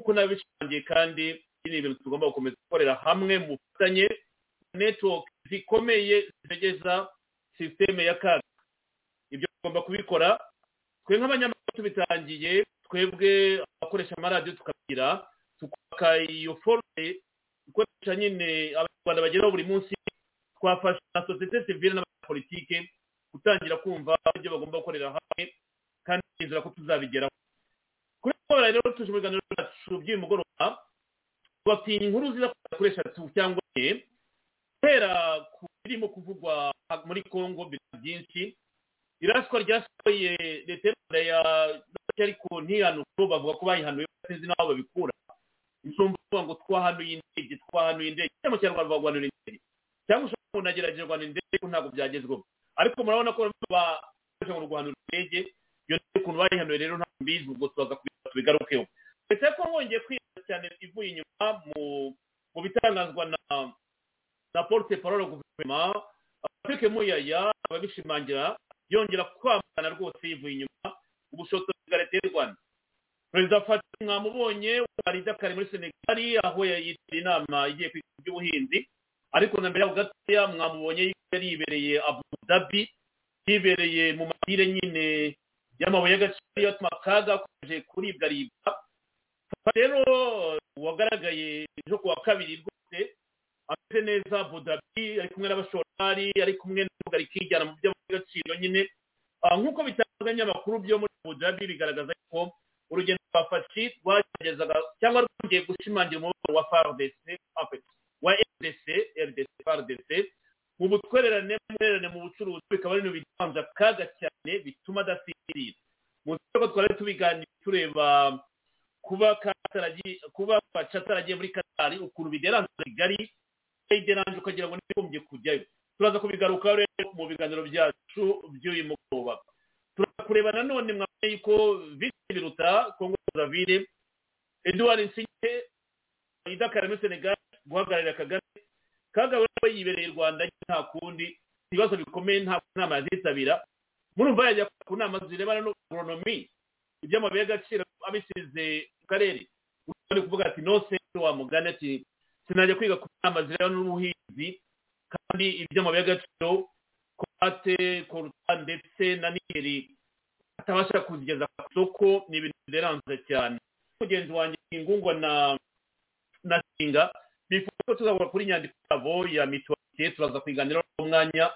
nk'uko nabishimangiye kandi ni ibintu tugomba gukomeza gukorera hamwe mu bufatanye network zikomeye zitegeza sisiteme ya kaga. Ibyo tugomba kubikora twe nk'abanyamakuru tubitangiye twebwe abakoresha amaradiyo tukagira tukubaka iyo forume dukoresha nyine abanyarwanda bageraho buri munsi twafasha na sosiyete sivile n'abanyapolitike gutangira kumva ibyo bagomba gukorera hamwe kandi twizera ko tuzabigeraho. Kuri siporo rero tuje mu biganiro byacu by'uyu mugoroba tubafitiye inkuru nziza kuri eshatu cyangwa enye guhera ku birimo kuvugwa muri congo byinshi. Iraswa ryasohoye leta y'u rwanda ya ariko ntihanukuru bavuga ko bayihanuye sinzi n'aho babikura. Kuvuga ngo twahanuye indege twahanuye indege. Cyangwa mu kinyarwanda baguhanura indege. Cyangwa ushobora umuntu agerageza guhanura indege ntabwo byagezweho. Ariko murabona ko bakoresha ngo guhanura indege iyo ndege ukuntu bayihanuye rero ntabwo mbizi ubwo tubaza tubigarukeho leta ya kongo yongeye kwirinda cyane ivuye inyuma mu bitangazwa na na porte parole guverinoma patrick muyaya ababishimangira yongera kwamagana rwose yivuye inyuma ubushotozi bwa leta y'u rwanda. Perezida fati mwamubonye wari dakari muri senegali aho yitabiriye inama igiye kwiga iby'ubuhinzi ariko na mbere yaho gatoya mwamubonye yari yibereye abu dhabi yibereye mu madire nyine y'amabuye y'agaciro yatuma akaga akomeje kuribwa ribwa rero wagaragaye ejo ku wa kabiri rwose ameze neza abu dhabi ari kumwe n'abashoramari ari kumwe n'urubuga rikijyana mu by'agaciro nyine. Ah, nk'uko bitangazwa n'ibinyamakuru byo muri abu dhabi bigaragaza ko urugendo rwa fashi rwagezaga cyangwa rwongeye gushimangira umubano wa fardc wa rdc rdc fardc mu butwererane mu bucuruzi bikaba ari ibintu bitanze akaga cyane. Bituma adasinzira mu rwego twari tubiganira tureba kuba kuba ataragiye muri katari ukuntu bideranze rigari yideranje ukagira ngo ntigombye kujyayo. Turaza kubigarukaho rero mu biganiro byacu by'uyu mugoroba turaza kureba nanone mwamenye yuko visi biruta kongo zavire eduard nsinye idakara muri senegal guhagararira kagame kagame we yibereye i rwanda nta kundi ibibazo bikomeye nta nama yazitabira. Murumva yajya ku nama zirebana n'agronomi iby'amabuye y'agaciro abisize mu karere. Uri kuvuga ati no sense wa mugani ati sinajya kwiga ku nama zirebana n'ubuhinzi kandi iby'amabuye y'agaciro komate koruta ndetse na nigeri batabasha kuzigeza ku isoko ni ibintu bideranze cyane. Mugenzi wanjye ingungwa na na singa bifuza ko tuzahura kuri nyandiko yabo ya mituwalite turaza kuyiganiraho umwanya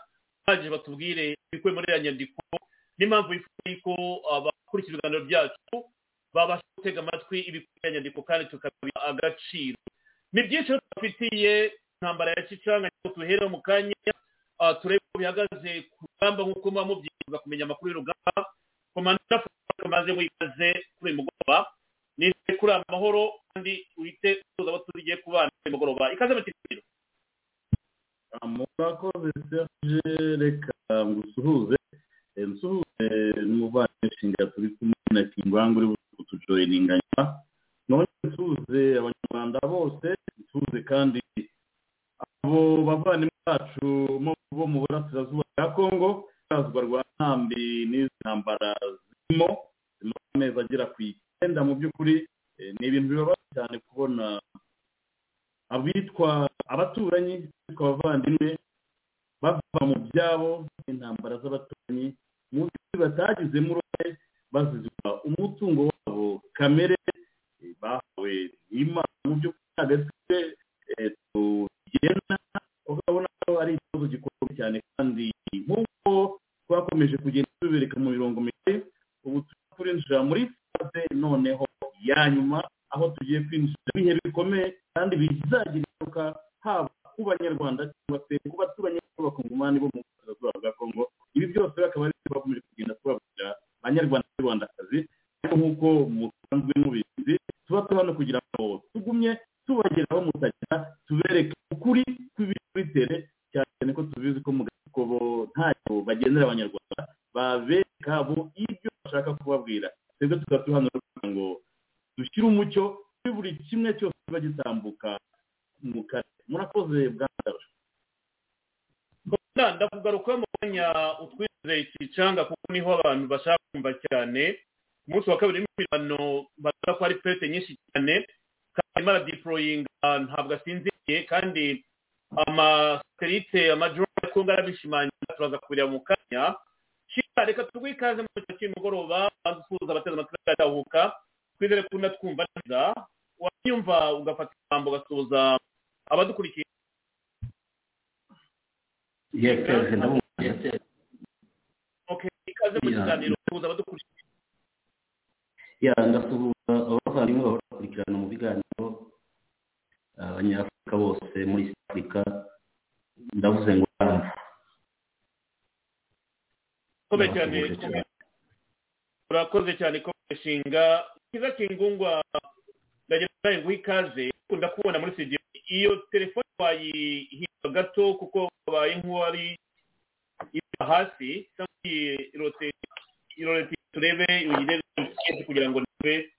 bahagije batubwire ibikubiye muri iriya nyandiko. N'impamvu bifuza yuko abakurikira ibiganiro byacu babasha gutega amatwi ibikubiye nyandiko kandi tukabiha agaciro. Ni byinshi tubafitiye intambara ya kicanga tuhereho mu kanya ah, turebe uko bihagaze ku rugamba nk'uko muba mubyifuza kumenya amakuru y'urugamba. Komanda maze wikaze kuri uyu mugoroba nizeye kuri amahoro kandi uhite tuza abo tugiye kubana kuri uyu mugoroba. Ikaze mu kiganiro murakoze serge reka ngusuhuze nsuhuze n'umuvandimwe nshinga turi kumwe na kingwangu uri kutujoyininganya none nsuhuze abanyarwanda bose nsuhuze kandi abo bavandimwe bacu bo mu burasirazuba bwa kongo bazwa rwa ntambi n'izi ntambara zirimo amezi agera ku icyenda mu by'ukuri. Eh, ni ibintu bibabaje cyane kubona abitwa abaturanyi abitwa abavandimwe bava mu byabo intambara z'abaturanyi mu by'ukuri batagizemo uruhare bazizwa umutungo wabo kamere eh, bahawe n'imana. Mu by'ukuri agatwe tugenda ukabona ko ari ikibazo gikomeye cyane kandi nk'uko twakomeje kugenda tubereka mu mirongo migari ubu turi kurinjira muri fase noneho ya nyuma aho tugiye kwinjira. Ibihe bikomeye kandi bizagira ingaruka haba ku banyarwanda cyangwa se ku baturanyi b'abakongomani bo mu burasirazuba bwa kongo ibi byose bakaba ari byo bakomeje kugenda tubabwira banyarwanda n'abanyarwandakazi ariko nk'uko musanzwe mubizi tuba turi hano kugira ngo tugumye tubageraho mutagira tubereke ukuri kw'ibiri kuri tere cyane ko tubizi ko mu gakobo ntacyo bagendera abanyarwanda babereka bo ibyo bashaka kubabwira. Twebwe tukaba turi hano kugira ngo dushyire umucyo kuri buri kimwe cyose kiba gitambuka mu kare murakoze bwana Komanda, ndakugaruka mu mwanya utwize ikicanga kuko ni ho abantu bashaka kumva cyane. Umunsi wa kabiri w'imirwano bavuga ko hari pete nyinshi cyane. Kandi arimo aradiporoyinga ntabwo asinziriye. Kandi amasatelite amadrone ya kongo arabishimangira turaza kubireba mu kanya. Reka tuguhe ikaze mu cyiciro cy'umugoroba maze usuhuza abateze amatwi agahuka twizere ko unatwumva neza wanyumva ugafata ijambo ugasuhuza abadukurikiye. Ikaze mu kiganiro ndasuhuza abavandimwe bahora bakurikirana mu biganiro abanyafurika bose muri afurika ndavuze ngo cyane. urakoze cyane ko mushinga kiza kingungwa ndagira ngo ikaze ukunda kubona muri studio. Iyo telefone wayihinga gato kuko wabaye nk'uwari hasi cyangwa irote irorete turebe uyirebe kugira ngo ndebe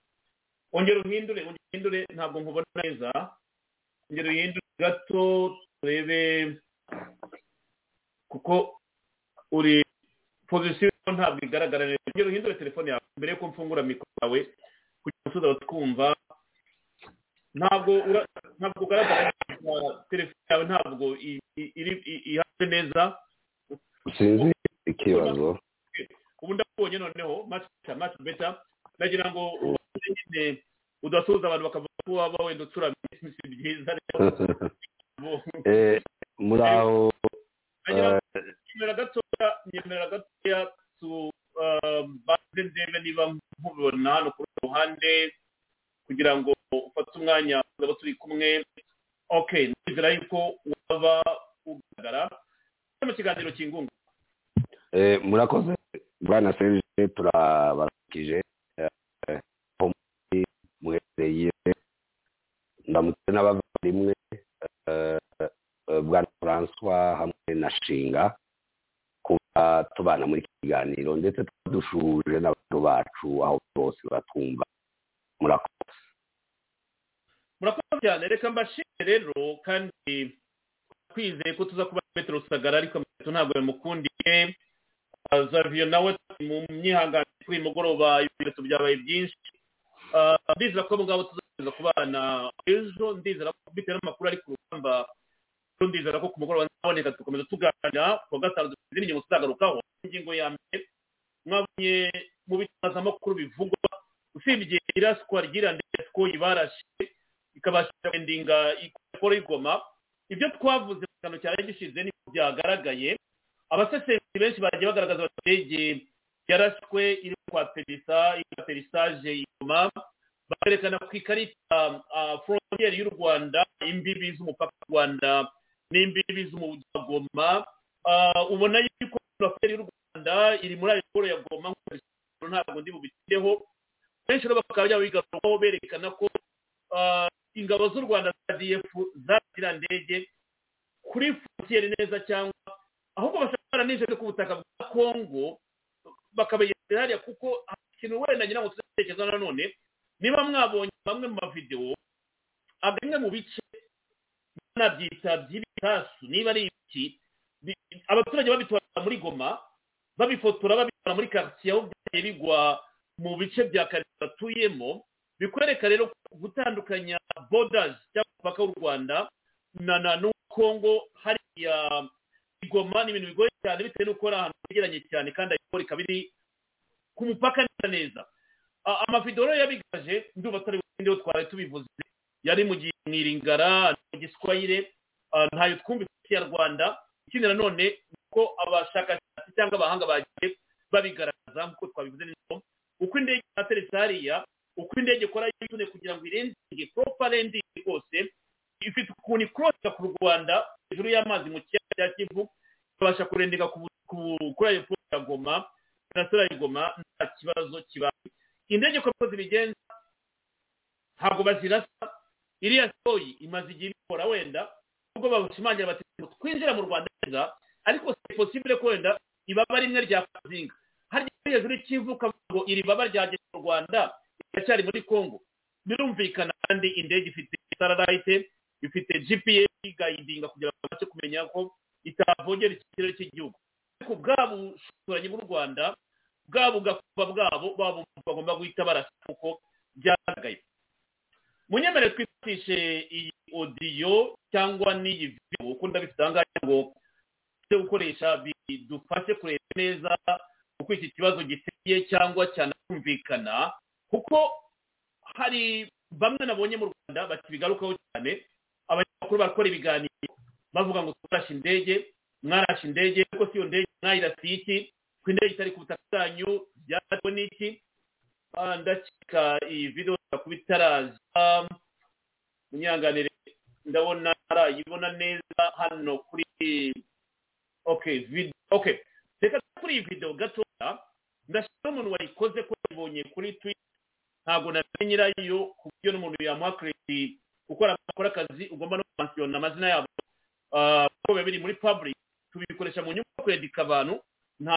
ongera uhindure uhindure ntabwo nkubona neza. Ongera uhindure gato turebe kuko uri pozisiyo ntabwo igaragara neza. Ongera uhindure telefone yawe mbere yuko mfungura mikoro yawe. Twumva ntabwo ntabwo ugaragara telefone yawe ntabwo ihagaze neza. Sinzi ikibazo. Ubu ndakubonye noneho much better. Nagira ngo nyine udasuhuza abantu bakavuga ko waba wenda ucuramye si byiza rero Eh, muri aho nagira ngo eh, nyemera gatoya nyemera gatoya tu banze ndebe niba nkubibona hano ku rundi ruhande kugira ngo ufate umwanya tuzaba turi kumwe okay nizera yuko waba ugaragara mu kiganiro kingunga murakoze bwana serge turabarakije eh, aho muri muherereye ndamutse n'abavandimwe eh, bwana francois hamwe na shinga kuba tubana muri iki kiganiro ndetse tukaba dushuje n'abantu bacu aho bose batwumva murakoze. Murakoze cyane. Reka mbashimire rero kandi twizeye ko tuza kuba petero rusagara ariko amafoto ntabwo yamukundiye. Zaviyo nawe mu myihangane kuri uyu mugoroba ibimenyetso byabaye byinshi. Ah, ndizera ko abo ngabo tuzakomeza kubana ejo ndizera ko bitewe n'amakuru ari ku rugamba ndizera ko ku mugoroba nzaboneka tugakomeza tuganira ku wa gatanu dufite ingingo tuzagarukaho ingingo ya mbere mwabonye mu bitangazamakuru bivugwa usibye iraswa ry'irandesiko ibarashe ikabasha kwendinga ikora igoma ibyo twavuze mu kiganiro cyari gishize niko byagaragaye. Abasesenguzi benshi bagiye bagaragaza abaturage yarashwe iri kwa perisa perisaje igoma bakerekana ku ikarita frontiere y'u rwanda imbibi z'umupaka w'u rwanda n'imbibi z'umujyi wa goma ubona yuko frontiere y'u rwanda iri muri aeroport ya goma ntabwo ndi bubitireho benshi rero bakaba byabigarukaho berekana ko ingabo z'u rwanda za df zakira ndege kuri frontiere neza cyangwa n'ijoro ku butaka bwa kongo bakabegereza hariya kuko ikintu wenda ngira ngo tuzatekereza nanone niba mwabonye bamwe mu mavidewo bimwe mu bice nabyita by'ibisasu niba ari ibiki abaturage babitwara muri goma babifotora babitwara muri karitsiye aho byagiye bigwa mu bice bya karitsiye batuyemo bikwereka rero gutandukanya bodazi cyangwa umupaka w'u rwanda na na n'ukongo hariya igoma ni ibintu bigoye cyane bitewe n'uko ari ahantu hegeranye cyane kandi ayo ikaba iri ku mupaka neza neza. Amavidewo rero yabigaje ndumva atari bukundeho twari tubivuze. Yari mu mwiringara mu giswahire ntayo twumvise kinyarwanda ikindi nanone uko abashakashatsi cyangwa abahanga bagiye babigaragaza nk'uko twabivuze neza. Uko indege yateretse hariya uko indege ikora yonyine kugira ngo irendinge propa rendinge rwose ifite ukuntu ikorosha ku rwanda hejuru y'amazi mu kiyaga cya kivu ikabasha kurendeka kuri ayo poro ya goma na sura ya goma nta kibazo kibaye indege uko zibigenza ntabwo bazirasa. Iriya soyi imaze igihe ibikora wenda nubwo babushimangira bati twinjira mu rwanda neza ariko si posibile ko wenda ibaba rimwe rya kazinga. Harya hejuru y'ikivuka ngo iri baba ryageze mu rwanda iracyari muri congo. Birumvikana kandi indege ifite sararayite ifite gps igayidinga kugira ngo babashe kumenya ko itavogera ikirere cy'igihugu. Ariko bwa bushoboranyi bw'u rwanda bwa bugakuba bwabo bagomba guhita barasa kuko byagaragaye munyemerere twifashishe iyi odiyo cyangwa n'iyi videwo uko ndabifite aha ngaha ngo tujye gukoresha bidufashe kureba neza uko iki kibazo giteye cyangwa cyanumvikana kuko hari bamwe nabonye mu rwanda bakibigarukaho cyane abanyamakuru barakora ibiganiro bavuga ngo twarashe indege mwarashe indege ariko si iyo ndege mwayirasiye iki ko indege itari ku butaka bwanyu byatewe n'iki? Ndakeka iyi videwo kuba itaraza munyanganire ndabona arayibona neza hano kuri okay reka kuri iyi video gatoya. Ndashaka umuntu wayikoze ko yabonye kuri twitter. Ntabwo namenye nyirayo ku buryo n'umuntu yamuha gukora akora akazi ugomba no kumansiyona amazina yabo. Kuko biba biri muri public tubikoresha mu nyungu kwedika abantu nta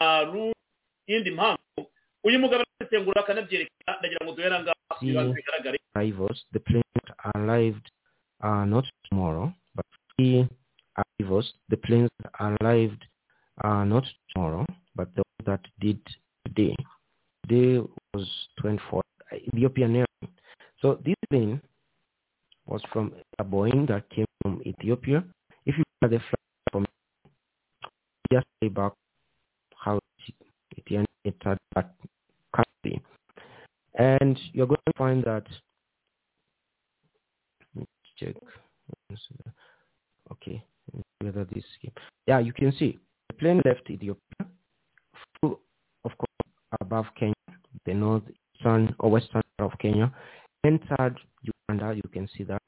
yindi mpamvu uyu mugabo arasesengura akanabyerekana ndagira ngo duhere ibibazo bigaragare arrivals, the planes arrived uh, not tomorrow, but three arrivals, the planes that arrived uh, not tomorrow, but the ones that did today. Today was 24th, Ethiopian Airlines. So this plane was from a Boeing that came from Ethiopia. If you look at the flight from just say back how it, it entered that country. And you're that let's check. Okay. Whether this yeah you can see. The plane left Ethiopia. Flew of course above Kenya the northern or western part of Kenya. Entered Uganda you can see that.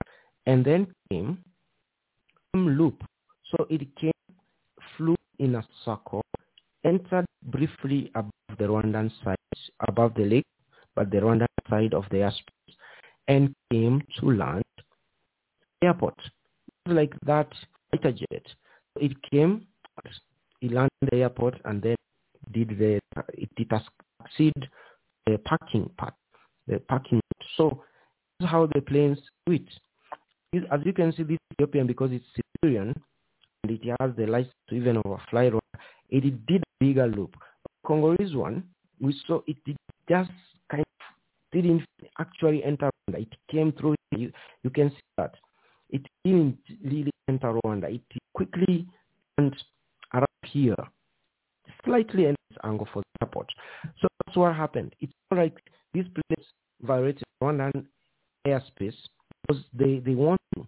And then came some loop. So it came flew in a circle entered briefly above the Rwandan side above the lake but the Rwandan side of the airspace and came to land airport. Like that fighter jet. It came, it landed the airport and then did the, it did succeed the parking part, the parking. So this is how the planes do it. As you can see, this Ethiopian, because it's Syrian, and it has the license to even overfly, it did a bigger loop. Congolese one, we saw it did just didn't actually enter Rwanda. It came through. You, you can see that. It didn't really enter Rwanda. It quickly went around here, slightly at this angle for the airport. So that's what happened. It's like these planes violated Rwandan airspace because they, they want to.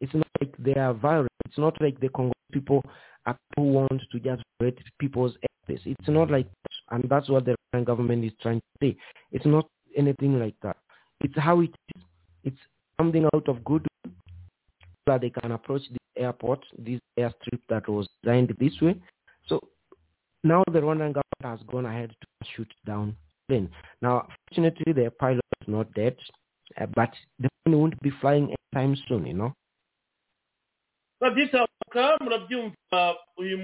It's not like they are violent. It's not like the Congo people are who want to just violate people's airspace. It's not like. And that's what the government is trying to say. It's not anything like that. It's how it is. It's something out of good that they can approach the airport, this airstrip that was designed this way. So now the Rwandan government has gone ahead to shoot down plane. Now, fortunately, the pilot is not dead, uh, but the plane won't be flying anytime soon, you know. babyitabuka murabyumva uyu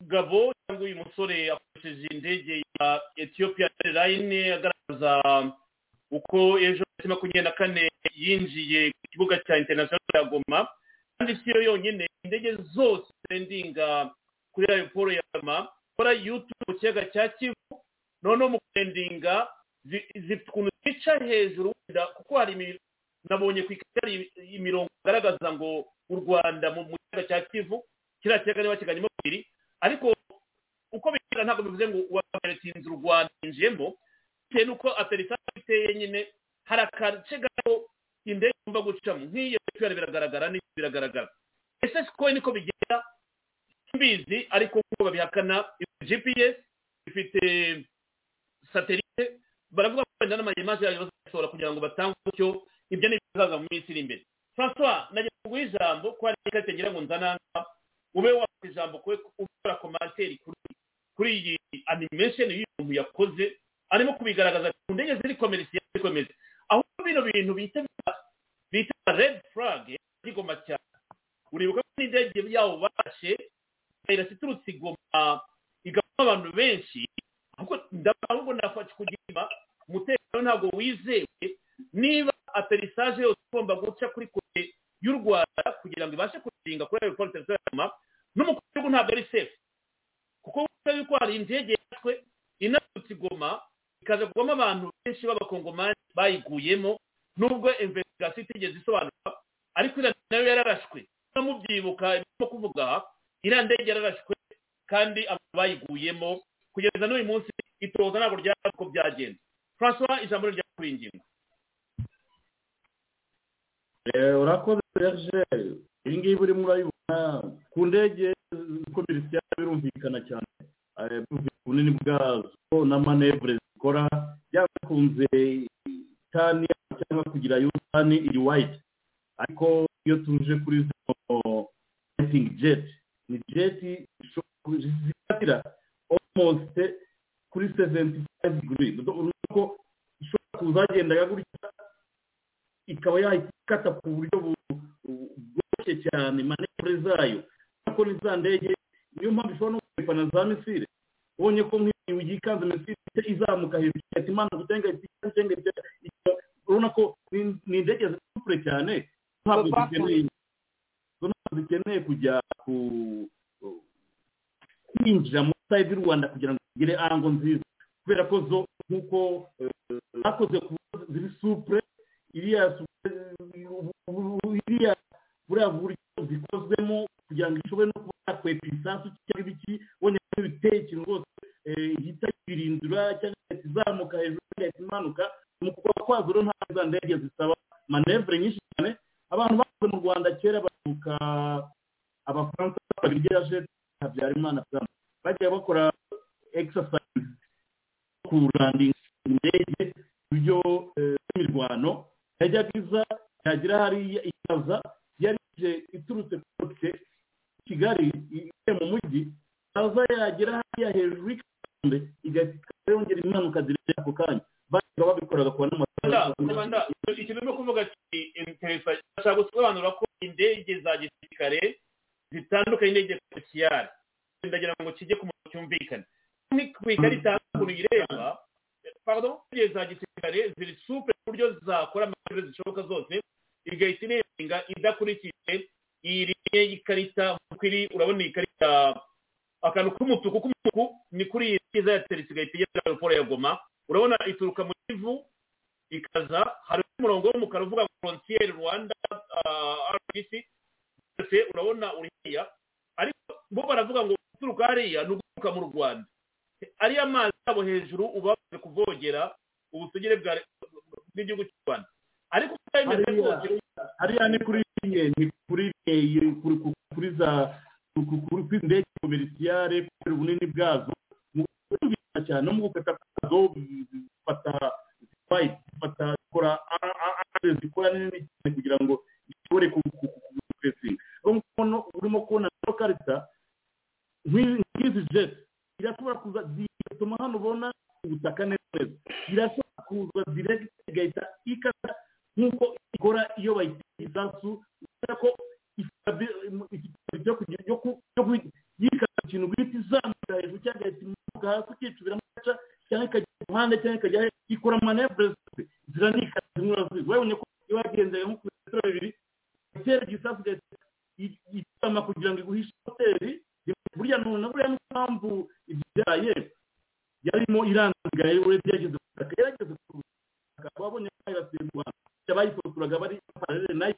mugabo cyangwa uyu musore akoresheje indege ya etiyopiya line agaragaza uko ejo tariki makumyabiri na kane yinjiye ku kibuga cya interinasiyonali ya goma. Kandi si yo yonyine indege zose zendinga kuri aeroport ya goma. Gukora yutubu mu kiyaga cya kivu noneho mu kurendinga zifite ukuntu zica hejuru wenda kuko hari nabonye ku hari imirongo igaragaza ngo u rwanda mu kiyaga cya kivu kiriya kiyaga niba kiganyemo bibiri ariko uko bigaragara ntabwo bivuze ngo uwagatsinze u rwanda yinjiyemo bitewe n'uko aterisaje iteye nyine hari agace gato indege igomba gucamo. Nk'iyo piyara biragaragara n'ibyo biragaragara. Ese siko niko bigenda? Mbizi ariko nk'uko babihakana gps ifite satelite baravuga ko wenda n'amayimaje yayo bazasohora kugira ngo batange umucyo ibyo ni ibizaza mu minsi iri imbere. Francois nagira ngo uguhe ijambo ko hari ikarita ngira ngo nzananga ube wafite ijambo kwe ukora komantere kuri iyi animation y'uyu muntu yakoze arimo kubigaragaza ku ndege ziri komerisiye zikomeze aho bino bintu bita bita red flag zigoma cyane uribuka ko n'indege yawo bashe irasa iturutse igoma igamo abantu benshi ahubwo ahubwo nafashe kugira umutekano ntabwo wizewe niba aterisaje yose igomba guca kuri kure y'u rwanda kugira ngo ibashe kuzinga kuri aeroport international n'umukuru w'igihugu ntabwo ari safe. Kuko wumva yuko hari indege yatwe inaturutse igoma ikaza kugwamo abantu benshi b'abakongomani bayiguyemo nubwo investigation itigeze isobanurwa ariko iriya na yo yararashwe. Mubyibuka irimo kuvuga iriya ndege yararashwe kandi abantu bayiguyemo kugeza n'uyu munsi itoza ntabwo ryari uko byagenze. Francois ijambo rya ngingo? Eh, urakoze serge. Iyi ngiyi urimo urayibona ku ndege komerisiya birumvikana cyane. Eh, bunini bwazo n'amanevure zikora. Byakunze tani cyangwa kugira yutani iri wayiti ariko iyo tuje kuri zino fighting jet ni jet zikatira almost kuri 75 degree. Urabona ko ishobora kuzagendaga gutya ikaba yahita ikata ku buryo bu- cyane manevure zayo ko ni za ndege niyo mpamvu ishobora no kwepana za misire ubonye ko nk'iyo yikanze misile izamuka hejuru igahita imanuka cyangwa igahita urabona ko ni- indege zikure cyane ntabwo zikeneye. Ntabwo zikeneye kujya ku kwinjira muri sayidi y'u rwanda kugira ngo zigire ango nziza. Kubera ko zo nk'uko eh, zakoze ku ziri supure iriya buriya buryo zikozwemo kugira ngo ishobore no kuba yakwepa isasu cyangwa ibiki biteye ikintu rwose eh, ihita yirindura cyangwa igahita izamuka hejuru igahita imanuka mu kugwa kwazo rero nta za ndege zisaba manevure nyinshi cyane abantu bakoze mu rwanda kera bavuka abafaransa babiryaje habyarimana Frank. bagiye bakora exercise kurandinga indege uburyo eh, bw'imirwano yajyaga iza yagira hariya ikaza iturutse kose kigali ivuye mu mujyi aza yagera hariya hejuru y'ikambe igahita yongera impanuka zirenze ako kanya. Bajyaga babikoraga ku Rwanda, Rwanda, ikintu urimo kuvuga ati interesa ashaka gusobanura ko indege za gisirikare zitandukanye n'indege komerciyari ndagira ngo kijye ku muntu cyumvikane. Ni ku ikarita ukuntu uyireba pardon indege za gisirikare ziri supe ku buryo zakora amayeri zishoboka zose igahita inenga idakurikije iyi rimwe y'ikarita nk'uko iri urabona iyi karita akantu k'umutuku k'umutuku ni kuri iyi nziza ya terisi igahita igera aeroport ya goma urabona ituruka mu ivu ikaza hari umurongo w'umukara uvuga ngo frontiere rwanda ah, rbc byose urabona uri hariya ariko bo baravuga ngo uturuka hariya ni uguturuka mu rwanda. Ariyo amazi yabo hejuru uba bamaze kuvogera ubusugire bw'igihugu cy'u rwanda. ariko uko bimeze kose hariya ni kuri ni kuri kuri kuri za kuri kuri ndege komerisiyare kubera ubunini bwazo. Mu kubibika cyane no mu gukata kwazo zifata zifata zikora ahantu zikora nini cyane kugira ngo ishobore kugupesinga urabona urimo kubona ino karita nk'izi jeti irashobora kuza zigatuma hano ubona ubutaka neza. Irashobora kuza direkiti igahita ikata nk'uko ikora iyo bayiteye isansu ubona ko yikata ikintu bita izamura hejuru cyangwa igahita hasi ikicubira amaca cyangwa ikajya mu muhanda cyangwa ikajya ikora manevure zose ziranikata zimwe na zimwe urabona ko iyo wagenze nko ku metero bibiri itera igisasu igahita itama kugira ngo iguhishe hoteli burya none buriya n'impamvu ibyaye yarimo irangiye urebye yageze ku butaka yarageze ku butaka wabonye ko yibasiye mu rwanda abayiputuraga bari paralele na yo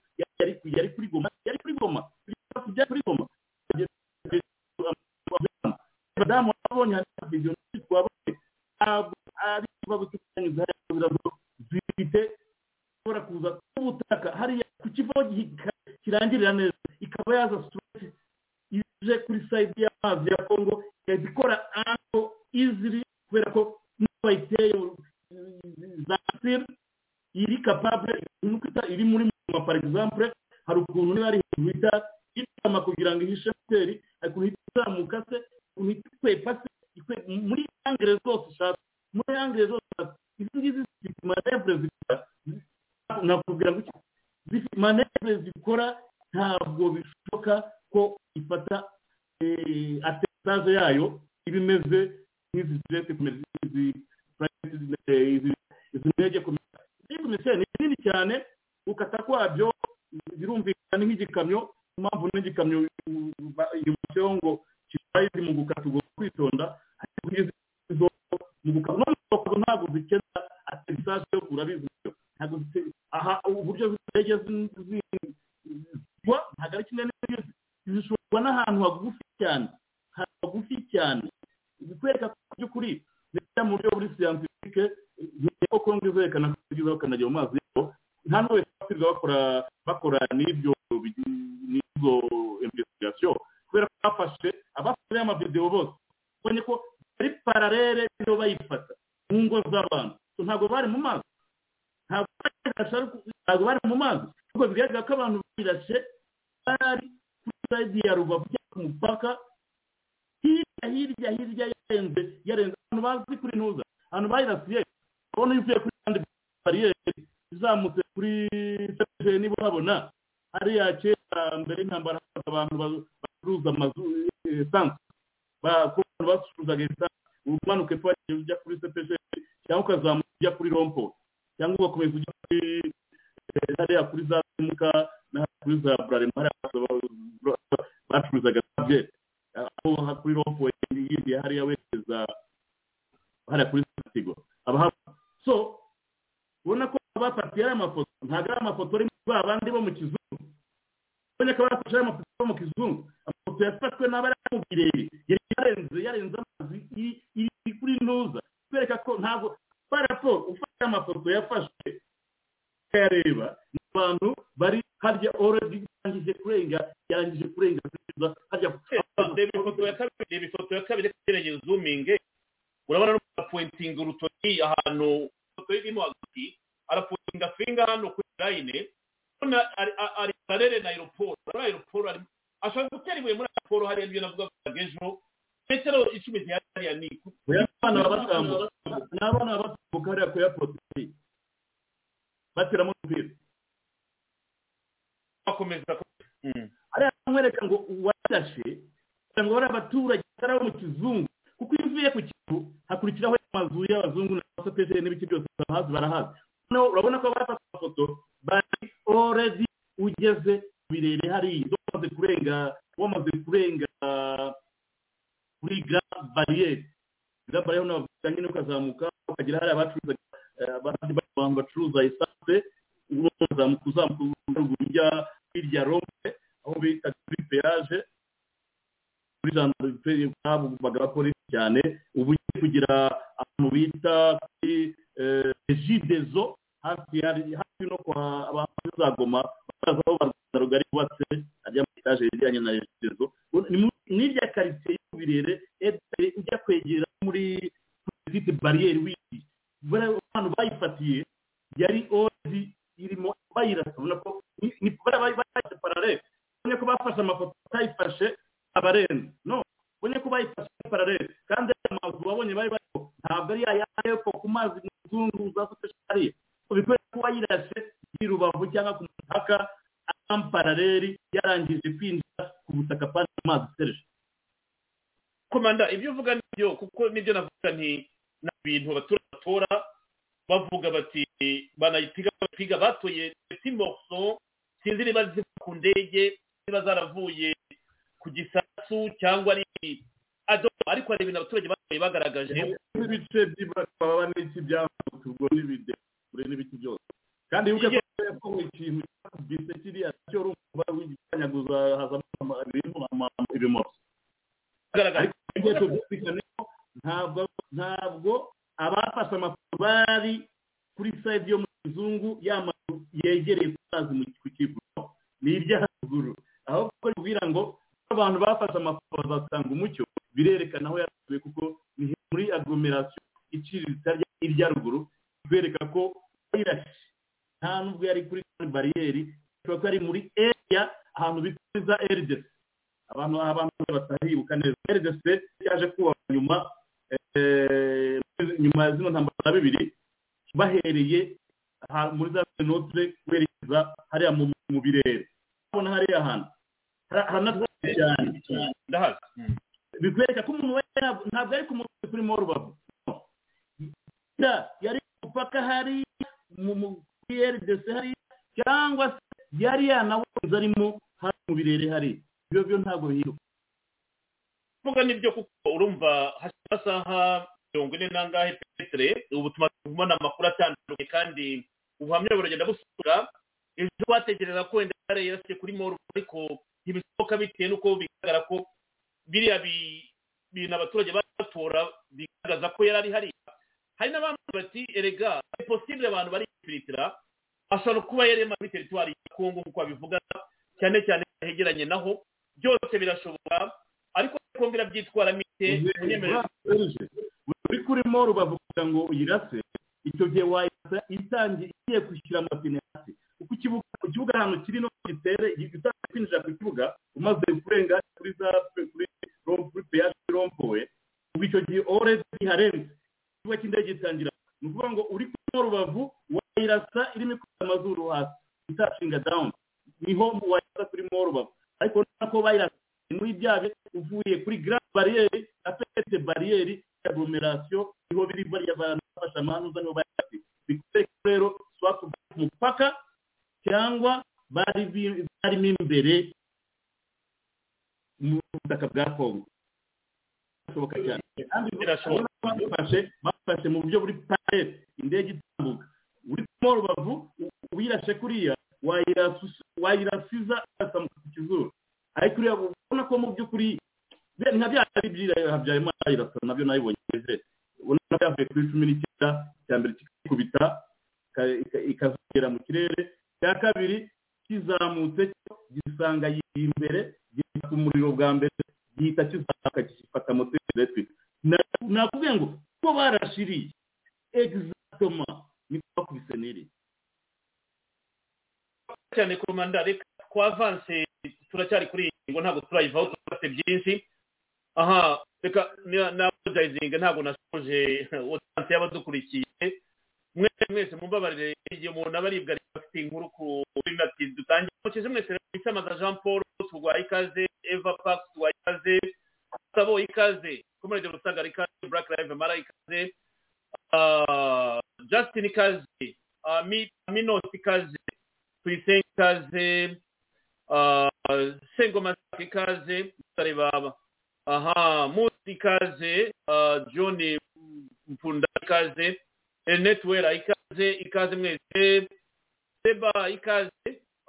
batoye morso sinzi niba ziva ku ndege niba zaravuye ku gisasu cyangwa ari ado ariko hari ibintu abaturage batoye bagaragaje. N'ibice by'ibaba n'iki by'amazi ubwo n'ibidekure n'ibiti byose. Kandi wibuke ko yakowe ikintu cyakubise kiriya cyo urumva w'igitanyaguza hazamo ibintu ibimoso ariko ibyo byumvikane ko ntabwo ntabwo abafashe amafoto bari kuri sayidi yo mu kizungu y'amazu yegereye ku mazi mu ku kivuno ni iby'haruguru aho kuko bibwira ngo abantu bafashe amafoto bazatanga umucyo birerekana aho yaratuye kuko ni muri aglomeration iciriritse irya ruguru bibereka ko yirashe. Nta nubwo yari kuri bariyeri bishobora ko yari muri area ahantu bita rdc abantu abantu batahibuka neza. Rdc yaje kubaka nyuma eh, nyuma ya zino ntambara bibiri bahereye muri za notre werekeza hariya mu birere ubona hariya hantu. Hara- haranatwaye cyane. Ndahazi bikwereka ko umuntu wese ntabwo ari ku mutwe kuri mo rubavu yari ku mupaka hariya mu kuri rdc hariya cyangwa se yari yanawuze arimo hano mu birere hariya. Ibyo byo ntabwo bihinduka kuvuga ni byo kuko urumva hashize amasaha mirongo ine n'angahe petere ubu tumaze kubona amakuru atandukanye kandi ubuhamya buragenda busura ejo batekereza ko wenda yari yarasiye kuri moru ariko ntibisohoka bitewe n'uko bigaragara ko biriya bi- bintu abaturage batora bigaragaza ko yari ari hariya. Hari n'abandi bati erega ni posibile abantu bari kwifiritira ashobora kuba yari muri teritwari ya kongo nk'uko babivuga cyane cyane hegeranye naho. Byose birashoboka ariko kongo irabyitwaramo ite uri kuri mo rubavu kugira ngo uyirase icyo gihe wayirasa itangiye igiye gushyira amapine hasi. Kuko ikibuga ku kibuga ahantu kiri no gitere utangiye kwinjira ku kibuga umaze kurenga kuri za kuri kuri peyaje rompowe ubwo icyo gihe oredi harenze ikibuga cy'indege gitangira. Ni ukuvuga ngo uri mo rubavu wayirasa irimo ikubita amazuru hasi. Itashinga dawuni ni ho wayirasa kuri rubavu. Ariko urabona ko bayirasa muri byabe uvuye kuri grand bariyeri na petite bariyeri aglomeration ni ho biri bariya bantu bafashe amanuza ni ho bayafite bikwereka ko rero swap ku mupaka cyangwa bari barimo imbere mu butaka bwa kongo birashoboka cyane. Kandi Birashoboka. bafashe bafashe mu buryo buri parete indege itambuka. Uri mo rubavu uyirashe kuriya wayirasiza irasa mu kizuru. Ariko uriya ubona ko mu by'ukuri nka bya bindi byira habyarimana irasa na byo nabibonye. Ubona ko yavuye kuri cumi n'icyenda cya mbere kikikubita ika- ika- ikazogera mu kirere. Cya kabiri kizamutse cyo gisanga yiri imbere gifata umuriro bwa mbere gihita kizamuka gifata moteri electric. Na- nakubwiye ngo ko barashiriye egizatoma niko bakubise n'iri. Cyane ku rumanda reka twavanse turacyari kuri iyi ngingo ntabwo turayivaho turafite byinshi. Aha reka napojayizinga ntabwo nasoje otanse y'abadukurikiye. Mwese mwese mumbabarire. Igihe umuntu aba aribwa afite inkuru kuri nati dutangiye mukize mwese isamaza jean paul turwaye ikaze eva pax turwaye ikaze sabo ikaze komerede rusagara ikaze black live mara ikaze ah, justin ikaze ah, Mi- minos ikaze tuyisenge ikaze ah, sengoma ikaze turareba aha musi ikaze john mpfunda ikaze ernest wera ikaze ikaze mwese seba ikaze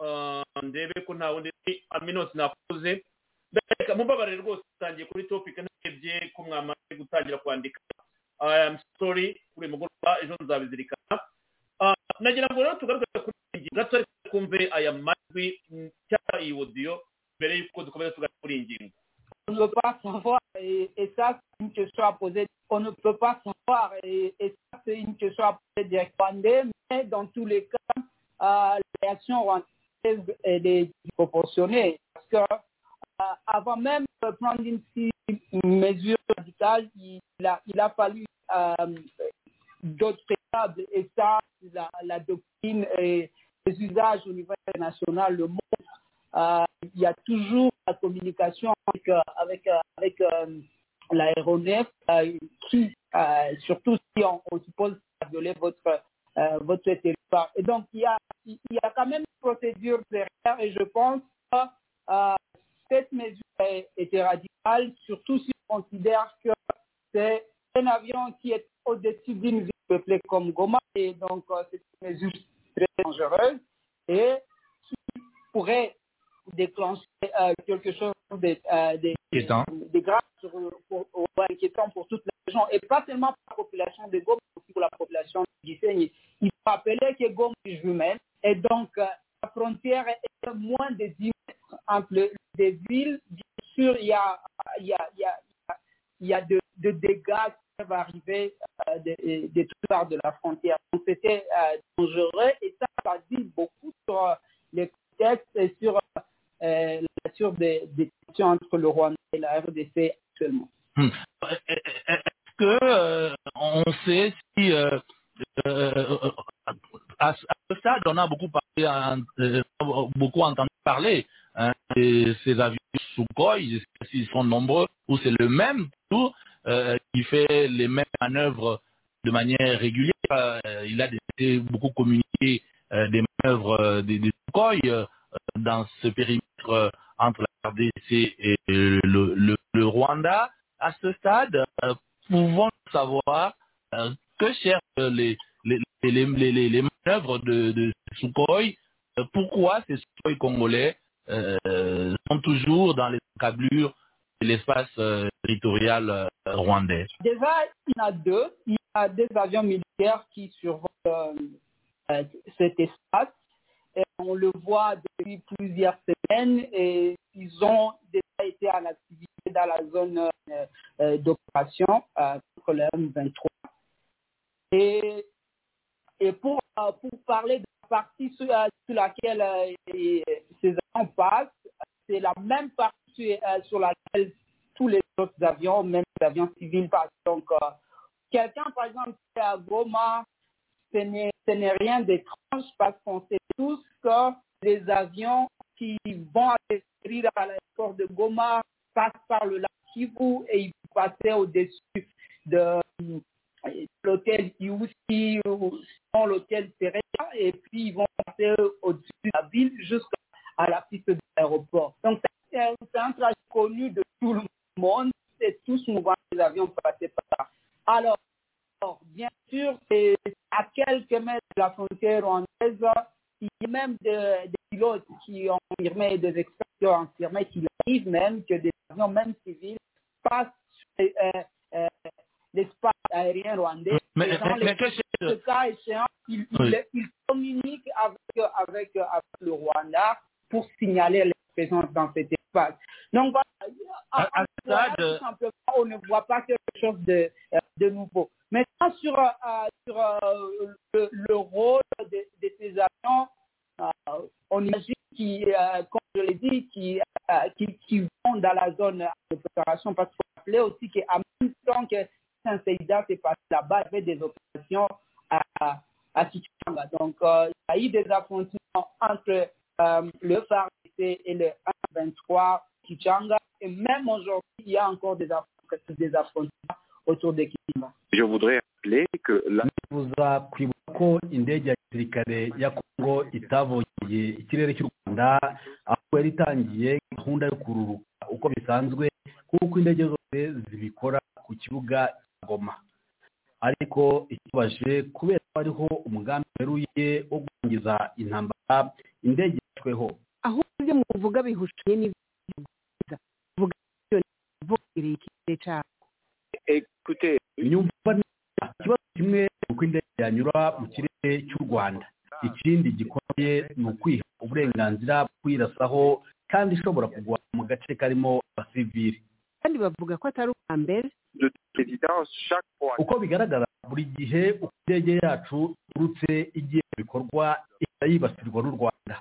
ah, ndebe ko nta wundi aminos nakuze. Reka mumbabarire rwose utangiye kuri topic ntabye ko mwamaze gutangira kwandika. I am sorry kuri mugoroba ejo nzabizirikana. Nagira ngo rero tugaruke kuri iyi ngingo gato ariko twumve aya majwi cyangwa iyi odiyo mbere y'uko dukomeza tugaruka kuri iyi ngingo. On ne peut pas savoir, et, et ça, c'est une question à poser. On ne peut pas savoir, et, ça, c'est une question à poser Rwandais, mais dans tous les cas, euh, est proportionnée. Parce que, euh, avant même de prendre une mesure radicale, il a, fallu euh, d'autres préalables, et ça, la, la doctrine et les usages au niveau international le montrent. Euh, il y a toujours la communication avec, euh, avec, euh, avec l'aéronef qui, surtout si on, on suppose violé votre, votre territoire. Et donc, il y, a, il y a quand même une procédure derrière et je pense que cette mesure était radicale, surtout si on considère que c'est un avion qui est au-dessus d'une ville peuplée comme Goma et donc c'est une mesure très dangereuse et qui pourrait déclencher euh, quelque chose de, euh, de, Inquiétant. de grave sur- pour- pour- inquiétant pour toute la région et pas seulement pour la population de Goma, mais aussi pour la population de Gisenyi. Il faut rappeler que Goma est jumelle et donc euh, la frontière est moins de 10 mètres entre les villes. Bien sûr, il y a, il y a, il y a, il y a de, de dégâts qui peuvent arriver de, de toutes parts de la frontière. Donc c'était dangereux et ça, ça dit beaucoup sur les contextes et sur euh, la nature des, des tensions entre le Rwanda et la RDC actuellement. Est-ce que euh, on sait si euh, euh, à, ce stade on a beaucoup beaucoup entendu parler hein, de ces avions Sukhoi, s'ils sont nombreux ou c'est le même euh, qui fait les mêmes manœuvres de manière régulière. Il a beaucoup communiqué des manœuvres des, des Sukhoi dans ce périmètre euh, entre la RDC et le, Rwanda. À ce stade, euh, pouvons savoir euh, que cherchent les, manœuvres de, de pourquoi ces Sukhoi congolais sont toujours dans les encablures de l'espace territorial rwandais? Déjà, il y en a deux. Il y a des avions militaires qui survolent cet espace. On le voit depuis plusieurs semaines et ils ont déjà été en activité dans la zone euh, euh, d'opération euh, contre le M23. Et, et pour, pour parler de la partie sur, laquelle ces avions passent, c'est la même partie sur, laquelle tous les autres avions, même les avions civils passent. Donc, quelqu'un, par exemple, qui est à Goma, ce n'est ce n'est rien d'étrange parce qu'on sait tous que les avions qui vont à l'aéroport de Goma passent par le lac Kivu et ils passer au-dessus de euh, l'hôtel Iousi ou sinon l'hôtel Teresa et puis ils vont passer au-dessus de la ville jusqu'à la piste de l'aéroport. Donc c'est un trajet connu de tout le monde et tous nous voient les avions passer par là. Alors, alors, bien sûr, c'est à quelques mètres de la frontière rwandaise, il y a même de- des pilotes qui ont affirmé, des experts qui ont affirmé qu'il arrive même que des avions, même civils, passent sur euh, euh, l'espace aérien rwandais. Mais, dans mais- les- ce cas échéant, ils, ils- Oui. ils communiquent avec, avec, avec le Rwanda pour signaler la présence dans cet espace. Donc voilà, À- à en- ce stade, tout simplement, on ne voit pas quelque chose de, euh, de nouveau. Maintenant, sur, euh, sur euh, le, le rôle de, ces avions, euh, on imagine qui, euh, comme je euh, vont dans la zone de préparation, parce qu'il faut rappeler aussi qu'en même temps que Saint-Seïda s'est passé là-bas, il y avait des opérations à, à Kichanga. Donc, euh, il y a eu des affrontements entre euh, le FARC et le 1-23 Kichanga. Et même aujourd'hui, il y a encore des affrontements autour de Kichanga. Je voudrais rappeler que la nifuza kwibuka ko indege ya gisirikare ya kongo itavogeye ikirere cy'u rwanda ahubwo yari itangiye gahunda yo kururuka uko bisanzwe kuko indege zose zibikora ku kibuga cya goma ariko ikibaje kubera ko hariho umugambi weruye wo gutangiza intambara indege yashweho aho ibyo muvuga bihushanye n'ibyo muvuga ibyo ntivugereye ikirere cyabo écoutez, nyumva neza ikibazo kimwe ni uko indege yanyura mu kirere cy'u rwanda. Ikindi gikomeye ni ukwiha uburenganzira bwo kwirasaho kandi ishobora kugwa mu gace karimo abasivili kandi bavuga ko atari ubwa mbere. Uko bigaragara buri gihe uko indege yacu iturutse igiye mu bikorwa ihita yibasirwa n'u rwanda.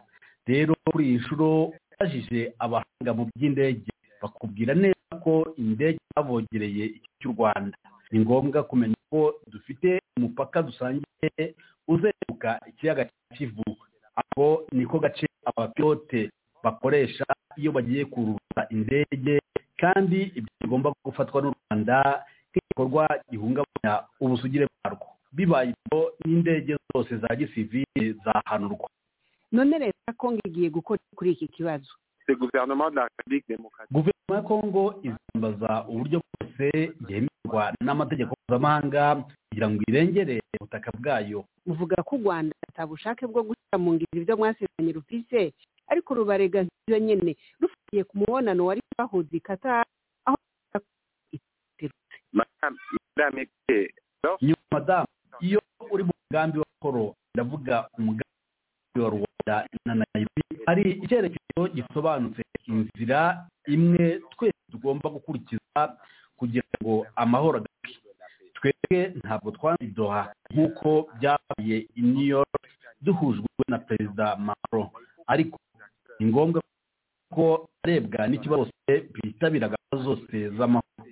Rero kuri iyi nshuro ubajije abahanga mu by'indege bakubwira neza ko indege zavogereye iki cy'u rwanda. Ni ngombwa kumenya ko dufite umupaka dusangiye uzenguruka ikiyaga cya kivu. Ako niko gace abapilote bakoresha iyo bagiye kururuka indege kandi ibyo bigomba gufatwa n'u rwanda nk'igikorwa gihungabanya ubusugire bwarwo. Bibaye ibyo n'indege zose za gisivili zahanurwa. None leta ya kongo igiye gukora kuri iki kibazo. Gouvernement de la République démocratique. Guverinoma ya kongo izambaza uburyo bwose bwemerwa n'amategeko mpuzamahanga kugira ngo irengere ubutaka bwayo. Muvuga ko u rwanda atabushake bwo gushyira mu ngiro ibyo mwasezeranye rufise ariko rubarega nk'ibyo nyine rufatiye ku mubonano wari wahuze i Qatar aho nyuma madamu iyo uri mu mugambi wa koro ndavuga umugambi wa rwanda. Na nairobi hari icyerekezo gisobanutse inzira imwe twese tugomba gukurikiza kugira ngo amahoro agaruke twebwe ntabwo twanzidoha nk'uko byabaye i new york duhujwe na perezida macron. Ariko ni ngombwa ko arebwa n'ikibazo bitabira gahunda zose z'amahoro.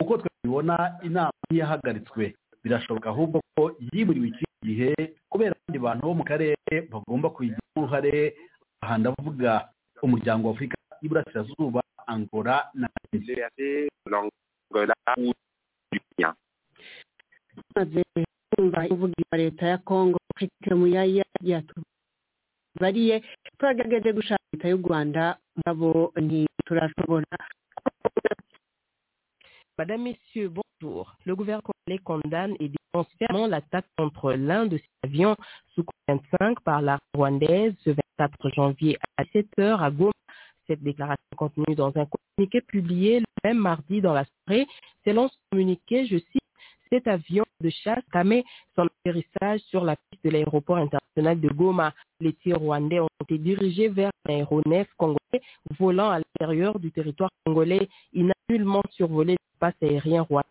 Uko twabibona inama ntiyahagaritswe birashoboka ahubwo ko yiburiwe iki gihe kubera abandi bantu bo mu karere bagomba kuyigiramo uruhare aha ndavuga umuryango wa afurika y'iburasirazuba angola na tumaze kumva imvugo ya leta ya kongo afrique muyaya yatubariye twagerageje gushaka leta y'u rwanda ngabo ntiturashobora Madame, Messieurs, bonjour. Le gouvernement condamne et dénonce fermement l'attaque contre l'un de ses avions sous 25 par la rwandaise ce 24 janvier à 7h à Goma. Cette déclaration contenue dans un communiqué publié le même mardi dans la soirée. Selon ce communiqué, je cite, cet avion de chasse camé son atterrissage sur la piste de l'aéroport international de Goma. Les tirs rwandais ont été dirigés vers un aéronef congolais volant à l'intérieur du territoire congolais. Il survolé l'espace aérien rwandais.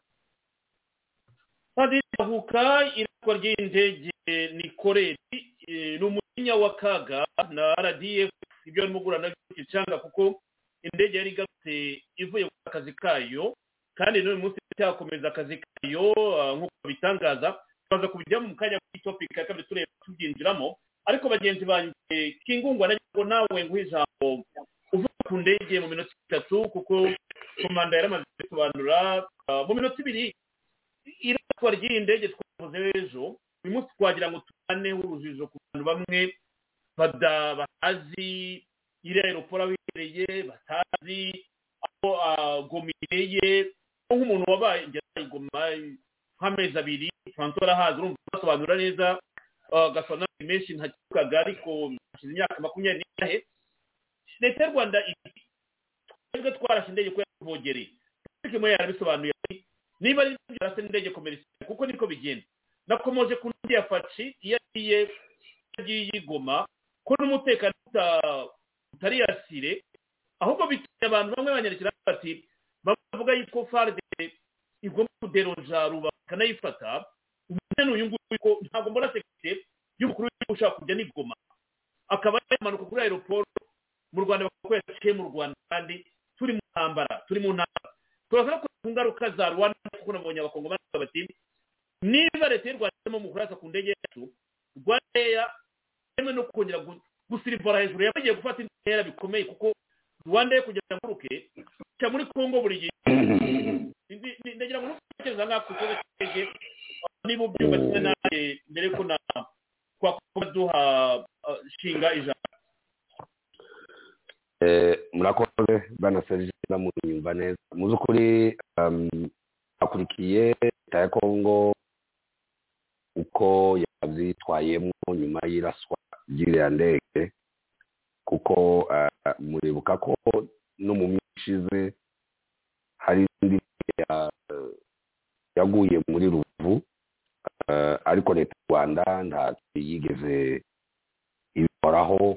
Uvuga ku ndege mu minota itatu kuko komanda yaramaze kubisobanura ah, mu minota ibiri iratwa ry'iyi ndege twavuze ejo uyu munsi twagira ngo tubaneho urujijo ku bantu bamwe batazi iri aeroport aho iherereye batazi aho ah, goma iherereye nk'umuntu wabaye ngera igoma nk'amezi abiri francois arahazi urumva basobanura neza ah, gasobanura menshi ntakivugaga ariko hashize imyaka makumyabiri n'ingahe leta y'u rwanda twebwe twarashe indege ko yatuvogereye ariko imwe yarabisobanuye niba ari byo byarase n'indege komerisiyali kuko niko bigenda. Nakomoje ku ndege ya faci iyo agiye agiye igoma ko n'umutekano uta- utari yasire ahubwo bituma abantu bamwe banyarukira bati bavuga yuko farde igomba kuderoja ruba ikanayifata umwe n'uyu nguyu ko ntabwo mbona sekirite y'umukuru w'igihugu ushaka kujya n'igoma akaba yamanuka kuri aeroport mu rwanda yaciye mu rwanda kandi turi mu ntambara turi mu ntambara. Turavuga ko ku ngaruka za rwanda kuko nabonye abakongomani bavuga bati niba leta y'u rwanda irimo mu kurasa ku ndege yacu rwandeya yemewe no kongera gu- gusirivara hejuru yaba igiye gufata intera bikomeye kuko rwanda yo kugira ngo nguruke ica muri kongo buri gihe. Ndagira ngo ntutekereza nk'ako ku kibazo cy'indege niba ubyumva kimwe nanjye mbere ko na twakuba duha ah, shinga Eh, murakoze bwana serge munyumva neza. Mu by'ukuri um, akurikiye leta ya kongo uko yabyitwayemo nyuma y'iraswa ry'iriya ndege kuko uh, muribuka ko no mu minsi ishize hari indi yaguye muri ruvu uh, ariko leta y'u rwanda ntacyo yigeze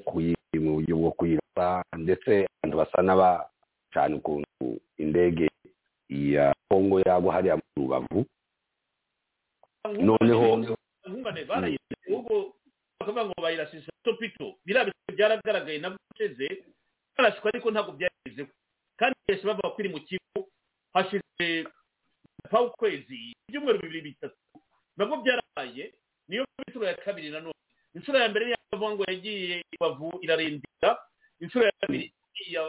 kuyi- mu buryo bwo kuyirasa ndetse abantu basa n'abacana ukuntu indege ya kongo yagwa hariya mu rubavu. Noneho bakavuga ngo bayirashisha topito biriya bitego byaragaragaye nabwo ushize barashwe ariko ntabwo byagezeho kandi benshi bavuga ko iri mu kigo hashize ukwezi ibyumweru bibiri bitatu nabwo byarabaye niyo inshuro ya kabiri nanone inshuro ya mbere yavuga ngo yagiye ibavu irarindira. Inshuro ya kabiri ya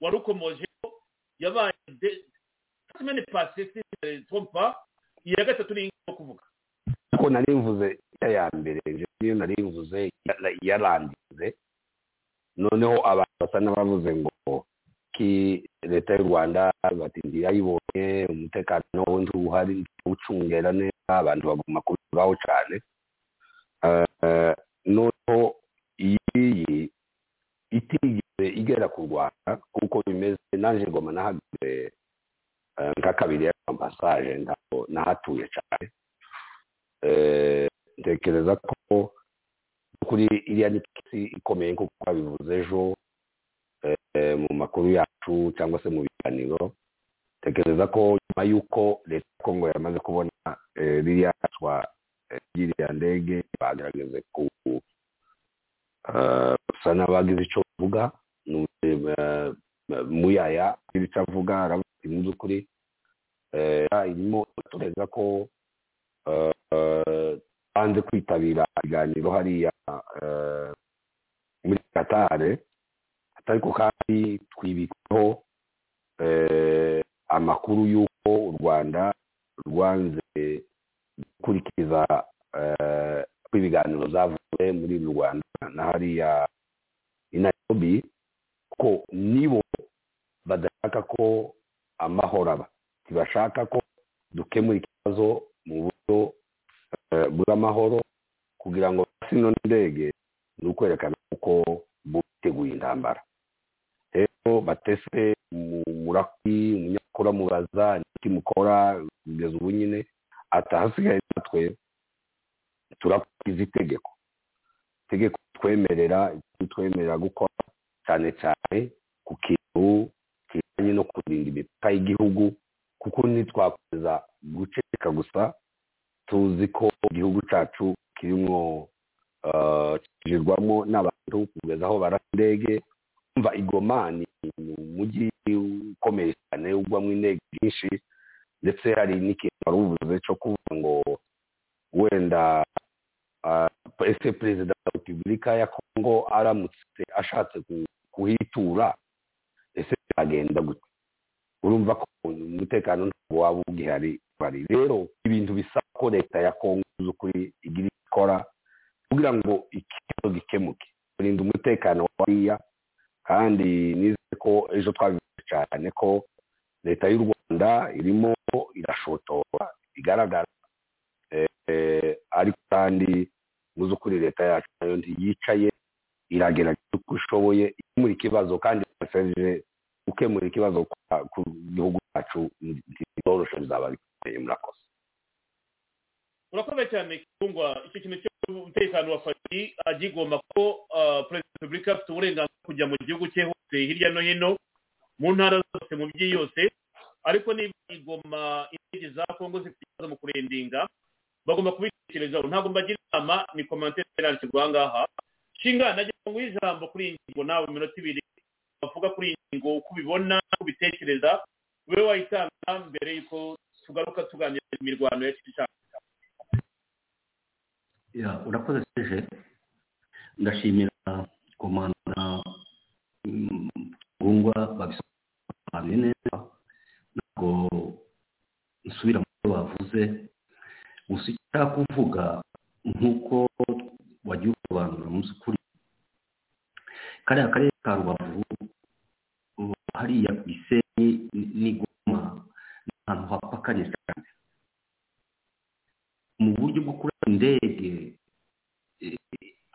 wari ukomojeho yabaye de semaine passée si je ne me trompe pas iya gatatu ni iyo kuvuga. Ko nari mvuze ya mbere niyo nari mvuze ya- yarangize noneho abantu basa n'abavuze ngo ki leta y'u rwanda bati ntiyayibonye umutekano wundi uhari ucungera neza abantu bagomba kubivugaho cyane Eh, noneho iyi itigeze igera ku rwanda kuko bimeze naje ngoma nahagaze eh, nka kabiri ya ambasaje ntabwo nahatuye cyane. Eh, ntekereza ko kuri iriya ni kesi ikomeye nk'uko twabivuze ejo eh, mu makuru yacu cyangwa se mu biganiro tekereza ko nyuma y'uko leta ya kongo yamaze kubona ririya twa ry'iriya ndege bagerageze ku eh, gusa n'abagize icyo bavuga eh, muyaya icyo avuga aravuga mu by'ukuri eh, irimo tureza ko banze kwitabira ibiganiro hariya muri katare ariko kandi twibikaho eh, amakuru y'uko u rwanda rwanze gukurikiza eh, ko ibiganiro zavuye muri uru rwanda na hariya i nairobi ko nibo badashaka ko amahoro aba. Ntibashaka ko dukemura ikibazo mu buryo eh, bw'amahoro kugira ngo sino ndege ni ukwerekana uko biteguye intambara. Rero batese mu- murakwi umunyakuru amubaza mukora kugeza ubu nyine atahasigaye natwe turakurikiza itegeko. Itegeko twemerera twemerera gukora cyane cyane ku kintu kijyanye no kurinda imipaka y'igihugu kuko ntitwakomeza guceceka gusa tuzi ko igihugu cyacu kirimo eh, kijirwamo n'abantu kugeza aho barasa indege. Umva igoma ni ni umujyi ukomeye cyane ugwamo indege nyinshi ndetse hari n'ikintu wari uvuze cyo kuvuga ngo wenda ah, ese perezida wa repubulika ya kongo aramutse ashatse ku- kuhitura? Ese byagenda gute? Urumva ko umutekano ntabwo waba ugihari bari rero ibintu bisaba ko leta ya kongo z'ukuri igira icyo ikora kugira ngo ikibazo gikemuke. Kurinda umutekano wariya kandi nizere ko ejo twabivuze cyane ko leta y'u rwanda irimo irashotora bigaragara eh, ariko kandi mu by'ukuri leta yacu na yo ntiyicaye iragerageza uko ishoboye ikemura ikibazo kandi serije gukemura ikibazo ku gihugu cyacu ntibyoroshye bizaba bikomeye murakoze. Urakoze cyane kungwa icyo kintu cy'umutekano wa fari agigomba ko ah, perezida wa repubulika afite uburenganzira kujya mu gihugu cye hose hirya no hino mu ntara zose mu mijyi yose. Ariko niba igoma indege za kongo zifite ikibazo mu kurendinga bagomba kubitekerezaho ntabwo mbagira inama ni komantere yandikirwa aha ngaha shinga nagira ngo nguhe ijambo kuri iyi ngingo nawe minota ibiri bavuga kuri iyi ngingo uko ubibona uko ubitekereza ube wayitanga mbere y'uko tugaruka tuganira imirwano ya kicukiro urakoze seje ndashimira komanda ngungwa babisobanuye neza. Ntabwo nsubira mu byo bavuze gusa icyo nshaka kuvuga nk'uko wagiye usobanura mu by'ukuri kariya karere ka rubavu hariya ku gisenyi n'igoma ni ahantu hapakanye cyane. Mu buryo bwo kurasa indege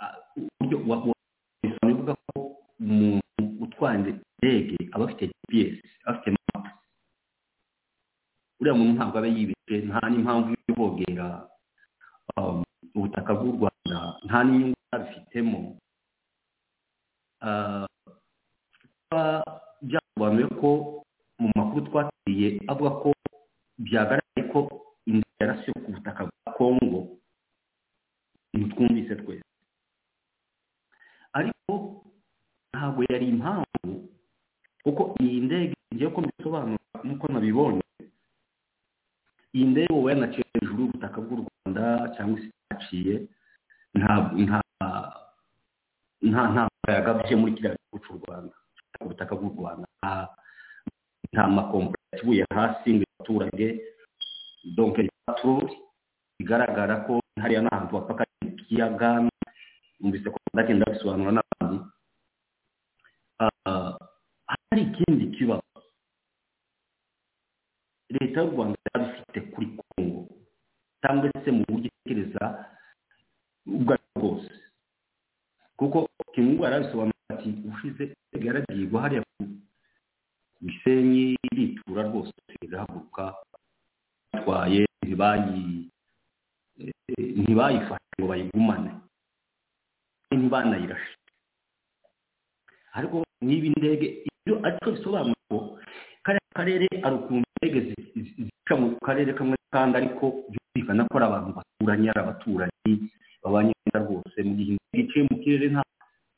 ah, uburyo wa- wa- bisobanura bivuga ko umuntu utwara indege aba afite gps afite uriya muntu ntabwo aba yibeshye nta n'impamvu yo kogera um, ubutaka bw'u rwanda nta n'inyungu abifitemo byasobanuye ko mu makuru twakiriye avuga ko byagaragaye ko indege yarasiwe ku butaka bwa kongo ntitwumvise twese. Ariko ntabwo yari impamvu kuko iyi ndege ngiye ko mbisobanura nk'uko nabibonye iyi ndege wowe yanaciye hejuru y'ubutaka bw'u rwanda cyangwa se yaciye nta nta nta nta yagabye muri kiriya gihugu cy'u rwanda ku butaka bw'u rwanda. Nta makompani yakibuye hasi ngo abaturage donke patroli bigaragara ko hariya n'ahantu bapaka ikiyaga numvise ko ndagenda bisobanura n'abandi. Hari ikindi kibazo. Leta y'u rwanda yaba ifite kuri kongo cyangwa se mu buryo itekereza ubwo ari bwo bwose. Kuko kingu yarabisobanura ati ushize igwa hariya ku gisenyi iritura rwose irahaguruka batwaye ntibayi ntibayifashe ngo bayigumane ntibanayirashe. Ariko niba indege ibyo ariko bisobanura ko kariya karere ari ukuntu indege zica mu karere kamwe kandi ariko byumvikana ko ari abantu baturanye ari abaturanyi babanye neza rwose. Mu gihe indege iciye mu kirere nta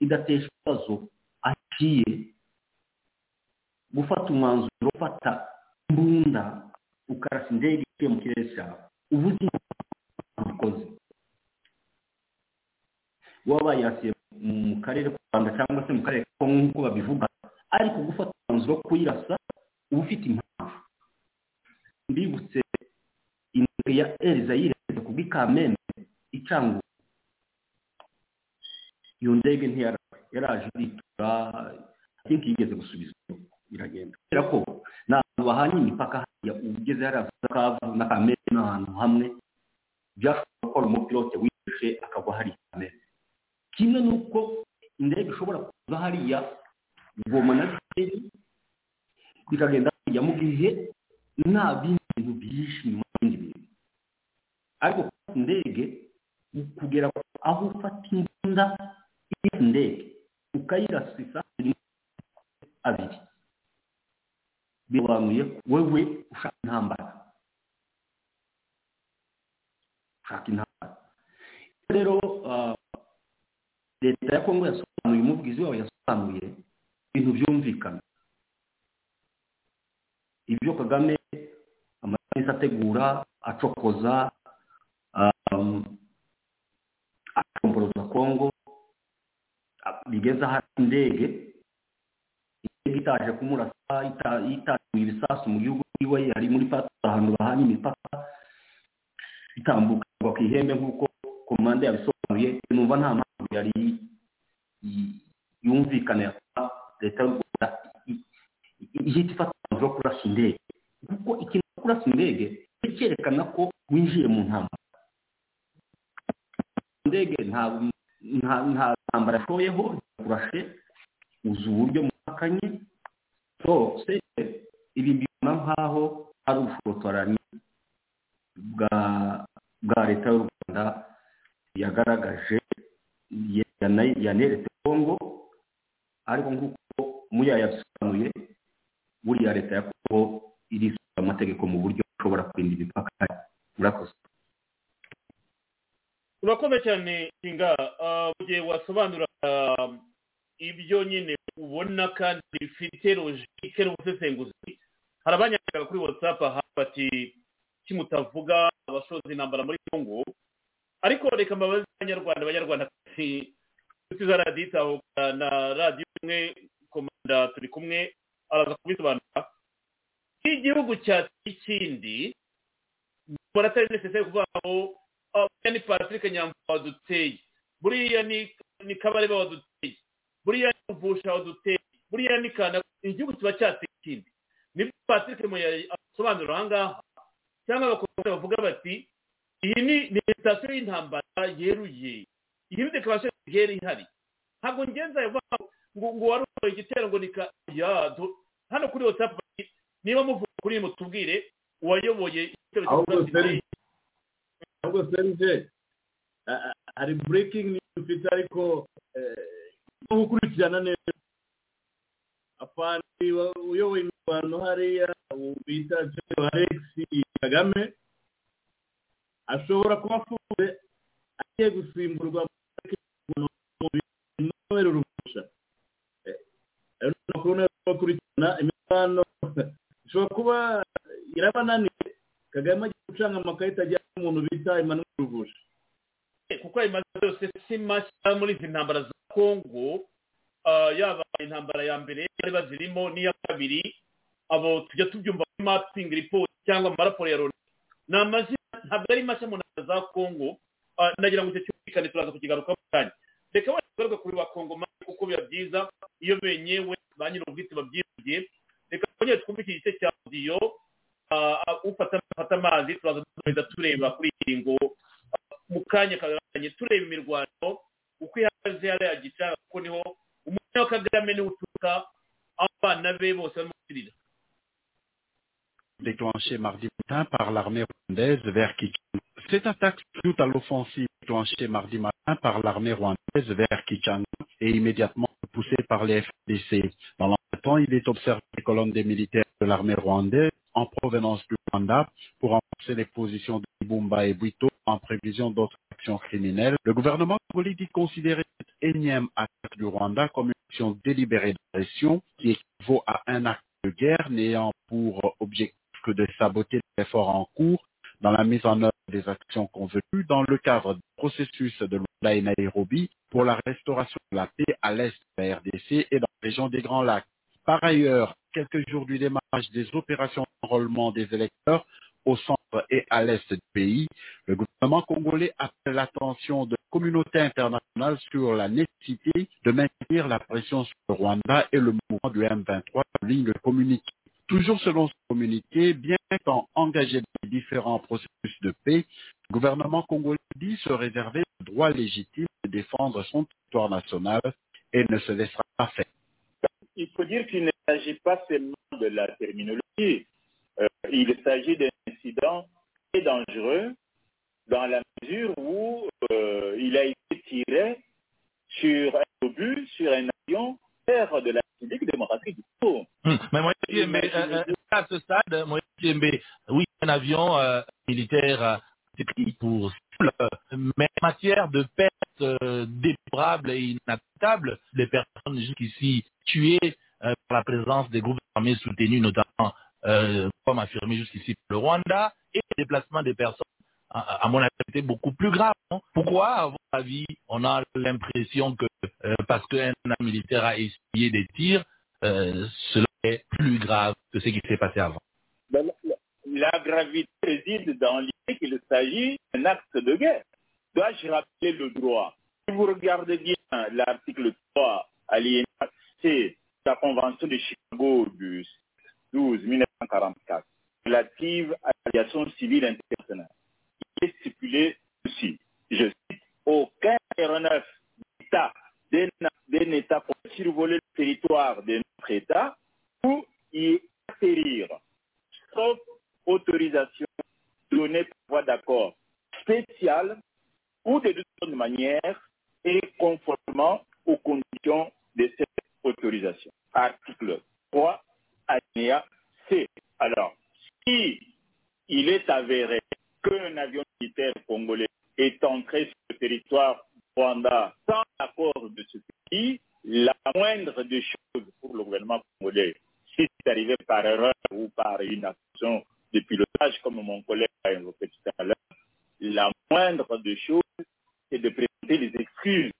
idatesha ibibazo aciye gufata umwanzuro ufata imbunda ukarasa indege iciye mu kirere cyawe uba uzi ubikoze waba bayirasiye mu karere k'u rwanda cyangwa se mu karere ka kongo nk'uko babivuga ariko gufata umwanzuro wo kuyirasa uba ufite impamvu mbibutse indege ya eriza yireze ku bw'ikamembe icangura iyo ndege ntiyaraje iritura ariko yigeze gusubiza iragenda. Kubera ko ni abantu bahanye imipaka hariya ugeze hariya kavu na kamere n'ahantu hamwe byashobora gukora umupilote wishe akagwa hariya kamere kimwe n'uko indege ishobora kuza hariya goma na bikagenda hariya. Mu gihe nta bindi y'ibindi bintu ariko indege kugera aho ufata imbunda iyo ndege ukayirasisa abiri. Bisobanuye wewe ushaka intambara. Ushaka intambara. Rero leta ya kongo yasobanuye umuvugizi wawe yasobanuye ibintu byumvikana. Ibyo kagame amasanisi ategura acokoza acomboroza kongo bigeze ahari indege indege itaje kumurasa itajuye ibisasu mu gihugu iwe yari muri pata ahantu bahanye imipaka itambuka ku ihembe nk'uko komande yabisobanuye numva nta mpamvu yari yumvikana ya leta y'u rwanda ihita ifata umwanzuro wo kurasa indege. Kuko ikintu kurasa indege cyerekana ko winjiye mu ntambara. Indege nta ntambara yashoyeho kurashe uzi uburyo mupakanye so se ibi mbibona nk'aho ari ubushotoranyi bwa leta y'u rwanda yagaragaje yaneretse kongo ariko nk'uko muya yabisobanuye buriya leta ya kongo irisuka amategeko mu buryo ishobora kurinda imipaka murakoze. Urakoze cyane kinga. Mu gihe wasobanura ibyo nyine ubona kandi bifite logike n'ubusesenguzi hari abanyarwanda kuri watsapu aha bati kimutavuga abashoza intambara muri kongo ariko reka mbabaze abanyarwanda abanyarwanda inshuti za radiyo itahuka na radiyo imwe komanda turi kumwe araza kubisobanura. Nk'igihugu cyateye ikindi mbona atari necessary kuvuga ngo buriya ni patrick nyamvura waduteye. Buriya ni kabareba waduteye. Buriya ni mvusha waduteye. Buriya ni kana igihugu kiba cyateye ikindi ni byo patrick asobanura aha ngaha. Cyangwa abakomite bavuga bati iyi ni sitasiyo y'intambara yeruye. Iyi ni dekarasiyo yari ihari. Ntabwo ngenza yavuga ngo wari usohoye igitero ngo ni ka hano kuri watsapu niba muvuga kuri mutubwire uwayoboye ahubwo serije hari burekingi niyo mfite ariko no gukurikirana neza afandi uyoboye imirwano hariya bita alex kagame ashobora kuba afunze agiye gusimburwa noel rugusha kubona bakurikirana imirwano ishobora kuba irabananiye kagame agiye gucanga amakarita ajyana n'umuntu bita emmanuel rugusha kuko ayo mazina yose si mashya muri izi ntambara za kongo yaba intambara ya mbere bari bazirimo n'iya kabiri abo tujya tubyumva muri mapingi ripoti cyangwa amaraporo ya loni. Ni amazina ntabwo ari mashya mu ntambara za kongo nagira ngo icyo cyumvikane turaza kukigaruka mu kanya. Reka wenda tugaruke kuri ba kongo kuko biba byiza iyo benyewe ba nyir'ubwite babyivugiye reka iki gice cya mardi matin par l'armée rwandaise vers Kichanga. Cette attaque tout à l'offensive déclenchée mardi matin par l'armée rwandaise vers Kichanga est immédiatement poussée par les FDC. Dans l'entretemps, il est observé des colonnes des militaires de l'armée rwandaise en provenance du Rwanda pour renforcer les positions de Ibumba et Bwito en prévision d'autres actions criminelles. Le gouvernement congolais dit considérer cette énième attaque du Rwanda comme une action délibérée d'agression qui équivaut à un acte de guerre n'ayant pour objectif que de saboter l'effort en cours dans la mise en œuvre des actions convenues dans le cadre du processus de Luanda et Nairobi pour la restauration de la paix à l'est de la RDC et dans la région des Grands Lacs. Par ailleurs, quelques jours du démarrage des opérations d'enrôlement des électeurs au centre et à l'est du pays, le gouvernement congolais appelle l'attention de la communauté internationale sur la nécessité de maintenir la pression sur le Rwanda et le mouvement du M23 en ligne de communiqué. Toujours selon ce communiqué, bien qu'en engagé dans les différents processus de paix, le gouvernement congolais dit se réserver le droit légitime de défendre son territoire national et ne se laissera pas faire. Il faut dire qu'il ne s'agit pas seulement de la terminologie. Euh, il s'agit d'un incident très dangereux dans la mesure où euh, il a été tiré sur un obus, sur un avion terre de la République démocratique du Congo. Hum, Mais moi, mais, euh, à ce stade, moi, oui, un avion euh, militaire euh, c'est pris pour cible, mais en matière de pertes euh, déplorables et inacceptables, des personnes jusqu'ici tuées euh, par la présence des groupes armés soutenus, notamment, euh, comme affirmé jusqu'ici, le Rwanda, et le déplacement des personnes, à, mon avis, c'était beaucoup plus grave. Pourquoi, à votre avis, on a l'impression que euh, parce qu'un militaire a essuyé des tirs, cela est plus grave que ce qui s'est passé avant? Ben, la, la gravité réside dans l'idée qu'il s'agit d'un acte de guerre. Dois-je rappeler le droit? Si vous regardez bien l'article 3, alinéa De la Convention de Chicago du 12 1944, relative à l'aviation civile internationale, il est stipulé aussi, je cite, aucun aéronef d'État d'un État pour survoler le territoire de notre État ou y atterrir, sauf autorisation donnée par voie d'accord spéciale ou de toute manière et conformément aux conditions de cette autorisation. Article 3, alinéa C. Alors, si il est avéré qu'un avion militaire congolais est entré sur le territoire Rwanda sans l'accord de ce pays, la moindre des choses pour le gouvernement congolais, si c'est arrivé par erreur ou par une action de pilotage, comme mon collègue a évoqué tout à l'heure, la moindre des choses, c'est de présenter les excuses.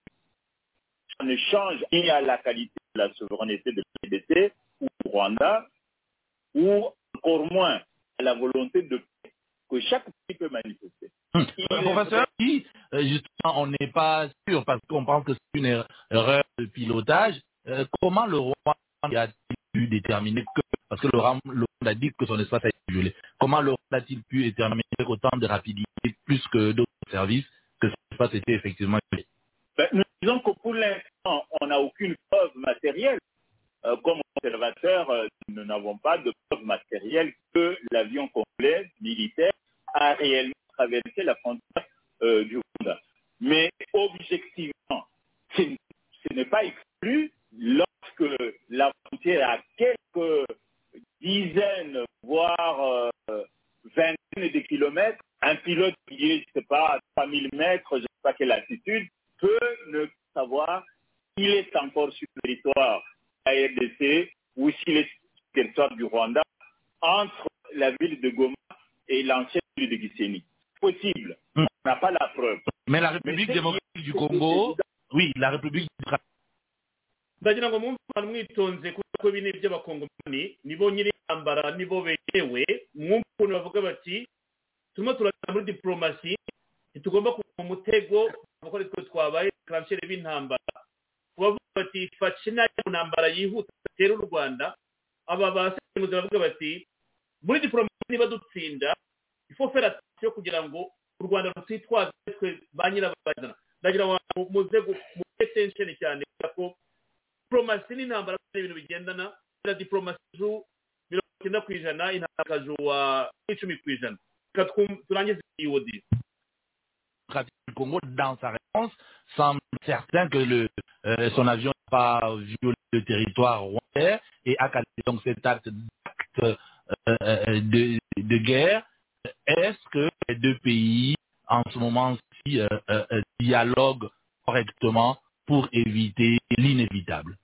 Ne change ni à la qualité de la souveraineté de l'UDC ou du Rwanda, ou encore moins à la volonté de paix que chaque pays peut manifester. Hum. Euh, professeur, si euh, justement on n'est pas sûr parce qu'on pense que c'est une er- erreur de pilotage, euh, comment le Rwanda a-t-il pu déterminer que, parce que le Rwanda a dit que son espace a été violé, comment le Rwanda a-t-il pu déterminer avec autant de rapidité, plus que d'autres services, que cet espace était effectivement violé? Ben, nous disons que pour l'instant, on n'a aucune preuve matérielle. Euh, comme observateur, euh, nous n'avons pas de preuve matérielle que l'avion congolais militaire a réellement traversé la frontière euh, du Rwanda. Mais objectivement, ce n'est pas exclu lorsque la frontière a quelques dizaines, voire vingtaines de kilomètres, un pilote qui est, je ne sais pas, à 3000 mètres, je ne sais pas quelle altitude, peut ne savoir s'il est encore sur le territoire de la RDC ou s'il est sur le territoire du Rwanda entre la ville de Goma et l'ancienne ville de Gisenyi. Possible. On n'a pas la preuve. Mais la République démocratique du Congo, oui, la République démocratique ndagira ngo mwumve abantu mwitonze kuko ibi ni iby'abakongomani nibo nyiri intambara nibo begewe mwumve ukuntu bavuga bati turimo turagana muri diporomasi ntitugomba kuva mu mutego kuko ari twe twabaye karanshere b'intambara. Bavuga bati fashe na yo ntambara yihuta zitera u rwanda. Aba basemuzi bavuga bati muri diporomasi niba dutsinda ifo fera yo kugira ngo u rwanda rutitwaze twe ba nyirabayazana ndagira ngo muze muze tensheni cyane kubera ko diporomasi n'intambara ni ibintu bigendana. Na diporomasi ju mirongo icyenda ku ijana intambara akaju wa icumi ku ijana. Reka turangize iyi wodi? Démocratique du Congo, dans sa réponse, semble certain que le, euh, son avion n'a pas violé le territoire rwandais et a donc cet acte euh, euh, de, guerre. Est-ce que les deux pays, en ce euh, euh, dialoguent correctement pour éviter l'inévitable?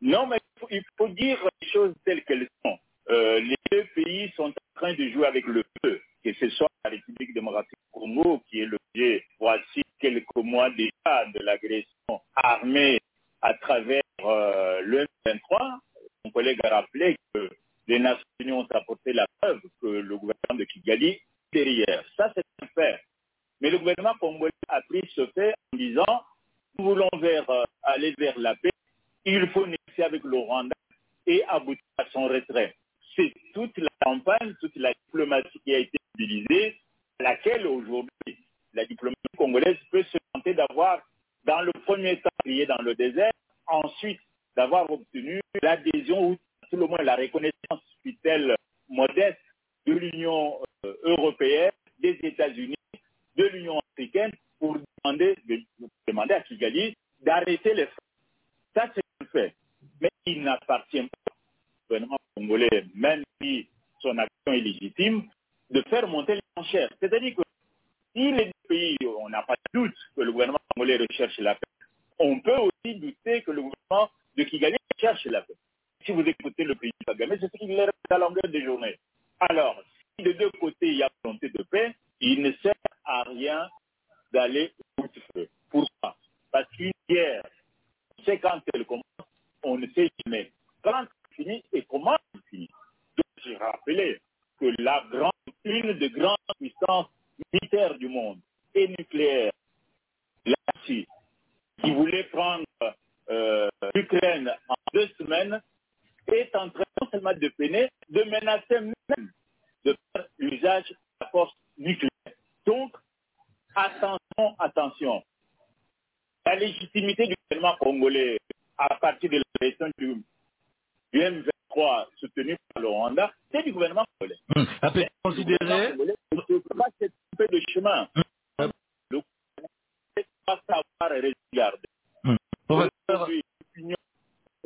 Non, mais il faut dire les choses telles qu'elles sont. Euh, les deux pays sont en train de jouer avec le feu, que ce soit la République démocratique du Congo, qui est l'objet, voici quelques mois déjà, de l'agression armée à travers euh, le M23. Mon collègue a rappelé que les Nations Unies ont apporté la preuve que le gouvernement de Kigali est derrière. Ça, c'est un fait. Mais le gouvernement congolais a pris ce fait en disant, nous voulons euh, aller vers la paix, il faut négocier avec le Rwanda et aboutir à son retrait. C'est toute la campagne, toute la diplomatie qui a été utilisée, à laquelle aujourd'hui la diplomatie congolaise peut se tenter d'avoir, dans le premier temps, crié dans le désert, ensuite d'avoir obtenu l'adhésion ou tout le moins la reconnaissance, fut-elle modeste, de l'Union euh, européenne, des États-Unis, de l'Union africaine pour demander, de- demander à Kigali d'arrêter les frappes. Ça, c'est un fait. Mais il n'appartient pas au gouvernement même si son action est légitime, de faire monter les enchères. C'est-à-dire que si les deux pays, on n'a pas de doute que le gouvernement congolais recherche la paix, on peut aussi douter que le gouvernement de Kigali cherche la paix. Si vous écoutez le président Kagame, c'est ce qu'il est à la longueur des journées. Alors, si de deux côtés il y a volonté de paix, il ne sert à rien d'aller au bout du feu. Pourquoi? Parce qu'une guerre, sait quand elle commence, on ne sait jamais quand et comment elle finit. Donc, j'ai que la grande, une des grandes puissances militaires du monde et nucléaire, la Russie, qui voulait prendre euh, l'Ukraine en deux semaines, est en train non seulement de peiner, de menacer même de faire l'usage de la force nucléaire. Donc, attention, attention. La légitimité du gouvernement congolais à partir de la gestion du, du M23 soutenu par le Rwanda, c'est du gouvernement congolais. Peut être Le considéré gouvernement congolais ne peut pas se tromper de chemin. Le gouvernement doit savoir regarder. Aujourd'hui, l'Union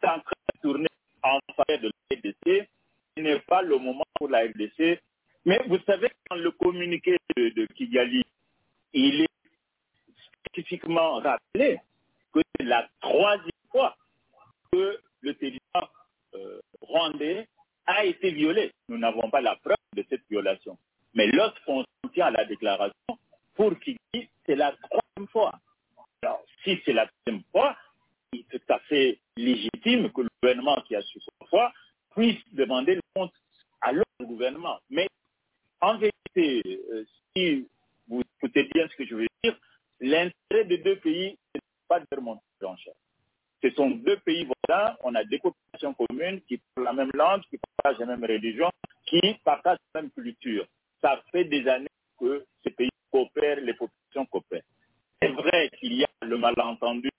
est en train de tourner en faveur de la RDC. Ce n'est pas le moment pour la RDC. Mais vous savez, dans le communiqué de, de Kigali, il est spécifiquement rappelé que c'est la troisième fois que le territoire euh, rwandais a été violé. Nous n'avons pas la preuve de cette violation. Mais lorsqu'on tient à la déclaration, pour Kigali, c'est la troisième fois. Alors, si c'est la troisième fois, il est tout à fait légitime que le gouvernement qui a su trois fois puisse demander le compte à l'autre gouvernement. Mais en vérité, euh, si vous écoutez bien ce que je veux dire, l'intérêt des deux pays, n'est pas de remonter l'enchère. Ce sont deux pays voisins, on a des populations communes qui parlent la même langue, qui partagent la même religion, qui partagent la même culture. Ça fait des années que ces pays coopèrent, les populations coopèrent. C'est vrai qu'il y a le malentendu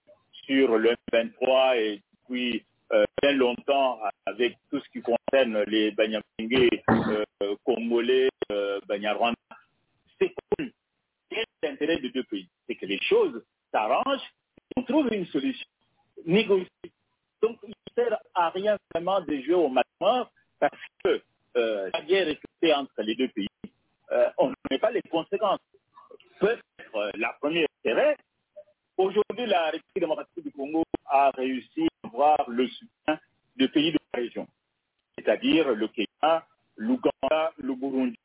sur le 23 et depuis euh, bien longtemps avec tout ce qui concerne les Banyamenge euh, congolais, euh, Banyarwanda. C'est est l'intérêt des deux pays? C'est que les choses s'arrangent, on trouve une solution négociée. Donc, il ne sert à rien vraiment de jouer au matmort parce que euh, la guerre est faite entre les deux pays. Euh, on ne connaît pas les conséquences. Peut-être euh, la première intérêt, aujourd'hui, la République démocratique du Congo a réussi à avoir le soutien de pays de la région, c'est-à-dire le Kenya, l'Ouganda, le Burundi.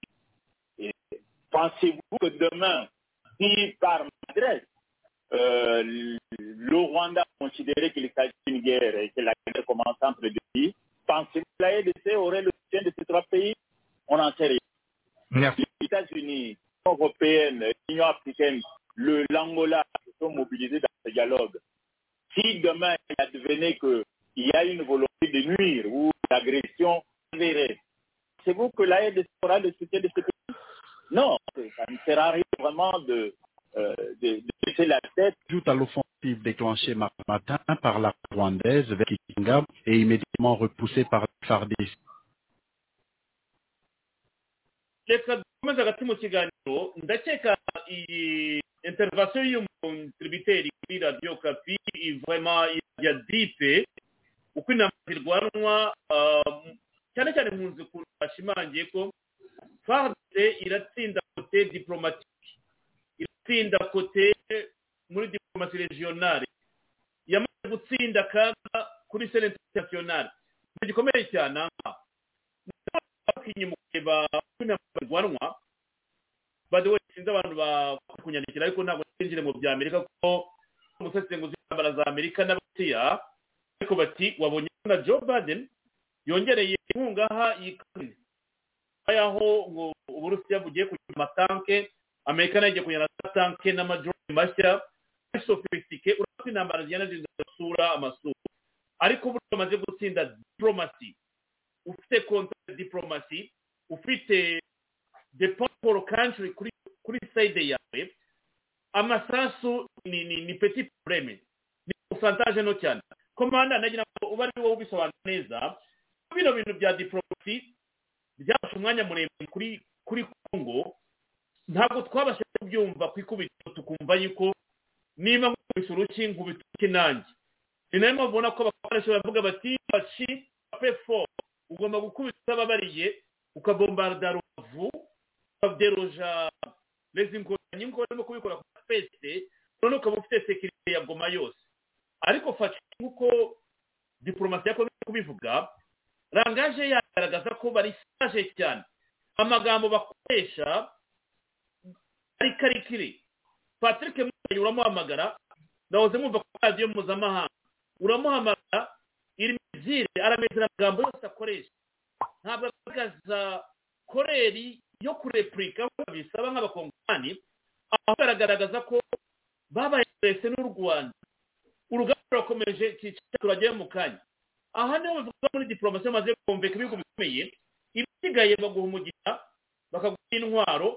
Pensez-vous que demain, si par adresse, euh, le Rwanda a considéré qu'il s'agit d'une guerre et que la guerre commence entre les deux pays, pensez-vous que la RDC aurait le soutien de ces trois pays? On n'en sait rien. Merci. Les États-Unis, l'Union européenne, l'Union africaine, le l'Angola sont mobilisés dans ce dialogue. Si demain il advenait qu'il y a une volonté de nuire ou d'agression c'est vous que la RDC aura le soutien de ce pays? Non, ça ne sert à rien vraiment de, euh, de, de laisser la tête. Ajoute à l'offensive déclenchée mardi matin par la rwandaise vers Kikinga et immédiatement repoussée par FARDC. reka dukomeze hagati mu kiganiro ndakeka iyi interivasiyo y'umutribiteri kuri radiyo kapi ivurema ya dipe uko inama zirwanwa cyane cyane mpunzi ukuntu bashimangiye ko farde iratsinda kote diplomatike iratsinda kote muri diplomasi regionale yamaze gutsinda akaga kuri sene internationale ikintu gikomeye cyane aha inyuma kureba by the way sinzi abantu bakunyandikira ariko ntabwo twinjire mu bya amerika kuko umusesenguzi w'intambara za amerika n'abasiya ariko bati wabonye na joe biden? Yongereye inkunga aha yikane yaho ngo uburusiya bugiye kugira amatanke amerika na yo igiye kugira amatanke n'amajoroni mashya. Ari sofisitike urabona ko intambara zigenda zidasura amasura ariko buryo bamaze gutsinda diplomasi ufite konti diplomasi ufite power country kuri side yawe amasasu ni petit probleme ni pourcentage no cyane. Komanda nagira ngo uba ari wowe ubisobanura neza. Bino bintu bya diplomasi byafashe umwanya muremure kuri kuri Congo. Ntabwo twabasha kubyumva ku ikubitiro tukumva yuko niba nkubise uruki nkubita uruki nanjye ni na yo mpamvu ubona ko abakoresha baravuga bati bashi pe fo ugomba gukubita utababariye ukabombarda rubavu ukaderoja lezi inkotanyi nk'uko barimo kubikora ku fese none ukaba ufite sekirite ya goma yose. Ariko fasha nk'uko diporomasi yakomeje kubivuga rangaje yagaragaza ko barisaje cyane. Amagambo bakoresha ari karikiri. Patrick mwanya uramuhamagara? Ndahoze mwumva ku radiyo mpuzamahanga. Uramuhamagara? Iri mizire aramezera amagambo yose akoresha. Ntabwo agaragaza koreri yo kurepurika bisaba nk'abakongomani. Aho baragaragaza ko babaye wese n'u rwanda. Urugamba rurakomeje icyiciro turagiye mu kanya. Aha ni ho bivuga muri diporomasi bamaze kumvika ibihugu bikomeye ibisigaye baguha umugisha bakaguha intwaro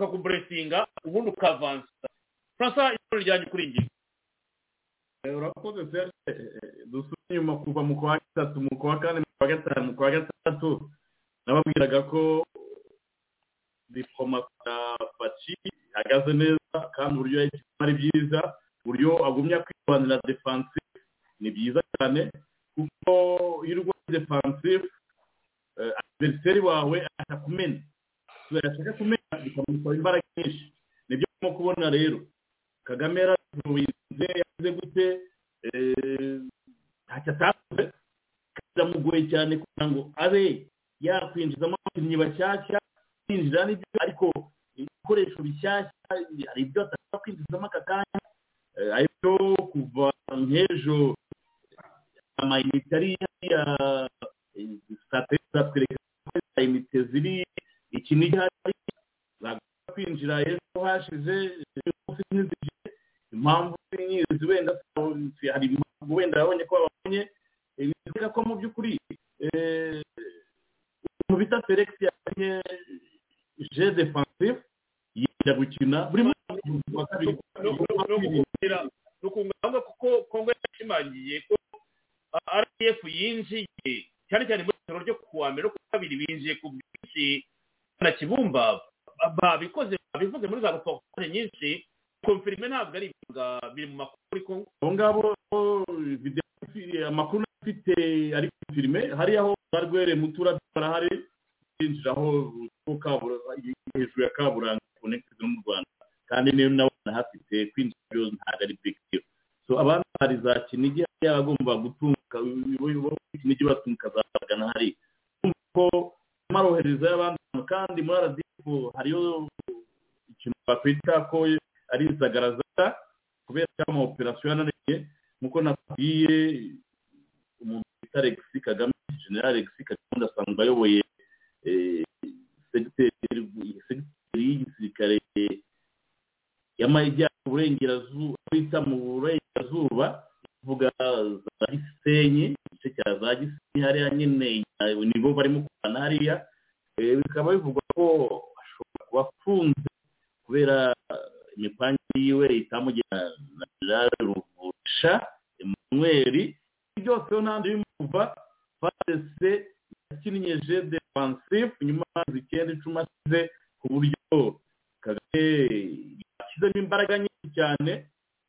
bakakuburesinga ubundi ukavansa. Francois ijoro ryanjye kuri njye. Urakoze serge. Dusubire inyuma kuva mu kwa gatatu mu kwa kane mu kwa gatanu mu kwa gatandatu nababwiraga ko diplomasi ya faci ihagaze neza kandi uburyo yayishyizemo ari byiza uburyo agumya kwisobanurira defansive ni byiza cyane kuko iyo urwaye defansive adveriseri wawe atakumena yashaka kumena bikamusaba imbaraga nyinshi. Nibyo turimo kubona rero. Kagame yarabizinze yavuze gute? Ntacyo atakoze biramugoye cyane kugira ngo abe yakwinjizamo abakinnyi bashyashya kwinjira n'ibyo ariko ibikoresho bishyashya hari ibyo atashobora kwinjizamo aka kanya. Ariko kuva nk'ejo amayinite ari ya satelite zatwereka ko amayinite ziri ikinigi hari bagomba kwinjira ejo hashize impamvu nyizi wenda hari impamvu wenda yabonye ko babonye bivuga ko mu by'ukuri umuntu bita felix yazanye je defensive yenda gukina buri ni ukungana kuko kongo yashimangiye ko rpf yinjiye cyane cyane muri ijoro ryo ku wa mbere no ku kabiri binjiye ku bwinshi na kibumba babikoze babivuze muri za raporo nyinshi konfirime ntabwo ari ibanga biri mu makuru kongo abo ngabo amakuru afite ari konfirime hariya aho rwere mutura barahari binjiraho hejuru ya kaburangi konekitizi no mu rwanda. Kandi niyo nawe nahafite kwinjira byose ntabwo ari big deal. So abandi hari za kinigi hariya bagomba gutunga kinigi batunga kazagana hari ko marohereza y'abandi bantu kandi muri aradifu hariyo ikintu bakwita ko ari izagaraza kubera ko ama operasiyo yananiye nk'uko nakubwiye umuntu bita alexi kagame general alexi kagame ndasanzwe ayoboye eh, segiteri y'igisirikare y'amajyaruguru burengerazuba bita mu burengerazuba ivuga za gisenyi igice cya za gisenyi hariya nyine nibo barimo kurwana hariya. Eh, bikaba bivugwa ko ashobora kuba afunze kubera imipangire yiwe itamugena na general ruvusha emmanuel. Byose yo ntandi bimuva fadese yakinnye je defensive nyuma y'amazi icyenda icumi ashize ku buryo kagame yashyizemo imbaraga nyinshi cyane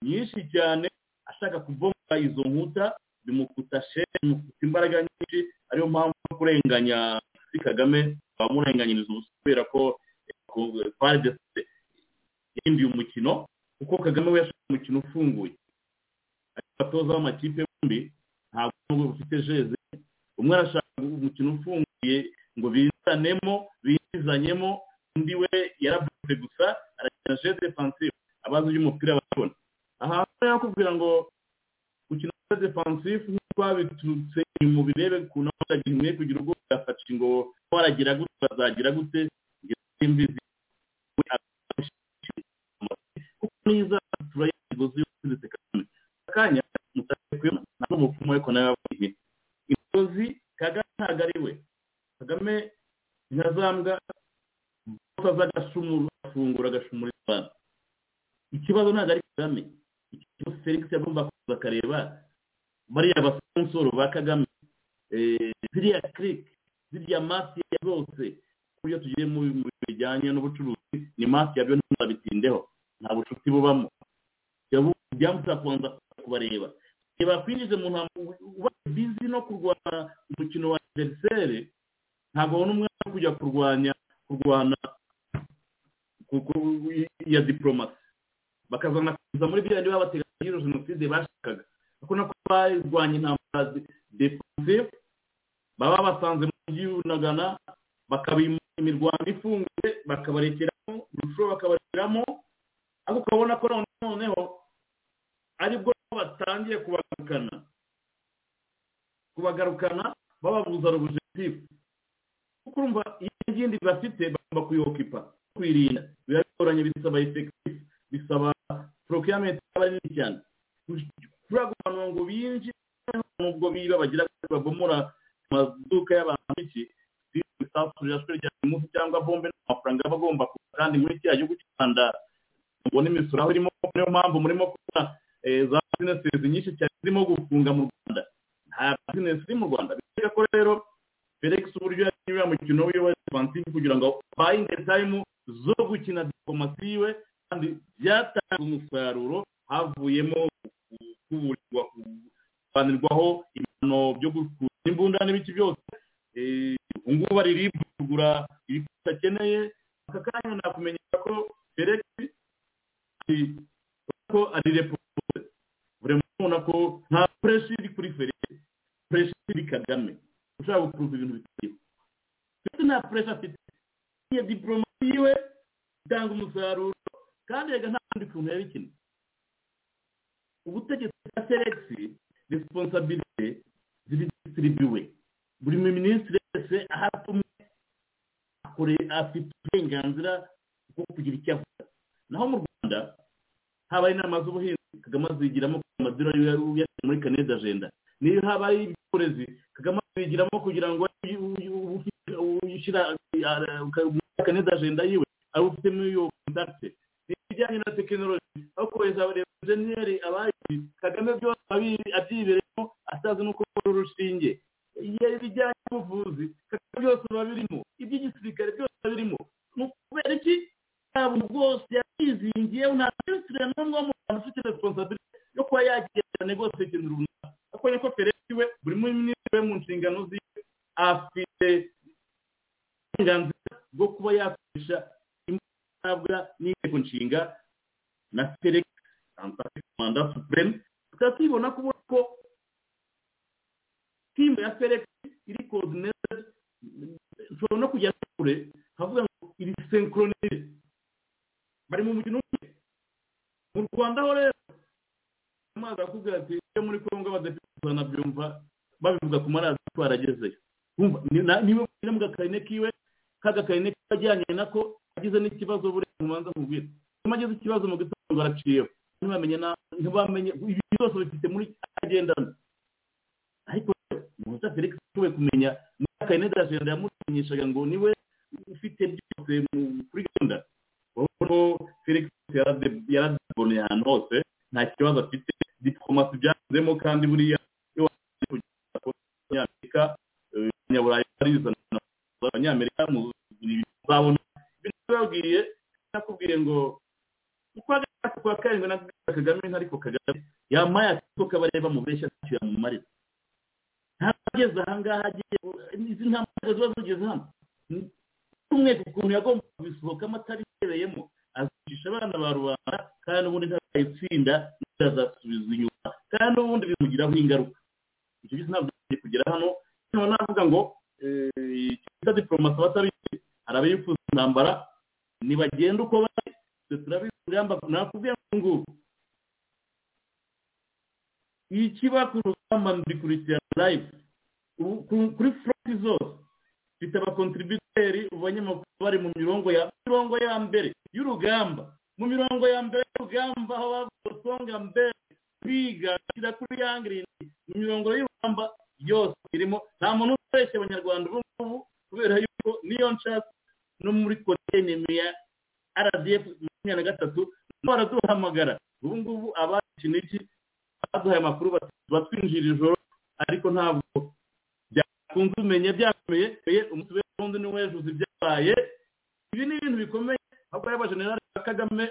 nyinshi cyane ashaka kuvoma izo nkuta. Bimukuta shene bimukuta imbaraga nyinshi ariyo mpamvu yo kurenganya si kagame bamurenganyiriza ubusa kubera ko fadese yahinduye umukino kuko kagame we yashaka umukino ufunguye. Ariko abatoza b'amakipe bombi ntabwo bafite jeze umwe arashaka umukino ufunguye ngo bizanemo bizanyemo undi we yarabutse gusa arakina jeze defensive abazi iby'umupira barabona. Aha rero kubwira ngo gukina defensive nk'uko babiturutse mu birebe ukuntu abagira imwe kugira ubwo bwafashe ngo waragira gute bazagira gute imbizi niza turayigozi yose kagame. Akanya mutakuyemo ntabwo umupfumu ariko nawe yavuye imigozi kagame ntabwo ari we. Kagame ntazambwa aza agashumura agafungura agashumura abantu ikibazo ntabwo ari kagame. Ikibazo felix yagomba kuza akareba bariya basonsoro ba kagame eh, ziriya kirike ziriya masiya zose buryo tugiye mu bijyanye n'ubucuruzi ni masiya byo ntuzabitindeho nta bucuti bubamo. Byamusaba kubanza kubareba. Reba kwinjiza mu ntabwo uba bizi no kurwana umukino wa adversary ntabwo wabona umwanya wo kujya kurwanya kurwana ku- ku- ya diplomasi bakazana kuza muri biriya niba bateganya iyo jenoside bashakaga. Kuko nako barwanya intambara defensive baba basanze mu mujyi w'unagana bakabima imirwano ifunguye bakabarekeramo urushaho bakabarekeramo ariko ukabona ko none- noneho ari bwo batangiye kubagarukana. Kubagarukana bababuza objectif kuko urumva iyo ikindi bafite bagomba kuyokipa kwirinda. Biba bigoranye bisaba effectif bisaba procurement aba ari nini cyane. Kuriya guhanura ngo binjire nubwo biba bagira ngo babomora amaduka y'abantu iki isasurira rya buri munsi cyangwa bombe n'amafaranga aba agomba kuba. Kandi muri kiriya gihugu cy'u rwanda mubona imisoro aho irimo niyo mpamvu murimo kubona eh, za bizinesi nyinshi cyane zirimo gufunga mu rwanda. Nta bizinesi iri mu rwanda. Bivuga ko rero felix uburyo yakinnye uriya mukino wiwe defensive kugira ngo bayinde time zo gukina diplomasi yiwe kandi byatanze umusaruro havuyemo kuburirwa kuvanirwaho ibihano byo gukura imbunda n'ibiki byose. Eh, ubu ngubu bari ribu kugura ibikoresho akeneye aka kanya nakumenyesha ko ari- ko ari repubulika urabona ubona ko nta pureshi iri kuri felix pureshi iri kagame. Ushaka gukuruza ibintu bitariho ndetse nta pureshi afite. Iyo diporomasi yiwe itanga umusaruro kandi reka nta kundi kuntu yabikina. Ubutegetsi bwa felix responsabilite ziri distribuwe buri minisitiri wese aho akore afite uburenganzira bwo kugira icyo avuga naho mu rwanda habaye inama z'ubuhinzi kagame azigiramo amadorari yashyira muri kaneda agenda niyo habaye iby'uburezi kagame azigiramo kugira ngo ushyira kaneda agenda yiwe ari ufitemo iyo kontakite ibijyanye na tekinoloji aho kohereza abarenjeniyeri abayizi kagame byose abyibereyemo atazi n'uko bakora urushinge. Ibijyanye n'ubuvuzi kagame byose biba birimo iby'igisirikare byose biba birimo. Ni ukubera iki? Ntabwo bwose yabizingiye nta minisitiri n'umwe wo mu rwanda ufite responsabilite yo kuba yagira negose ikintu runaka. Ariko niko felix we buri minisitiri we mu nshingano ziwe afite uburenganzira bwo kuba yakoresha imbaraga n'inteko nshinga na felix manda supreme. Tukaba tubibona ko ubona ko timu ya felix iri coordinated nshobora no kujya kure havuga ngo iri synchronise bari mu mukino umwe. Mu rwanda ho rero amazi arakubwira ati iyo muri kongo abadepite banabyumva babivuga ku maradiyo twaragezeyo Wumva, ni- na- ni we wenyine mu gakarine kiwe ka gakarine kiwe ajyanye nako agize n'ikibazo buriya mubanza mubwira nyuma agize ikibazo mu gitondo araciyeho ntibamenye ntibamenye ibi byose bifite muri agendana ariko musa felix ashoboye kumenya n'akarine d'agenda yamumenyeshaga ngo ni we ufite byose kuri gahunda urabona ko felix yarade- yaradeboneye ahantu hose nta kibazo afite diplomasi byanyuzemo kandi buriya iyo wagiye kugera ku banyamerika eh, abanyaburayi barizana abanyamerika muzabona ibintu babwiye nakubwiye ngo uko karindwi na kagame ariko kagame yamaye akiko kabareba mubeshya ntacyo yamumarira. Ntageze ahangaha agiye izi ntambwe ziba zigeze hano. Umwete ukuntu yagomba kubisohokamo atari ibereyemo azicisha abana ba rubanda kandi ubundi ntazayitsinda ntazasubizwa inyuma kandi ubundi bimugiraho ingaruka. Icyo gihe ntabwo tugiye kugera hano. Hano navuga ngo eh, icyo diplomasi abatabizi hari abifuza intambara nibagenda uko bari twe turabizi ingamba nakubwiye ngo ngubu ikiba ku rugamba ndikurikirana live kuri fronti zose mfite abakontributeri abanyamakuru bari mu mirongo ya mirongo ya mbere y'urugamba. Mu mirongo ya mbere y'urugamba aho bagosonga mbere kwiga shyira kuri yangirini mu mirongo y'urugamba yose irimo nta muntu ubeshya abanyarwanda ubu ngubu kubera yuko niyo nshatse no muri kontinenti ya rdf makumyabiri na gatatu baraduhamagara ubu ngubu abazi iki baduhaye amakuru bati batwinjira ijoro ariko ntabwo byakunze umenya byakomeye umunsi w'undi ni wejuze ibyabaye ibi ni ibintu bikomeye ahubwo yaba generali wa kagame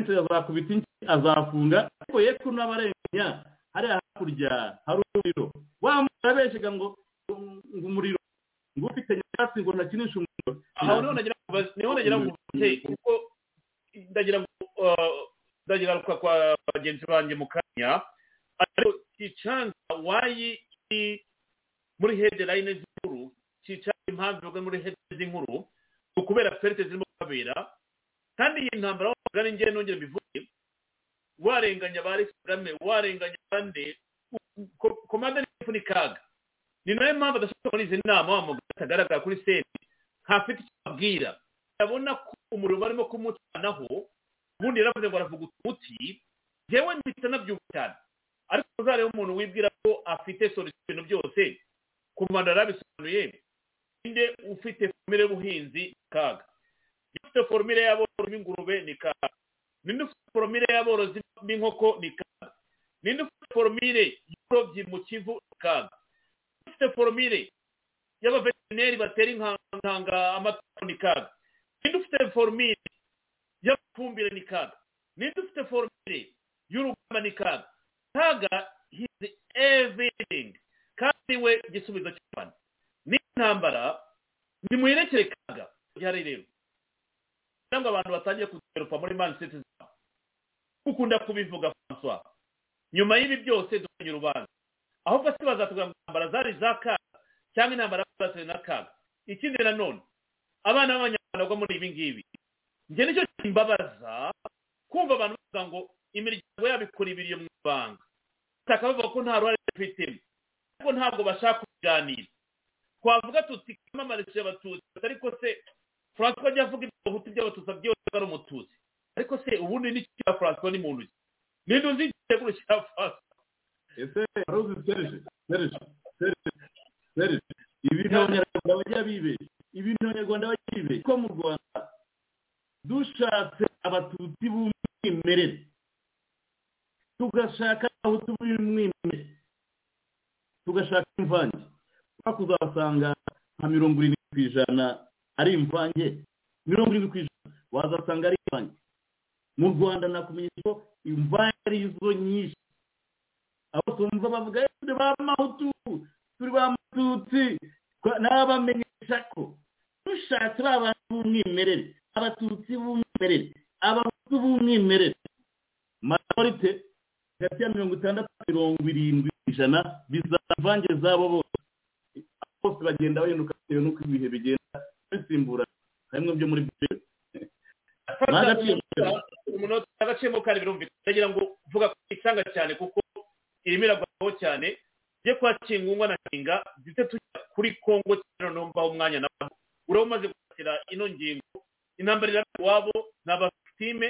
azakubita inki azafunga ariko ye ko n'abarenganya hariya hakurya hari umuriro. Wa muntu arabeshyaga ngo ngo umuriro ngo ufite nyakatsi ngo ntakinishe umuriro. Aho ni ho nagira ngo baze- ni ho nagira ngo mvuze kuko ndagira ngo ndagaruka kwa bagenzi banjye mu kanya ariko kicanza wayi iri muri headline z'inkuru kicanza impamvu ivuga muri headline z'inkuru ni ukubera ferite zirimo kubabera kandi iyi ntambara aho mugari njye nongere mbivuge warenganya ba Kagame warenganya abandi ko- komanda n'ifu ni kaga. Ni na yo mpamvu adashobora muri izi nama wa mugabo atagaragara kuri seni ntafite icyo ababwira. Urabona ko umuriro barimo kumucanaho ubundi yaravuze ngo aravuga umuti njyewe mpita nabyumva cyane. Ariko uzareba umuntu wibwira ko afite solution ibintu byose komanda yarabisobanuye ninde ufite formire y'ubuhinzi kaga. Ninde ufite formire y'aborozi b'ingurube ni kaga. Ninde ufite formire y'aborozi b'inkoko ni kaga. Ninde ufite formire y'uburobyi mu kivu ni kaga. Ufite formire y'abaveterineri batera inkanga amatungo ni kaga. Ninde ufite formire y'amafumbire ni kaga ninde ufite formire y'urugamba ni kaga kaga hizi everything. Kandi we igisubizo cy'abantu n'intambara nimuyerekere kaga. Gihari rero. Ngo abantu batangiye kudevelopa muri man city zabo. Ukunda kubivuga françois. Nyuma y'ibi byose dufanye urubanza. Ahubwo se bazatubwira ngo intambara zari za kaga cyangwa intambara zatewe na kaga? Ikindi nanone abana b'abanyarwanda bagwa muri ibi ngibi njye ni cyo kimbabaza kumva abantu bavuga ngo imiryango yabo ikora ibiriyo mu ibanga. Bataka bavuga ko nta ruhare bafitemo ariko ntabwo bashaka kubiganira. Twavuga tuti kamamarishe abatutsi. Ariko se francois ajya avuga ibihutu by'abatutsi byose ari umututsi? Ariko se ubundi n'iki cya francois ni muntu ki ninde uzi igiteguro cya francois? Ese wari uzi serije serije serije serije ibintu abanyarwanda bajya bibeshya ibintu abanyarwanda bajya bibeshya ko mu rwanda dushatse abatutsi b'umwimerere. Tugashaka abahutu b'umwimerere tugashaka imvange. Ushobora kuzasanga nka mirongo irindwi ku ijana ari imvange. Mirongo irindwi ku ijana wazasanga ari imvange. Mu rwanda nakumenyesha ko imvange ari zo nyinshi. Aho tumva bavuga "Eh, turi ba mahutu? Turi ba matutsi n'abamenyesha ko dushatse ba bantu b'umwimerere. Abatutsi b'umwimerere. Abahutu b'umwimerere. Majorite mirongo itandatu mirongo irindwi ku ijana bizaba imvange zabo bose. Bose bagenda bahinduka bitewe n'uko ibihe bigenda bisimbura harimo byo muri byo agaciyemo kare birumvikana ndagira ngo vuga ko isanga cyane kuko irimo iragwaho cyane. Tujye kwa kingungwa na kinga ndetse tujya kuri kongo cyane numvaho umwanya nawe uraba umaze gukatira ino ngingo intambara irabera iwabo ni abafitime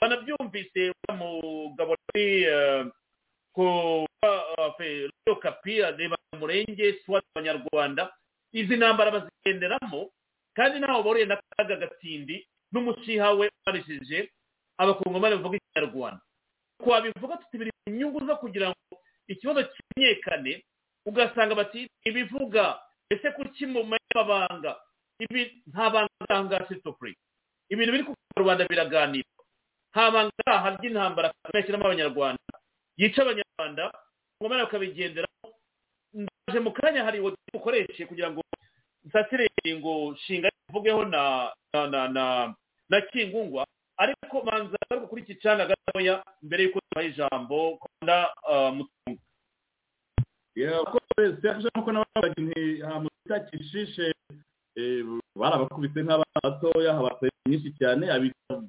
banabyumvise mugabo ari ko radiyo kapi areba umurenge swati abanyarwanda izi ntambara bazigenderamo kandi ntawe bahuriye n'akaga gatindi n'umushiha we ubarishije abakongomani bavuga ikinyarwanda. Twabivuga tuti biri mu nyungu zo kugira ngo ikibazo kimenyekane ugasanga bati ibivuga ese kuki mu mabanga ibi nta banga ngaha sitopuri ibintu biri ku rwanda biraganirwa nta banga harya intambara bashyiramo abanyarwanda. Yica abanyarwanda ngomara bakabigenderaho ndaje mu kanya hari uwo dukoreshe kugira ngo nsasire ngo shinga ivugeho na na na na na kingungwa. Ariko manza ariko kuri iki cana gatoya mbere y'uko tubaha ijambo kunda mutunga. Serge nk'uko nabaga nti hamutita kishishe barabakubise nk'abana batoya habateye nyinshi cyane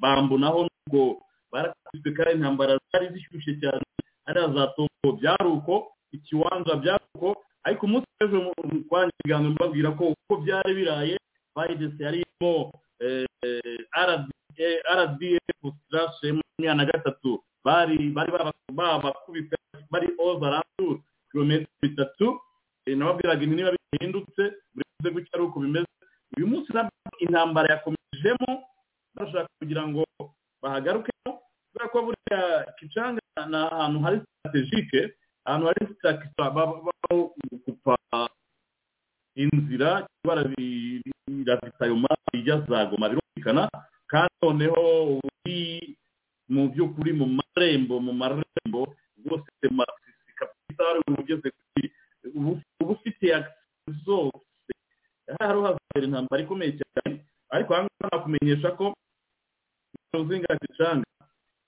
bambu naho nubwo barakubise kandi intambara zari zishyushye cyane ariya za tongo byari uko ikiwanza byari uko ariko umunsi w'ejo twanya ibiganiro mbabwira ko uko byari biraye bayidesi yarimo rdf sirashe makumyabiri na gatatu. Bari bari babakubise bari oza randuru kilometero bitatu. Nababwiraga inti niba bihindutse buri wese gutya ari uko bimeze. Uyu munsi intambara yakomejemo bashaka kugira ngo bahagarukemo kubera ko buriya kicanga ni ahantu hari sitaratejike ahantu hari sitaratejike gukupa inzira ravitayoma ijya za goma birumvikana kandi noneho uri mu by'ukuri mu marembo mu marembo rwose kapitali ugeze kuri uba ufite zose hari hazabera intambara ikomeye cyane ariko aha ngaha nakumenyesha ko uzinga gicanga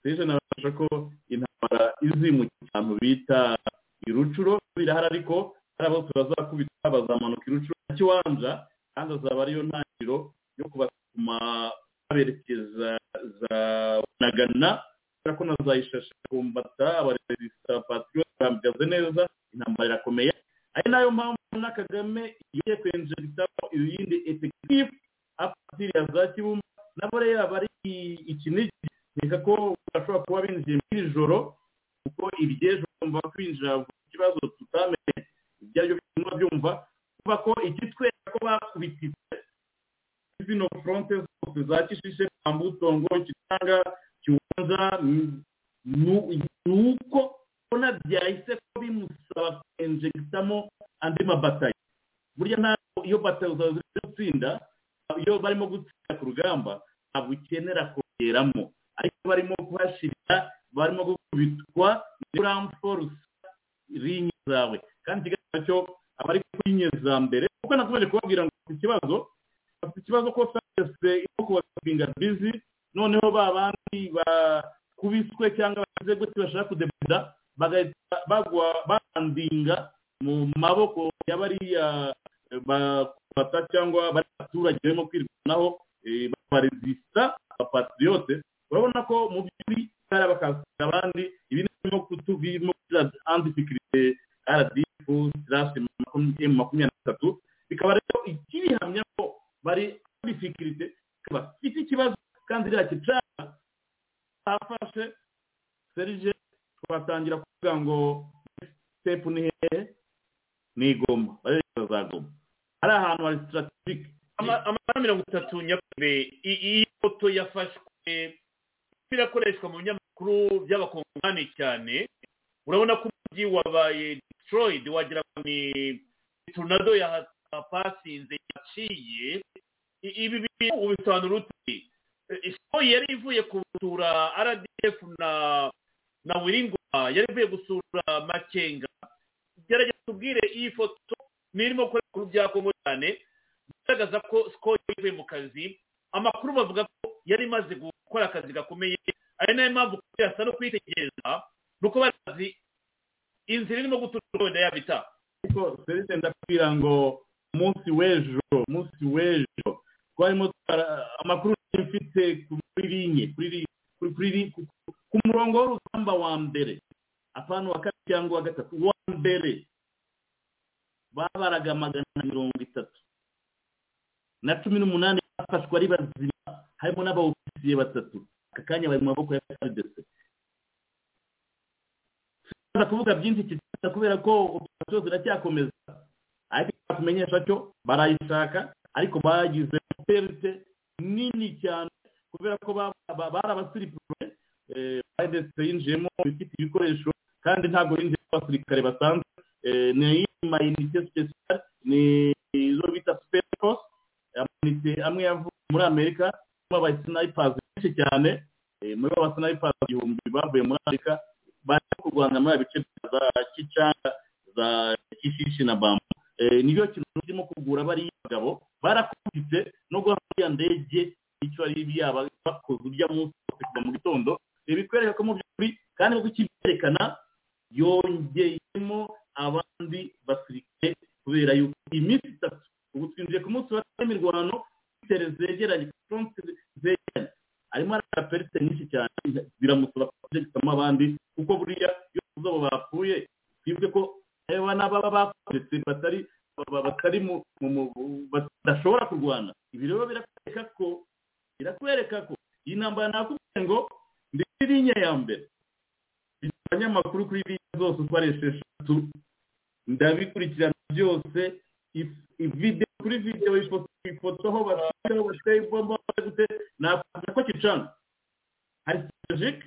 seje nabasha ko intambara izi mu kintu bita irucuro birahari ariko hari abo turazakubita bazamanuka irucuro. Na kiwanja kandi azaba ariyo ntangiriro yo kubatuma baberekeza za nagana kubera ko nazayishasha kumbata abaresita patriot bamagaze neza intambara irakomeye. Ari na yo mpamvu na kagame igiye kwenjeritaho ibindi efekitifu apatiri ya za kibumba. Nabo rero bari ikinigi nkeka ko bashobora kuba binjiye muri iri joro kuko iry'ejo bumva kwinjira ku kibazo tutamenye ibyo ari byo bituma byumva. Kuva ko ikitwereka ko bakubititse zino fronte zose za kishishe kambutongo kitanga kiwanja ni uko ubona byahise ko bimusaba kwenjegitamo andi mabatayo burya ntabwo iyo batayo ziri gutsinda iyo barimo gutsinda ku rugamba ntabwo ukenera kongeramo. Ariko barimo kuhashirira barimo gukubitwa ramforusa rinye zawe. Kandi ikigaragara cyo abari kuri za mbere kuko nakomeje kubabwira ngo ku kibazo bafite ikibazo ko fayese irimo kubasabinga bizi noneho ba bandi bakubiswe cyangwa bagize gute bashaka bagahita bagwa bandinga mu maboko ya bariya bafata cyangwa bari abaturage barimo kwirwanaho babaresista abapatriyote urabona ko mu by'ukuri hari bakasira abandi ibi birimo kutubirimo antifikirite rdf sirasi makumyabiri na gatatu bikaba rero ikibihamya ko bari antifikirite bafite ikibazo kandi iriya kicana hafashe serije twatangira kuvuga ngo sitepu ni hehe? Ni igoma. Barerekeza za goma. Hari ahantu hari sitarategike amasaha mirongo itatu nyakure iyi foto yafashwe birakoreshwa mu binyamakuru by'abakongomani cyane. Urabona ko umujyi wabaye destroyed wagira ngo ni tornado yapasinze yaciye. Ibi bintu ubisobanura uti isoko yari ivuye gusura rdf na na wiringoma yari ivuye gusura makenga. Gerageza tubwire iyi foto nirimo gukorera ku bya kongo cyane. Bigaragaza ko sikoro ivuye mu kazi. Amakuru bavuga ko yari imaze gukora akazi gakomeye. Ari na yo mpamvu yasa no kwitegereza ni uko barazi inzira irimo guturuka wenda yabita. Ariko serivisi ndakubwira ngo umunsi w'ejo umunsi w'ejo. Twarimo amakuru mfite kuri linye kuri li- kuri- kuri li- ku- ku murongo w'urugamba wa mbere. Apana wa kabiri cyangwa wa gatatu wa mbere. Babaraga magana na mirongo itatu. Na cumi n'umunani bafashwe ari bazima. Harimo n'abawufisiye batatu. Aka kanya bari mu maboko ya frdc tuza kuvuga byinshi kiza kubera ko operasiyo ziracyakomeza ariko kumenyesha cyo barayishaka ariko bagize perite nini cyane kubera ko ba- yinjiyemo ifite ibikoresho kandi ntabwo yinjiyemo abasirikare basanzwe ni amayinite special ni izo bita force amayinite amwe yavuye muri amerika harimo abasinayipazi benshi cyane muri abo basinayipazi igihumbi bavuye muri amerika baje kurwana muri bice za kicanga za kishishi na bambu Eh, ni byo kintu kirimo kugura bariya bagabo barakubitse nubwo hariya ndege icyo ari byaba bakoze urya munsi kuva mu gitondo. Ibi bikwereka ko mu by'ukuri kandi nubwo ikibyerekana yongeyemo abandi basirikare kubera yuko iminsi itatu ubu twinjiye ku munsi wa kane imirwano tere zegeranye fronte zegeranye harimo hari perite nyinshi cyane biramusaba kubyegekamo abandi kuko buriya iyo tuzi abo bapfuye twibuke ko aba n'ababa bakomeretse batari ba- batari mu mu- mu- badashobora kurwana. Ibi rero birakwereka ko birakwereka ko iyi ntambara nakubwiye ngo linya ya mbere. Abanyamakuru kuri linya zose uko ari esheshatu ndabikurikirana byose. Video kuri video ifoto aho bafite aho bateye bomba bari gute nakuvuga ko kicanga hari strategic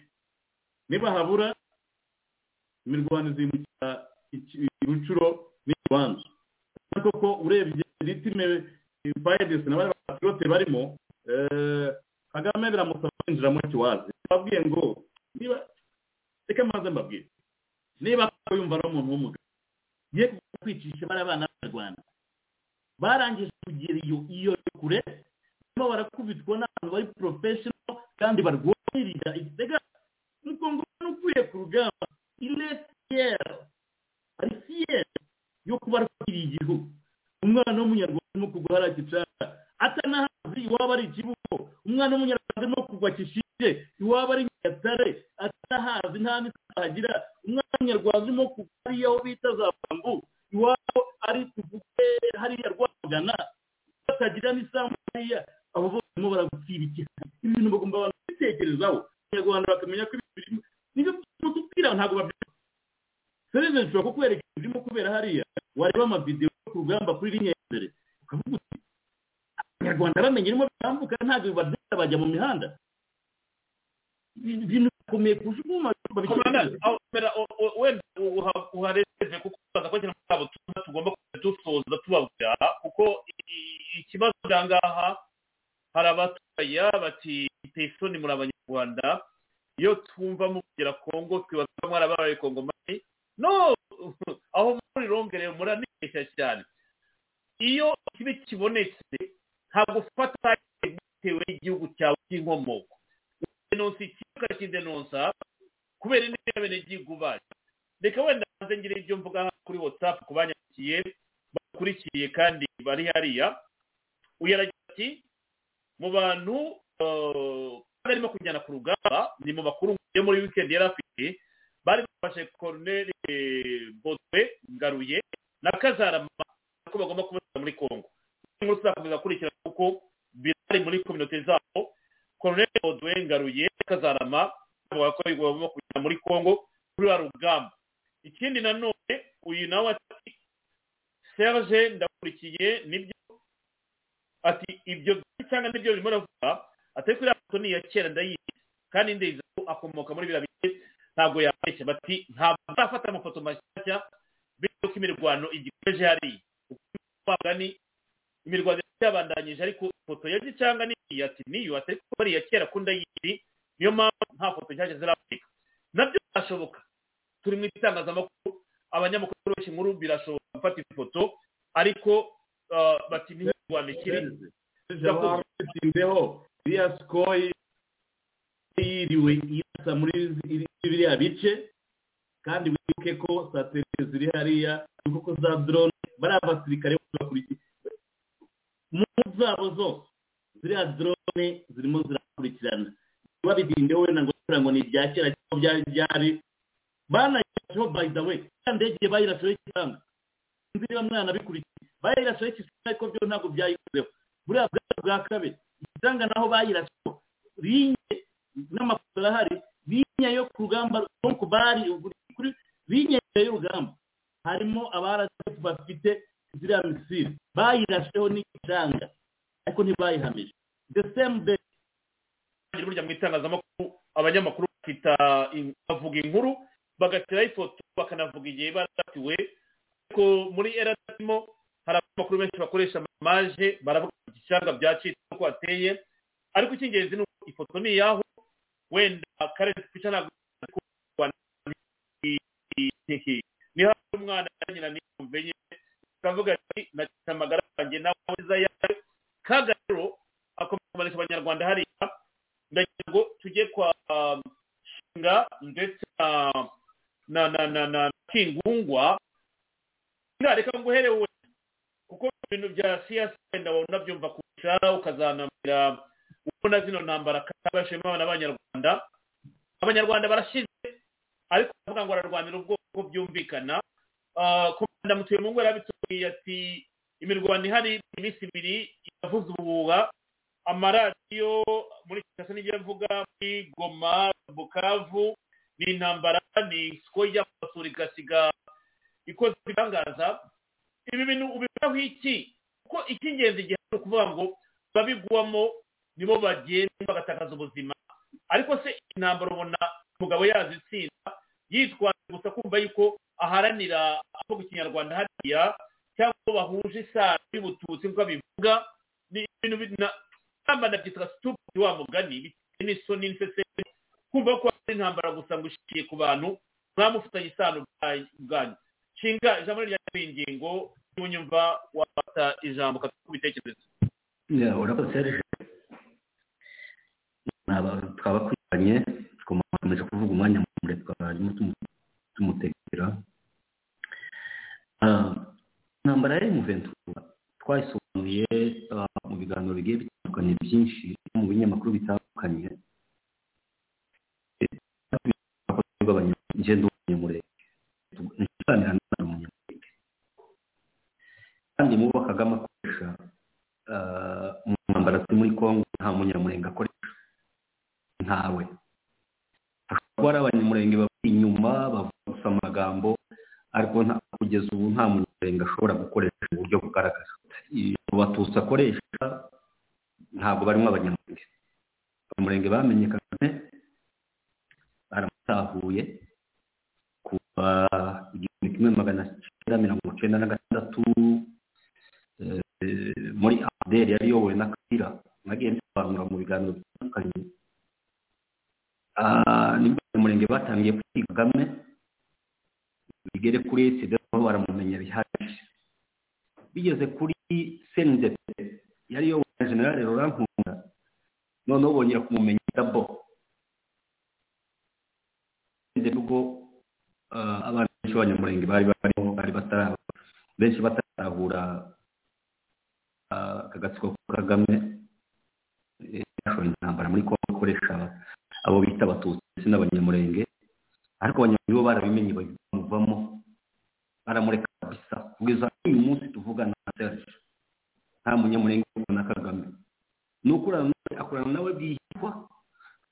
niba habura imirwano izimukira rucuro n'ikibanza. Ariko ko urebye ritime fayedesi n'abari bapilote barimo eh, kagame biramusaba kwinjira muri kiwazi babwiye ngo niba reka maze mbabwire. Niba yumva ari umuntu w'umugabo ye kwicisha bariya bana b'abanyarwanda. Barangije kugira iyo iyo kure barimo barakubitwa n'abantu bari porofeshono kandi barwanirira rega umugongo n'uvuye ku rugamba iresiyeri ari fiyeri yo kuba arwaniye igihugu. Umwana w'umunyarwanda urimo kugwa hariya atanahazi iwaba ari ikibugo umwana w'umunyarwanda urimo kugwa kishije iwaba ari nyagatare atanahazi nta n'isaha agira umwana w'umunyarwanda urimo kugwa hariya aho bita za bambu iwabo ari tuvuge hariya rwamagana batagira n'isambu abo bose barimo baragutira iki ibintu bagomba abantu kubitekerezaho abanyarwanda bakamenya ko ibintu birimo ni byo tubwira ntabwo babyumva. Serivisi zishobora kukwereka ibintu birimo kubera hariya wareba amavidewo ku rugamba kuri mbere ukavuga uti abanyarwanda bamenye irimo bitambuka ntabwo bibabyara bajya mu mihanda. Ibintu bikomeye kurusha uko wenda uha- uhareze kuko ubaza ko kino cyabo tugomba dusoza tubabwira kuko ikibazo cya ngaha hari abaturage bati biteye isoni muri abanyarwanda iyo twumva muvugira kongo twibaza ko mwarabaye kongomani no! Aho muri rongere muranibeshya cyane. Iyo ikibi kibonetse ntabwo ufata bitewe n'igihugu cyawe cy'inkomoko. Denonsa ikibi ukakidenonsa kubera intebe benegihugu bayo reka wenda hanze ngire ibyo mvuga kuri whatsapp ku banyandikiye bakurikiye kandi bari hariya. Uyu aragira ati mu bantu eh, kandi arimo kujyana ku rugamba ni mu makuru yo muri weekend yari afite bari bafashe koroneri botwe ngaruye na kazarama ko bagomba kubashyira muri congo. Inkuru tuzakomeza gukurikirana kuko birari muri kominote zabo. Koroneri botwe ngaruye kazarama bavuga ko bagomba kujya muri congo kuri wa rugamba. Ikindi nanone uyu nawe ati serge ndakurikiye ni byo ati ibyo cyangwa ni byo birimo aravuga atari kuri foto ni iya kera ndayizi kandi ndeza ko akomoka muri biriya bice ntabwo yabeshya. Bati ntabwo azafata amafoto mashyashya bityo ko imirwano igikomeje hariya. Kuko ni imirwano yabandanyije ariko ifoto ya gicanga ni iyi? Ati niyo atari kuba ari iya kera ko ndayizi niyo mpamvu nta foto nshyashya ziraboneka na byo birashoboka. Turi mu itangazamakuru abanyamakuru benshi inkuru birashoboka gufata ifoto ariko ah, bati ni ho imirwano ikiri bitinzeho iriya sikoyi yiriwe irasa muri iri- biriya bice kandi wibuke ko satelite ziri hariya wibuke ko za drone bariya basirikare bakurikiye. Mu zabo zose. Ziriya drone zirimo zirakurikirana. Babidinde wenda ngo ngo ni ibya kera cyangwa byari byari banayirasheho by the way. Ya ndege bayirasheho ikiranga. Sinzi niba mwana bikurikiye bayirasheho ikiranga ariko byo ntabwo byayikozeho buriya bwari bwa kabiri ikiranga naho bayirasheho linye n'amafoto arahari. Linye yo ku rugamba donc bari kuri linye y'urugamba harimo abarasheho bafite ziriya misiri bayirasheho n'ikiranga ariko ntibayihamije. The same day burya mu itangazamakuru abanyamakuru bafita bavuga inkuru bagatiraho ifoto bakanavuga igihe baratiwe ariko muri eratimo hari abanyamakuru benshi bakoresha amaje baravuga ngo igishanga byacitse uko hateye ariko icy'ingenzi ni uko ifoto ni iyaho wenda karere pica ntabwo ni hafi umwana nyina niyumve nye akavuga ati nakita amagara yanjye nawe wiza yawe. Kaga rero akomeza kumanisha abanyarwanda hariya. Ndagira ngo tujye kwa shinga ndetse na na na na na kingungwa. Reka nguhere wowe. Kuko ibintu bya siyasi wenda wabona byumva kurusha ukazanamira ubona zino ntambara kabashemo abana b'abanyarwanda abanyarwanda barashize ariko baravuga ngo bararwanira ubwoko byumvikana komanda mutuye mu ngo yarabitubwiye ati imirwano ihari iminsi ibiri yavuze ubuhuha amaradiyo muri kinshasa ni byo avuga muri goma bukavu ni intambara ni siko ijya kubasura igasiga ikoze ibitangaza ibi bintu ubivugaho iki? Kuko icy'ingenzi gihari ni ukuvuga ngo babigwamo nibo bagenda bagatakaza ubuzima. Ariko se intambara ubona umugabo yazitsinda yitwaje gusa kumva yuko aharanira avuga ikinyarwanda hariya cyangwa bahuje isano y'ubututsi nk'uko bivuga ni ibintu namba nabyitwa stupid wa mugani bitewe n'isoni n'isesemi kumva ko ari intambara gusa ngo ishikiye ku bantu mwamufitanye isano bwanyu. Nshinga ijambo rya ingingo n'unyumva wafata ijambo ukatuka ibitekerezo urakoze serije twabakurikiranye tukomeje kuvuga umwanya muremure twajyamo tumutekera intambara ya emuventura twayisobanuye mu biganiro bigiye bitandukanye byinshi mu binyamakuru bitandukanye. Ngendo umunyamurenge ntikiganira n'abana umunyamurenge kandi mubo kagame akoresha mu ntambara ziri muri congo nta munyamurenge akoresha. Ntawe. Hashobora kuba ari abanyamurenge bari inyuma bavuga gusa amagambo ariko kugeza ubu nta munyamurenge ashobora gukoresha mu buryo bugaragara abatutsi akoresha ntabwo barimo abanyamurenge. Abanyamurenge bamenye kagame baramutahuye kuva igihumbi kimwe magana cyenda mirongo icyenda na gatandatu muri aderi yari iyobowe na kabira nagiye bisobanura mu biganiro bitandukanye. Nibwo abanyamurenge batangiye kwiga kagame bigere kuri sida aho baramumenya bihagije. Bigeze kuri senidete yari iyobowe na generale Laurent Nkunda noneho bongera kumumenya dabo. Ubwo abana benshi b'abanyamurenge bari barimo bari batara benshi batarahura akagatsiko ka kagame yashoye intambara muri kongo ikoresha abo bita abatutsi ndetse n'abanyamurenge. Ariko abanyamurenge bo barabimenye bamuvamo baramureka kabisa. Kugeza uyu munsi tuvugana na serge nta munyamurenge na kagame. Ni ukurana akorana nawe bwihitwa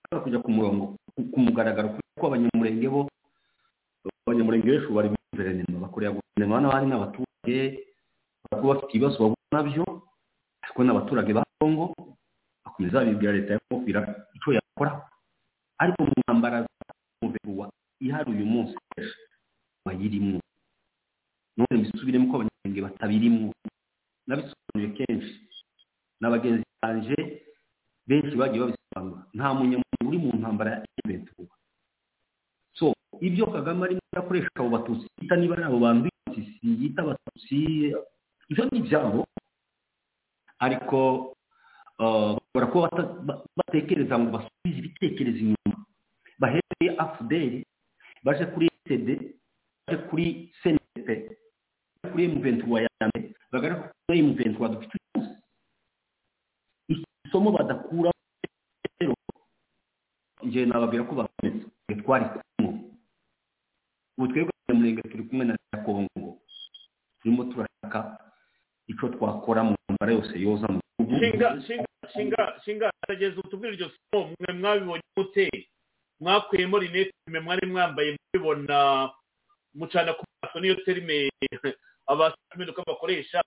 ashobora kujya ku murongo ku mugaragaro kuko abanyamurenge bo abanyamurenge benshi bari muri guverinoma. Bakorera guverinoma n'abandi n'abaturage kuba bafite ibibazo bahura na byo ariko n'abaturage ba kongo bakomeza babibwira leta ya kongo icyo yakora. Ariko mu ntambara z'umuveruwa ihari uyu munsi bayirimo none mbisubiremo ko abanyamurenge batabirimo. Nabisobanuye kenshi. N'abagenzi banje benshi bagiye babisobanura nta munyamurenge uri mu ntambara ya eventuwa so ibyo kagame arimo arakoresha abo batutsi yita niba ari abo bantu b'abatutsi yita abatutsi ibyo ni ibyabo. Ariko bashobora kuba batekereza ngo basubize ibitekerezo inyuma. Bahereye afuderi baje kuri sd baje kuri baje kuri m23 ya mbere bagaruka kuri m23 dufite uyu isomo badakura rero njye nababwira ko bakomeza. Twari kumwe. Ubu twebwe abanyamurenge turi kumwe na kongo turimo turashaka icyo twakora mu ntambara yose yoza mu gihugu shinga shinga shinga shinga arageza utubwire iryo somo mwe mwabibonye mute mwakuyemo rinete mwari mwambaye mubibona mucana ku maso niyo terime abasiminduka bakoresha.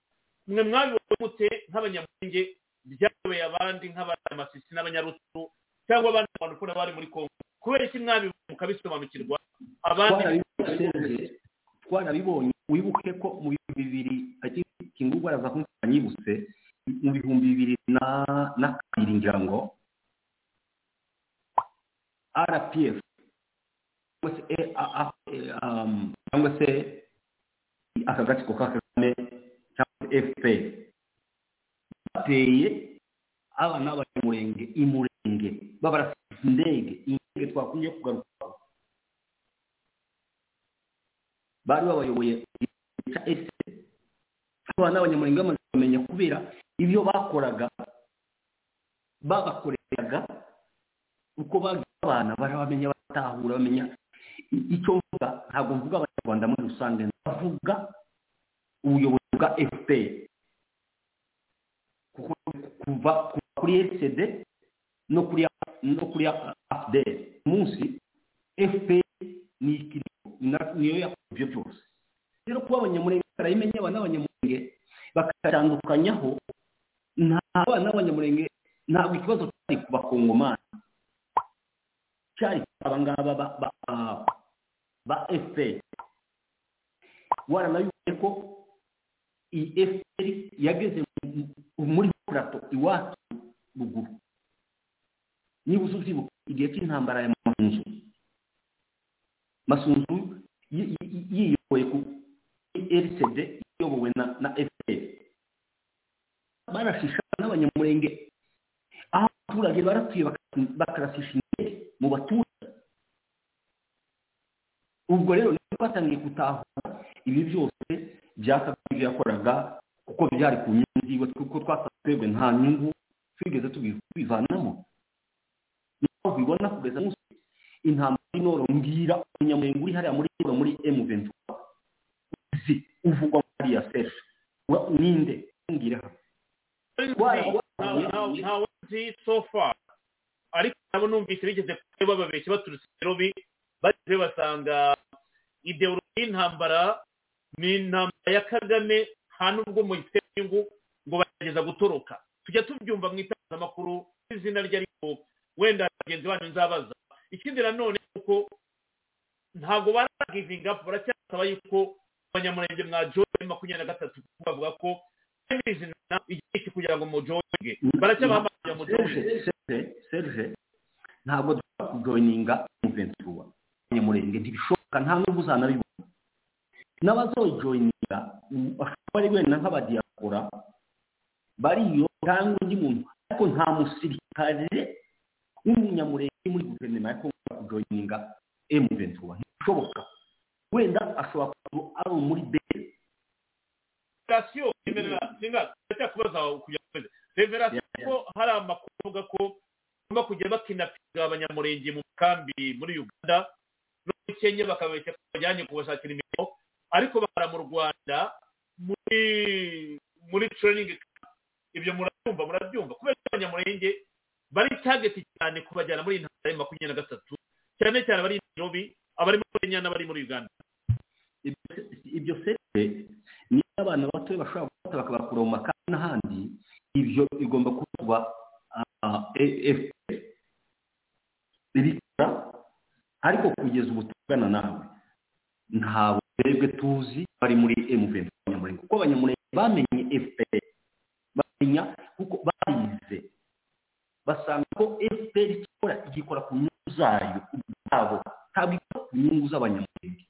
Mwe mwabibonye mute nk'abanyamurenge byayoboye abandi nk'abanyamasisi n'abanyarutu cyangwa abandi bantu ukora bari muri kongo kubera iki mwabibonye mukabisobanukirwa? Abandi Twarabibonye, wibuke ko mu bihumbi bibiri kingurwa araza kumva nyibutse mu bihumbi bibiri na kabiri ngira ngo rpf cyangwa se eh, ah, ah, eh, um, cyangwa se aka gatsiko ka kagame cyangwa fpr bateye abana b'abanyamurenge imurenge babarasize indege indege twakumye kugaruka bari babayoboye cya ese abana b'abanyamurenge bamaze kumenya kubera ibyo bakoraga babakoreraga uko bagize abana barabamenya batahura bamenya icyo mvuga ntabwo mvuga abanyarwanda muri rusange ndavuga ubuyobozi bwa kuko kuva kuri lcd no kuri no kuri afdr munsi fpr ni niyo yakora ibyo byose. Rero kuba abanyamurenge barayimenya abana b'abanyamurenge bakatandukanyaho nta abana b'abanyamurenge ntabwo ikibazo cyari ku bakongomani cyari ku abangaba ba ba ba fpr waranabibonye ko iyi fpr yageze mu- muri plato iwacu ruguru niba uzi uzibuka igihe cy'intambara ya masunzu. Masunzu yi- yi- yiyoboye ku rcd iyobowe na fpr barashisha n'abanyamurenge. Aho abaturage baratuye baka- bakarasisha indege. Mu baturage ubwo rero niyo twatangiye gutahura ibi byose byakabaye ibyo yakoraga kuko byari ku nyungu ziwe kuko twasanze twebwe nta nyungu twigeze tubivanamo. Niyo ubibona kugeza munsi intambara y'inoro mbwira umunyamurenge uri hariya muri Noro muri M23 uzi uvugwa muri hariya Wa- ninde? Mbwira ntawe nzi so far? Ariko nabo numvise bigeze kure bababeshya baturutse i Nairobi bageze basanga ideologi y'intambara ni intambara ya kagame nta nubwo muyifite inyungu ngo bagerageza gutoroka. Tujya tubyumva mu itangazamakuru izina rye ariko wenda bagenzi banyu nzabaza. Ikindi nanone ni uko ntabwo baragivinga up baracyasaba yuko abanyamurenge mwa joye makumyabiri na gatatu bavuga ko izina igihe kugira ngo mujoyinge baracyabahamagara mujoyinge serge ntabwo dushobora kujoyininga umuventura abanyamurenge ntibishoboka nta n'ubwo uzanabibona n'abazojoyininga bashobora ari wenda nk'abadiyakora bariyo cyangwa undi muntu ariko nta musirikare w'umunyamurenge muri guverinoma ya kongo kujoyininga emuventura ntibishoboka wenda ashobora kuba ari muri bere reverasiyo kugira ngo ukomeze reverasiyo ko hari amakuru avuga ko bagomba kujya bakinapiga abanyamurenge mu kambi muri uganda no muri kenya bakabeshya ko bajyanye kubashakira imirimo ariko bakara mu rwanda muri muri camp. ibyo murabyumva murabyumva. Kubera ko abanyamurenge bari target cyane kubajyana muri iyi ntambara ya makumyabiri na gatatu cyane cyane abari i nairobi abari muri kenya n'abari muri uganda. Ibyo sete niyo abana bato bashobora gufata bakabakura mu makamba n'ahandi ibyo bigomba kuba fpr rikora ariko kugeza ubu tuvugana nawe. Ntabwo twebwe tuzi bari muri emuventi abanyamurenge kuko abanyamurenge bamenye fpr bamenya kuko bayize. Basanga ko fpr ikora igikora ku nyungu zayo ubwabo. Ntabwo ikora ku nyungu z'abanyamurenge.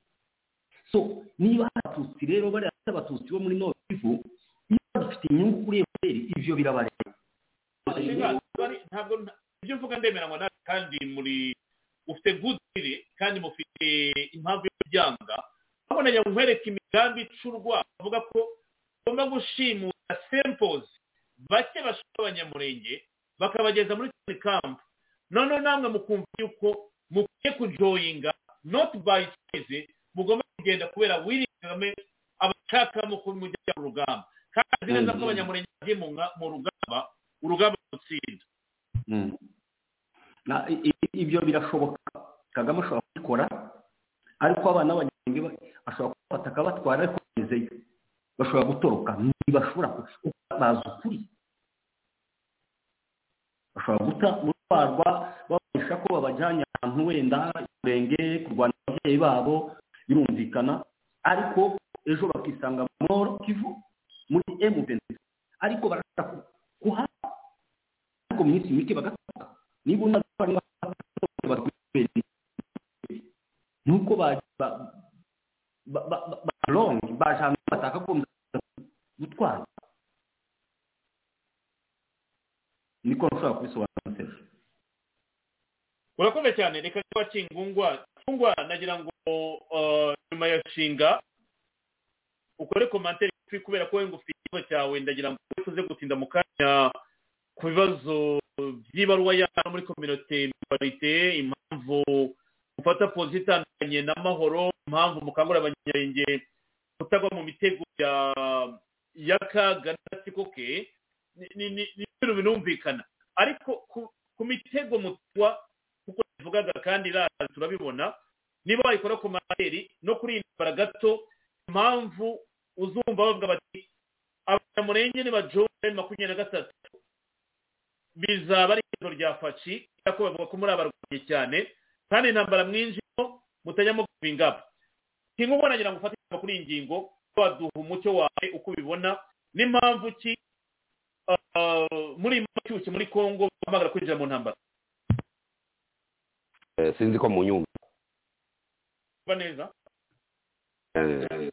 So niba hari abatutsi rero bariya abatutsi bo muri nord kivu niba bafite inyungu kuri fpr ivyo birabareba. Bari- ntabwo nta- ibyo mvuga ndemeranywa nawe kandi muri ufite gudire kandi mufite impamvu yo kubyanga nagira ngo nkwereke imigambi icurwa avuga ko ugomba gushimuta sempozi bake bashaka abanyamurenge bakabageza muri kino kampu noneho namwe mukumva yuko mukwiye kujoyinga not by choice mugomba kugenda kubera wiri kagame abashakamo ko mujya mu rugamba. Kandi azi neza ko abanyamurenge bagiye mu mu rugamba urugamba rutsinda. Mm. I- ibyo birashoboka. Kagame ashobora kubikora ariko abana b'abanyamurenge ba- ashobora kubafata akabatwara ariko bagezeyo. Bashobora gutoroka. Ntibashobora bazi ukuri. Bashobora guta- gutwarwa babesha ko babajyanye ahantu wenda umurenge kurwanya ababyeyi babo birumvikana ariko ejo bakisanga mu Nord kivu muri emuventi ariko barashaka ku- kuhaba ariko mu minsi mike bagatoka niba unazanye nuko ba ba ba ba ba longi baje ahantu batakagombye gutwara. Niko nshobora kubisobanura. Urakoze cyane. Reka kuba kingungwa kingungwa nagira ngo uh, nyuma ya shinga ukore komantere kubera ko wenda ufite ikibazo cyawe ndagira ngo tuze gutinda mu kanya ku bibazo by'ibaruwa yawe muri kominote minorite impamvu mufata pozisiyo itandukanye n'amahoro impamvu mukangurira abanyarenge kutagwa mu mitego ya y'akaga n'agatsiko ke ni ibintu binumvikana. Ariko ku mitego mutwa kuko bivugaga kandi iraza turabibona. Niba wayikora ku maheri no kuri ntambara gato impamvu uzumva bavuga bati abanyamurenge nibajone makumyabiri na gatatu. Bizaba ari ijoro rya faci ko bavuga ko muri abarwanyi cyane kandi intambara mwinjimo mutajyamo ingabo. Kingo nagira ngo ufate kuri iyi ngingo waduha umucyo wawe uko ubibona. N'impamvu ki ah, muri iyi mpamvu muri congo bahamagara kwinjira mu ntambara? Sinzi ko mu nyumba kuba neza Eh,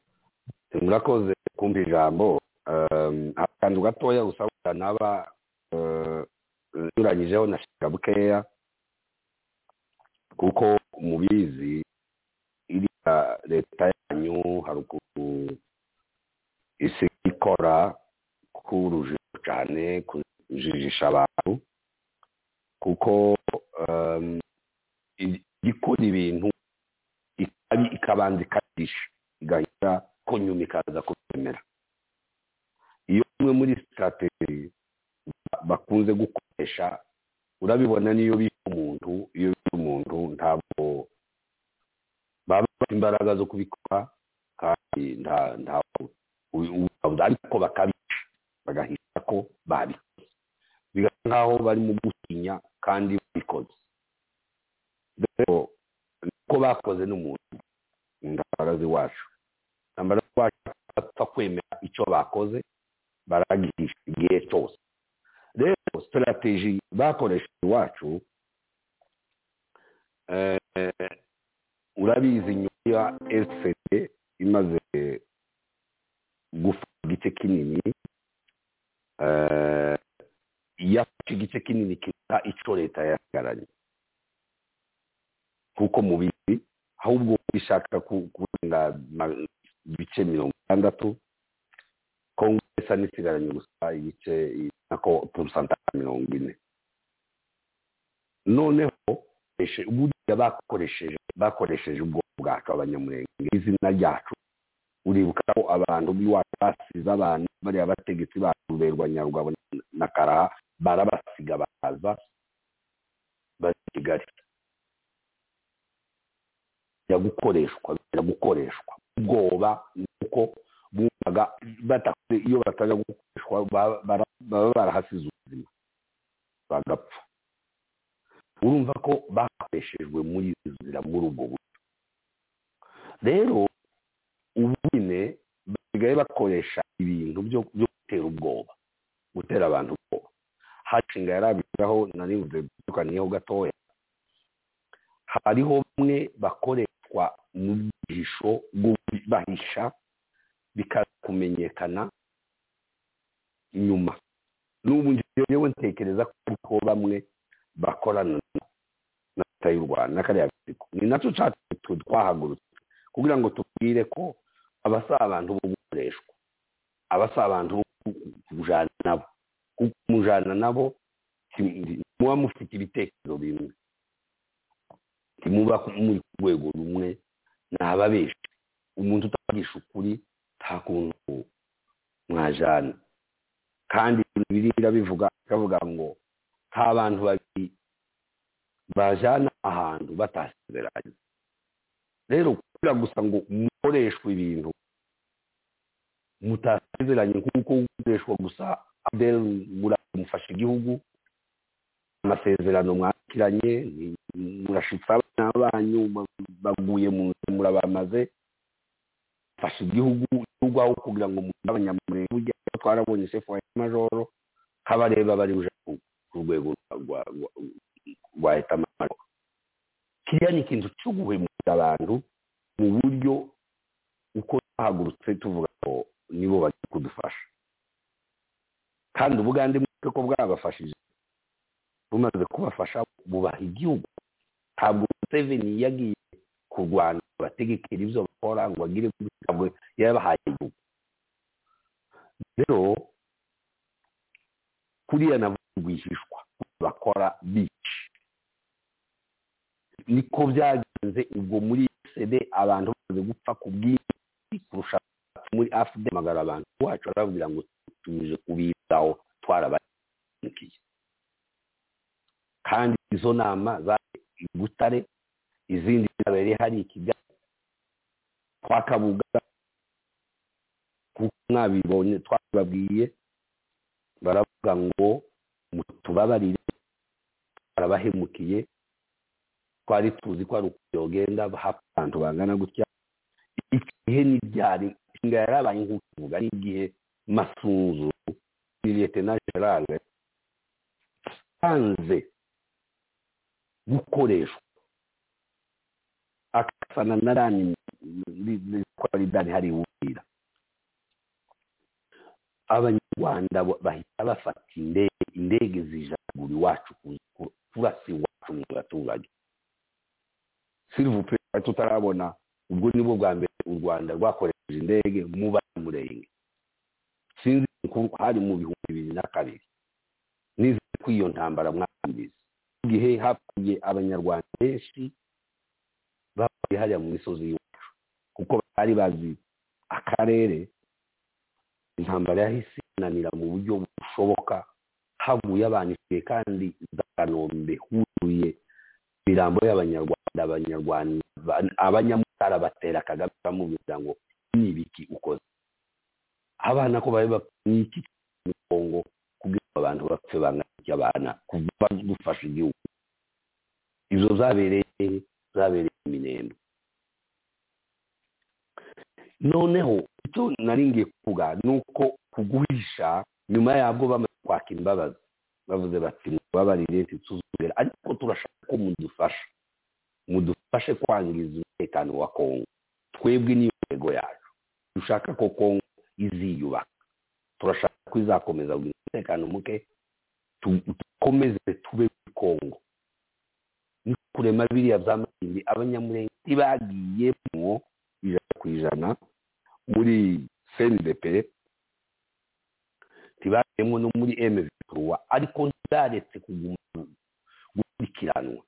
murakoze kumva ijambo Um, akantu gatoya gusa naba eh, nyuranyijeho na shaka bukeya. Kuko mubizi iriya leta yanyu haruguru isi ikora k'urujijo cyane kujijisha abantu kuko um, ikora ibintu ikabanza ikabisha igahita ko nyuma ikaza kubyemera iyo umwe muri sitrategi bakunze gukoresha urabibona n'iyo bishe umuntu iyo bishe umuntu ntabwo baba bafite imbaraga zo kubikora kandi nta ntabwo ariko bakabisha bagahisha ko babikoze. Bigasa nk'aho barimo gutinya kandi babikoze. Niko bakoze n'umuntu. Indambara z'iwacu indambara z'iwacu bapfa kwemera icyo bakoze baragihisha igihe cyose. Rero sitarateji bakoresheje iwacu eh, urabizi nyuma ya fpd imaze gufata igice kinini eh, yafashe igice kinini kiruta icyo leta yasigaranye kuko mu bibi ahubwo bishaka ku- kurenga ibice mirongo itandatu kongo isa n'isigaranye gusa igice nako porusantari mirongo ine. Noneho buriya bakoresheje bakoresheje ubwoko bwacu abanyamurenge izina ryacu. Uribuka ko abantu b'iwacu basize abantu bariya bategetsi bacu ruberwa nyarugabo na karaha barabasiga baraza bari i kigali gukoreshwa bijya gukoreshwa ubwoba nuko bumvaga batakoze iyo batajya gukoreshwa baba barahasize ubuzima bagapfa. Urumva ko bakoreshejwe muri izi nzira muri ubwo buryo. Rero ubu nyine basigaye bakoresha ibintu byo gutera ubwoba gutera abantu ubwoba. Hashinga yarabigaho naribuze bitandukaniyeho gatoya. Hariho bamwe bakoreshwa mu bwihisho bwo bahisha bikaza kumenyekana nyuma n'ubu njyewe ntekereza ko ariko bamwe bakorana na leta y'u rwanda na kariya gatsiko. Ni na cyo twe twahagurutse kugira ngo tubwire ko aba si abantu bo gukoreshwa aba si abantu bo kujana nabo. Kuko mujana nabo muba mufite ibitekerezo bimwe. Ntimuba muri ku rwego rumwe ni ababeshi umuntu utavugisha ukuri nta kuntu mwajana. Kandi biriya bivuga bikavuga ngo nta bantu babiri bajana ahantu batasezeranye. Rero kugira gusa ngo mukoreshwe ibintu mutasezeranye nk'uko gukoreshwa gusa abel muramufasha igihugu amasezerano mwakiranye murashitsa abana banyu baguye mu nzu murabamaze fasha igihugu igihugu aho kugira ngo mugire abanyamurenge burya twarabonye sefu wa majoro kabareba bari buje ku rwego rwa leta majoro. Kiriya ni ikintu cyo guhemukira abantu mu buryo uko twahagurutse tuvuga ngo nibo bagiye kudufasha. Kandi ubugande mwese ko bwabafashije bumaze kubafasha bubaha igihugu. Ntabwo museveni yagiye kurwana abategekera ibyo bakora ngo agire ntabwo yabahaye igihugu. Rero kuriya navuga rwihishwa bakora bici niko byagenze ubwo muri sede abantu bamaze gupfa ku bwinshi kurusha muri afide magara abantu wacu barababwira ngo tuje kubitaho twarabakiye kandi izo nama zari i butare izindi zabereye hari i kigali twakabuga kuko mwabibonye twababwiye baravuga ngo tubabarire twarabahemukiye twari tuzi ko ari ukuyogenda hafi abantu bangana gutya. Igihe n'ibyari inshinga yarabaye nk'ukuvuga n'igihe masunzu ni liyetena gerale hanze gukoreshwa. Akasana na rani kwa ridani hari wurira abanyarwanda bahita bafata indege indege zijagura iwacu kurasa iwacu mu baturage. Sirivupe tutarabona ubwo ni bwo bwa mbere u rwanda rwakoresheje indege mu banyamurenge sinzi ko hari mu bihumbi bibiri na kabiri. Nize ko iyo ntambara mwambizi igihe hapfuye abanyarwanda benshi bavuye hariya mu misozi y'iwacu. Kuko bari bazi akarere intambara yahise inanira mu buryo bushoboka havuye igihe kandi za kanombe huzuye imirambo y'abanyarwanda abanyarwanda abanyamutara batera kagame bamubwira ngo ni ibiki ukoze? Abana ko bari n'iki mu kongo kugira abantu bapfe bangana abana kuva dufasha igihugu. Izo zabereye zabereye iminendo noneho icyo nari ngiye kuvuga ni uko kuguhisha nyuma yabwo bamaze kwaka imbabazi. Bavuze bati mubabarire ntituzongera ariko turashaka ko mudufasha. Mudufashe kwangiza umutekano wa kongo. Twebwe niyo ntego yacu. Dushaka ko kongo iziyubaka. Turashaka ko izakomeza umutekano muke dukomeze tube kongo ni kurema biriya by'amashyamba abanyamurenge ntibagiyemo ijana ku ijana muri cndp ntibagiyemo no muri mvpruwa ariko ntibaretse gukurikiranwa.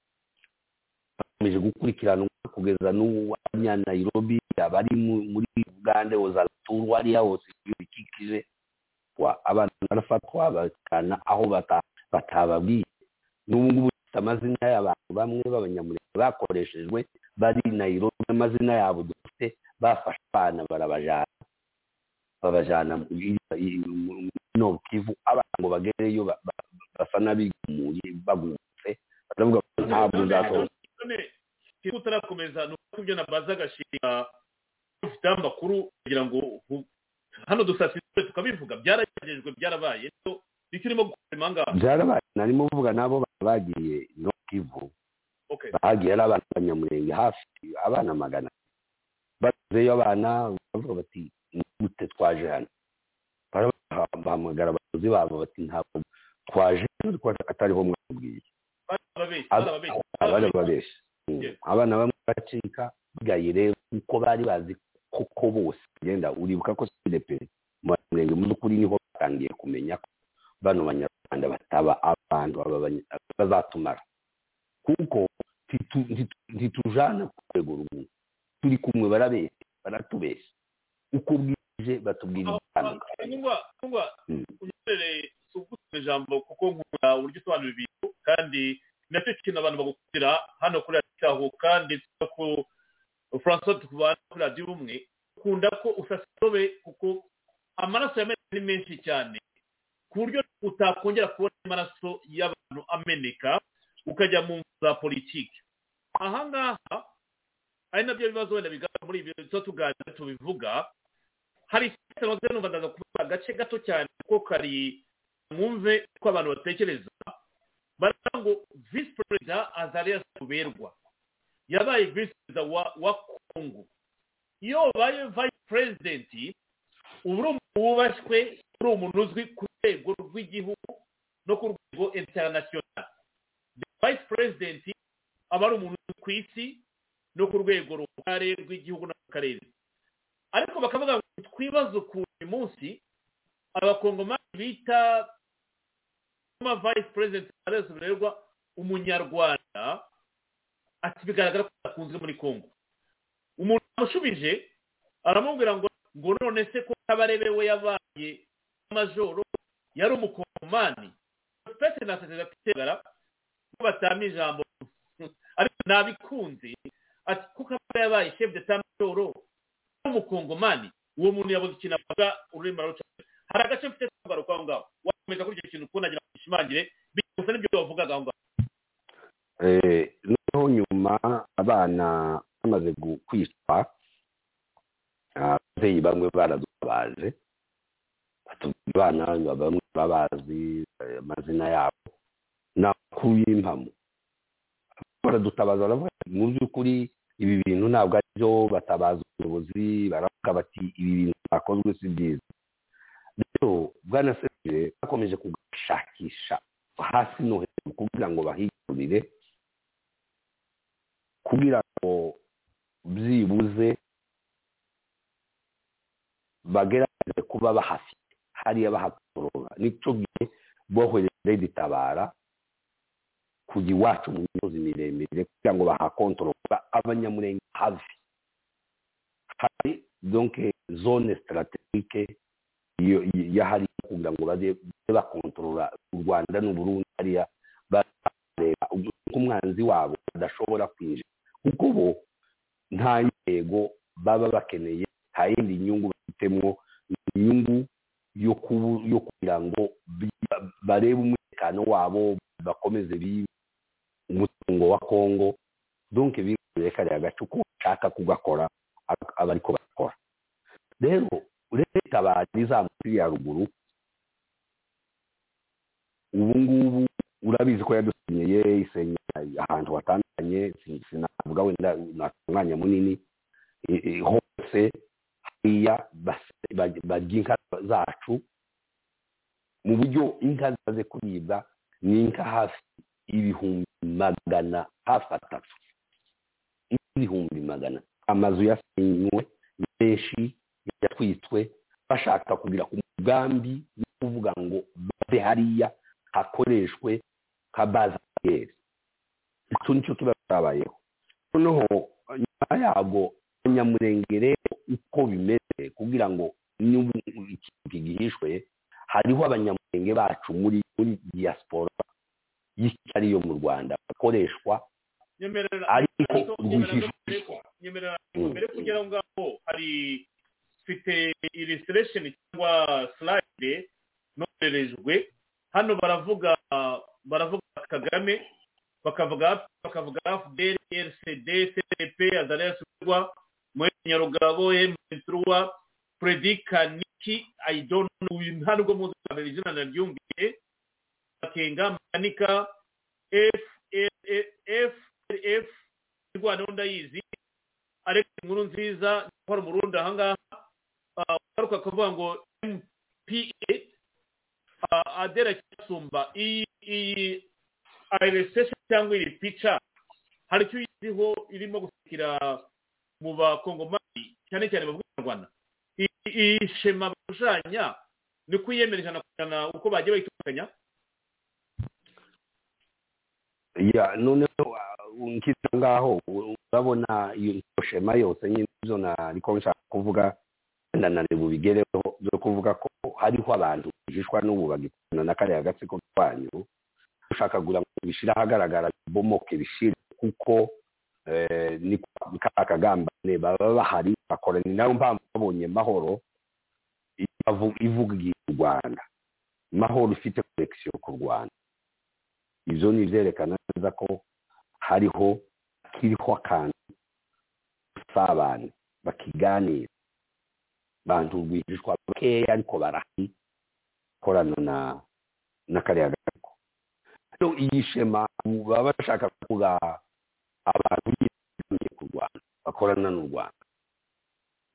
Bakomeje gukurikiranwa kugeza n'ubu abanyanairobi abari muri uganda ozaturu hariya hose bikikije abantu barafatwa bakana aho batababwiye. N'ubu ngubu dufite amazina y'abantu bamwe b'abanyamurenge bakoreshejwe bari nairobi amazina yabo dufite bafashe abana barabajana babajana no kivu abantu ngo bagereyo basa n'abigumuye bagumutse baravuga ngo ntabwo nzasohoka kiba utarakomeza ni uko ibyo nabaza agashinga ufite amakuru kugira ngo hano dusasire tukabivuga. Byaragejejwe byarabaye. Icyo urimo gukora impanga? Byarabaye. Narimo kuvuga nabo bagiye no kivu. Bagiye ari abana b'abanyamurenge hafi abana magana bagezeyo abana bavuga bati gute twaje hano? Bahamagara abayobozi babo bati ntabwo twaje atariho mwabwiye barababeshya Ab- barababeshya abari babeshya abana bamwe bacika bigaye rero uko bari bazi koko bose. Genda uribuka ko cdp mu murenge mu by'ukuri ni ho batangiye kumenya ko bano banyarwanda bataba abantu bazatumara. Kuko ntitu- ntitu- ntitujana ku rwego rumwe turi kumwe barabeshya baratubeshya. Uko bwije batubwira ibitandukanye cyangwa cyangwa unyemerere si ugutuma ijambo kuko nkunda uburyo usobanura ibintu kandi na cyo kintu abantu bagukundira hano kuri cyaho kandi ku francois tukubana kuri radiyo ubumwe ukunda ko usasobe kuko amaraso yameneka ni menshi cyane. Ku buryo utakongera kubona amaraso y'abantu ameneka ukajya mu za politiki. Aha ngaha ari na byo bibazo wenda bigaragara muri ibi tuba tuganira tubivuga. Hari icyatsi maze numva ndaza kuvuga agace gato cyane kuko kari mwumve ko abantu batekereza. Baravuga ngo visi perezida azariya kuberwa. Yabaye visi perezida wa kongo iyo wabaye vayisi perezidenti uba uri umuntu wubashywe uri umuntu uzwi ku rwego rw'igihugu no ku rwego interinasiyonari vayisi perezidenti aba ari umuntu uzwi ku isi no ku rwego rugari rw'igihugu n'akarere. Ariko bakavuga ngo twibaze ukuntu uyu munsi abakongomani bita areze birerwa umunyarwanda ati bigaragara ko akunzwe muri congo. Umuntu amushubije aramubwira ngo ngo none se ko kabarebe we yabaye majoro yari umukongomani pese na sosiyete ategara ko batama ijambo. Ariko nabikunze ati kuko aba yabaye chef d'etat majoro umukongomani uwo muntu yabuze ikintu avuga ururimi araruca hari agace mfite kugaruka aho ngaho. Wakomeza kuri icyo kintu kuko nagira ngo ushimangire gusa n'ibyo wavugaga aho ngaho. Noneho nyuma abana bamaze kwicwa ababyeyi bamwe baradutabaje batubwira abana bamwe babazi eh, amazina yabo. Ni amakuru y'impamo baradutabaza baravuga mu by'ukuri ibi bintu ntabwo ari byo batabaza ubuyobozi baravuga bati ibi bintu byakozwe si byiza. Rero bwana serivire bakomeje kugashakisha hasi no hejuru kugira ngo bahikurire kugira ngo byibuze bagerageze kuba bahafite. Hariya bahatorora ni cyo gihe bohereza ritabara kujya iwacu mu misozi miremire kugira ngo bahakontorora abanyamurenge hafi. Hari donke zone strategike iyo- yahari kugira ngo bajye bakontorora u rwanda n'uburundi hariya bareba umwanzi wabo adashobora kwinjira. Kuko bo nta ntego baba bakeneye nta yindi nyungu bafitemo inyungu yo kugira ngo barebe umutekano wabo bakomeze bibe umutungo wa kongo donc bikoreye kariya gace uko bashaka kugakora ak- aba ariko bakora. Rero leta bari izamuka ya ruguru ubu ngubu urabizi ko yadusenyeye isenya ahantu hatandukanye sin- sinavuga wenda umwanya munini hose hariya barya inka zacu mu buryo inka zimaze kuribwa ni inka hafi ibihumbi magana hafi atatu. Ibihumbi magana. Amazu yasenywe menshi yatwitswe bashaka kugira ku mugambi wo kuvuga ngo bave hariya hakoreshwe nka bazayeri icyo ni cyo kiba cyabayeho noneho nyuma yabwo abanyamurenge rero uko bimeze kugira ngo ikintu kigihishwe hariho abanyamurenge bacu muri muri diaspora y'ishyari yo mu rwanda bakoreshwa ariko rwihishwa mbere kugera aho ngaho hari mfite illustration cyangwa slide nohererejwe hano baravuga baravuga kagame bakavuga bakavuga fdr rcd cdp azarias rwa muri nyarugabo m23 fredi kaniki uyu nta nubwo muzi kwambara izina naryumviye. Bakenga mekanika f f f rwanda ndayizi ariko inkuru nziza gukora umurundi ahangaha garuka akavuga ngo mpa adera cyasumba iyi iyi ayiresitesheni cyangwa iri pica hari icyo uyiziho irimo gushyikira mu bakongomani cyane cyane mu rwanda iyi shema bashushanya ni ko iyemeje ijana ku ijana uko bagiye bayitunganya ya noneho nkita ngaho urabona iyo shema yose nyine izo nariko nshaka kuvuga. Wenda nari bubigereho byo kuvuga ko. Hariho abantu bigishwa n'ubu bagikorana na kariya gatsiko kanyu ushaka kugira ngo bishyire ahagaragara bibomoke bishire kuko ni ka kagambane baba bahari bakora ni na yo mpamvu babonye mahoro ivuga u rwanda. Mahoro ifite korekisiyo ku rwanda. Ibyo ni ibyerekana neza ko hariho kiriho akantu usabane bakiganira. Bantu rwihishwa bakeya ariko barahari korana na na kariya gatsiko. Rero iyi shema baba bashaka kuvuga abantu bitabiriye ku rwanda bakorana n'u rwanda.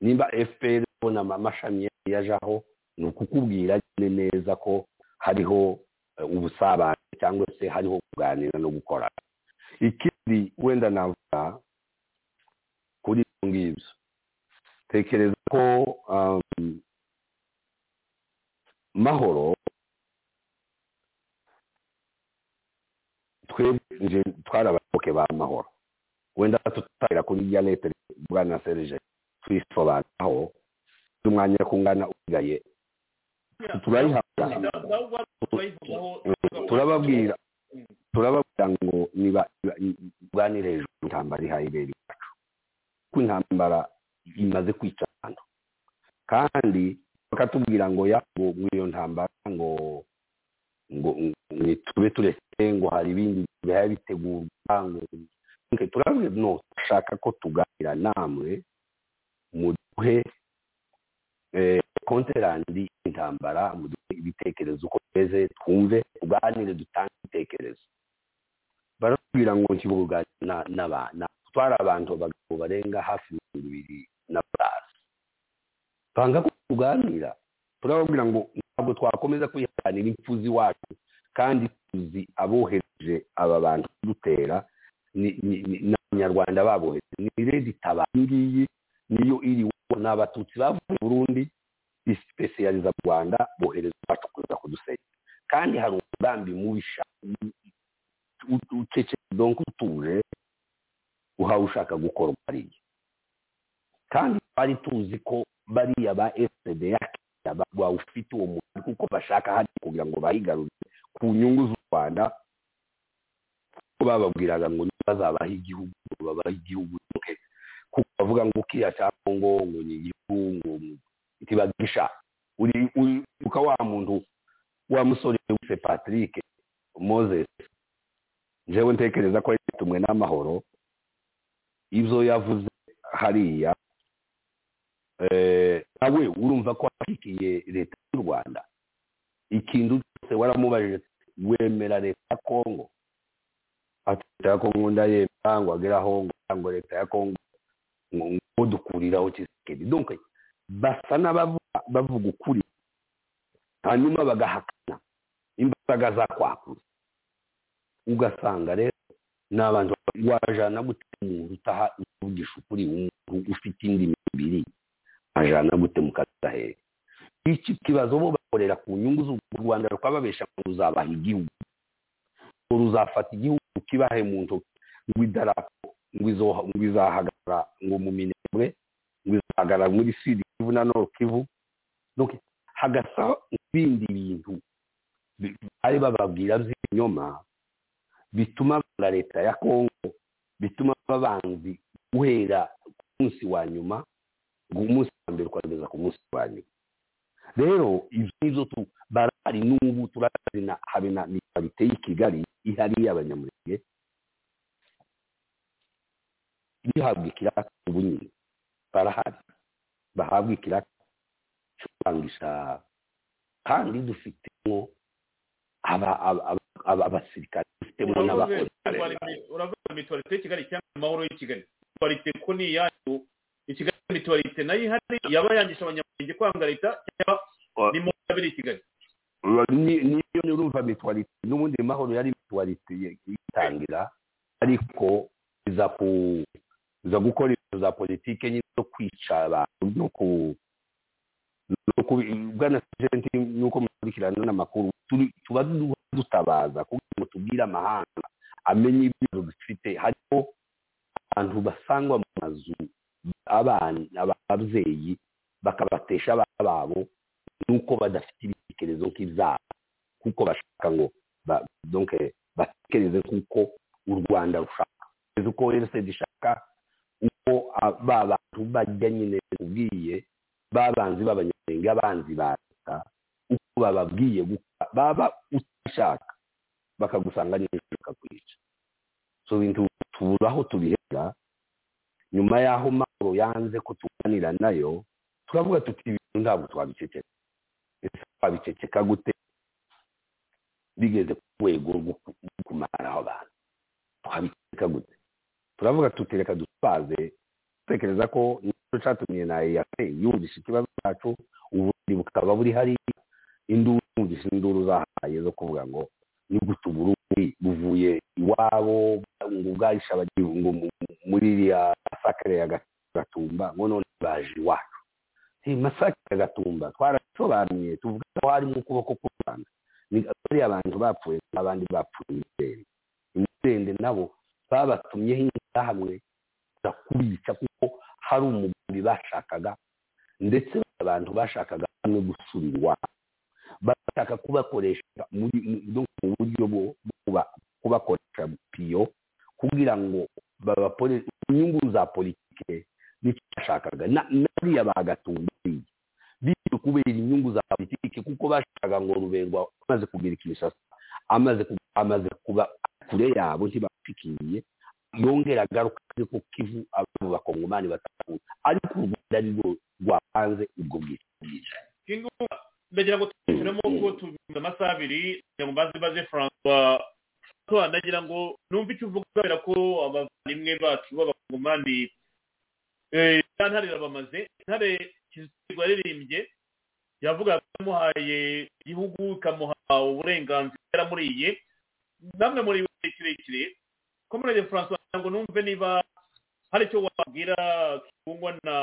Nimba fpr ubona amashami yajaho ni ukukubwira neza ko hariho ubusabane cyangwa se hariho kuganira no gukora. Ikindi wenda navuga kuri ibyo ngibyo tekereza ko mahoro twebwe twari abayoboke ba mahoro. Wenda tutahira kuri ya leta bwana serije twisobanuraho umwanya kungana usigaye turayihabwa. Turababwira turababwira ngo niba bwanire hejuru intambara ihaye ibere iwacu ko intambara imaze kwica abantu kandi bakatubwira ngo yabo muri iyo ntambara ngo ngo tube turetse ngo hari ibindi bihaye bitegurwa ngo turabwira no dushaka ko tuganira namwe muduhe konterandi intambara muduhe ibitekerezo uko bimeze twumve tuganire dutange ibitekerezo. Baratubwira ngo ntibuganira n'abantu twari abantu abagabo barenga hafi mirongo ibiri na batanu banga ko tuganira turababwira ngo ntabwo twakomeza kwihanganira impfu z'iwacu kandi tuzi abohereje aba bantu kudutera. N'abanyarwanda babohereje. Ni redi taba niyo iri ni abatutsi bavuye burundi isipesiyaliza mu rwanda bohereza iwacu kuza kudusenya. Kandi hari umugambi mubisha. Ucece donko utuje uhawe ushaka gukora hariya kandi twari tuzi ko bariya ba fpd bawufite uwo muntu kuko bashaka hari kugira ngo bayigarurire ku nyungu z'u rwanda kuko bababwiraga ngo bazabaha igihugu babaha igihugu kuko bavuga ngo kiriya cya kongo ngo ni igihugu ngo ntibagisha. Uri uka wa muntu wa musore wise patrick moses njyewe ntekereza ko yatumwe n'amahoro. Ibyo yavuze hariya nawe urumva ko washyigikiye leta y'u rwanda. Ikintu cyose waramubajije wemera leta ya kongo leta ya kongo ndayemera ngo agere aho ngo leta ya kongo ngo dukuriraho kisekedi donc basa n'abavuga ukuri. Hanyuma bagahakana. Imbaraga za kwakuza ugasanga rero ni abantu wajana gute umuntu utaha uvugisha ukuri umuntu ufite indi mibiri. Ajana gute mu kazi iki kibazo bo bakorera ku nyungu z'u rwanda rukababesha ngo ruzabaha igihugu. Ngo ruzafata igihugu kibahe mu ntoki ngo idarapo ngo izahagarara ngo mu minembwe ngo izahagarara muri sidi kivu na nord kivu. Hagasa ibindi bintu bari bababwira by'ibinyoma bituma banga leta ya kongo bituma babanzi guhera ku munsi wa nyuma umunsi wa mbere ukageza ku munsi wa nyuma. Rero ibyo ngibyo barahari n'ubu turazi na habe na miparite y'i kigali ihari y'abanyamurenge bihabwa ikiraka ubu nyine barahari. Bahabwa ikiraka cyo kurangisha kandi dufitemo abasirikare dufitemo n'abakozi uravuga mituwarite y'i kigali cyangwa amahoro y'i kigali mituwarite ko ni iyacu i kigali mituwarite na yo ihari yaba yangisha abanyamurenge kwanga leta cyangwa ni mu kabiri i kigali Ni- niyo nurumva mitwarite n'ubundi mahoro yari mitwarite yitangira ariko iza gukora ibintu za politike nyine zo kwica abantu no ku bwana sergent nuko mukurikirana n'amakuru tuba du- dutabaza kugira ngo tubwire amahanga amenye ibibazo dufite. Hariho abantu basangwa mu mazu abana ababyeyi bakabatesha abana babo nuko badafite ibitekerezo nk'ibyabo kuko bashaka ngo batekereze nk'uko u rwanda rushaka. Kugeza uko rcd ishaka uko ba bantu bajya nyine ubwiye babanzi b'abanyamurenge abanzi ba leta uko bababwiye baba utashaka bakagusanga neza bakakwica. So bintu tubura aho tubihera nyuma y'aho mahoro yanze ko tuganira na yo turavuga tuti ibintu ntabwo twabiceceka. Ese twabiceceka gute? Bigeze ku rwego rwo ku- rwo kumaraho abantu twabiceceka gute? Turavuga tuti reka dutwaze dutekereza ko ni cyo cyatumye na eyase yumvisha ikibazo cyacu ubundi bukaba buri hariya. Induru yumvisha induru zahaye zo kuvuga ngo ni gute uburundi buvuye iwabo ngo abagiye ngo mu- muri iriya masakare ya Ga- gatumba ngo none baje iwacu. Masakare ya gatumba twarasobanuye tuvuga ko harimo ukuboko k'u rwanda ni bariya abantu bapfuye n'abandi bapfuye imitende imitende nabo babatumyeho hamwe za kubica kuko hari umugambi bashakaga ndetse abantu bashakaga hamwe gusubira iwabo. Bashaka kubakoresha mu buryo bwo kuba- kubakoresha piyo kugira ngo babapore inyungu za politike ni cyo bashakaga Na- nariya bagatumbiye bityo kubera inyungu za politike kuko bashakaga ngo ruberwa amaze kugira ikimisasa amaze ku- amaze kuba kure yabo ntibashikiriye yongera agaruka ariko kivu abo bakongomani batakuye ariko u rwanda ari rwo rwapanze ubwo bwicanyi. Ndagira ngo twishyuremo ko tubivuze amasaha abiri kugira ngo mbaze baze francois. Francois ndagira ngo numve icyo uvuga kubera ko abavandimwe bacu b'abakongomani eh, ya ntare ntare kizigwa yaririmbye yavugaga ko yamuhaye igihugu ikamuha uburenganzira yaramuriye namwe muri igihe kirekire. Komerede francois kugira ngo numve niba hari icyo wabwira kibungwa na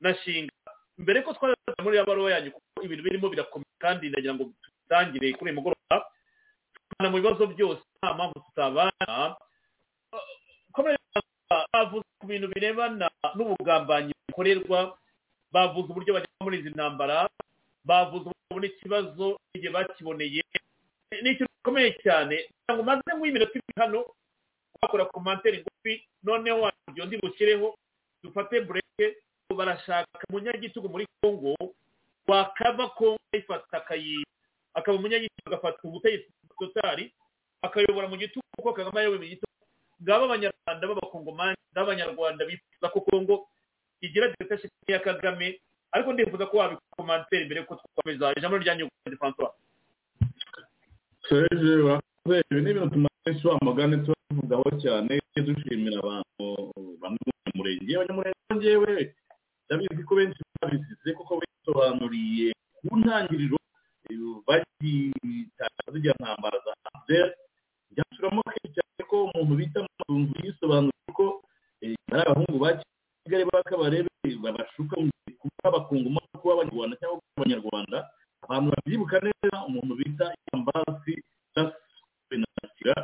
na shinga. Mbere ko twaraza muri baruwa yanyu kuko ibintu birimo birakomeye kandi ndagira ngo dutangire kuri uyu mugoroba tubana mu bibazo byose nta mpamvu tutabana. Bavuze ku bintu birebana n'ubugambanyi bukorerwa bavuze uburyo bajya muri izi ntambara bavuze uburyo babona ikibazo igihe bakiboneye. Ni ikintu gikomeye cyane. Kugira ngo maze nk'iminota ibiri hano wakora komantere ngufi noneho undi bushyireho dufate bureke barashaka umunyagitugu muri kongo wakava kongo ayifata akayi akaba umunyagitugu agafata ubutegetsi totari akayobora mu gitugu kuko kagame ayoboye mu gitugu. Ngabo abanyarwanda b'abakongomani n'abanyarwanda bifuza ko kongo igira dictatorship ya kagame ariko ndifuza ko wabikomantere mbere ko twakomeza. Ijambo ryanyu francois. Serge urakoze ibi ni ibintu tumaze inshuro amagane tubavugaho cyane dushimira abantu bamwe mu banyamurenge abanyamurenge njyewe ndabizi ko benshi babisize kuko bisobanuriye ku ntangiriro bagitaza zijya ntambara za hanze byasubiramo kenshi cyane ko umuntu bita amatunzu yisobanuriye ko eh, ari abahungu ba kigali bakabarebe babashuka mu gihe kuba abakongomani kuba abanyarwanda cyangwa kuba abanyarwanda abantu babyibuka neza umuntu bita ambasi benasira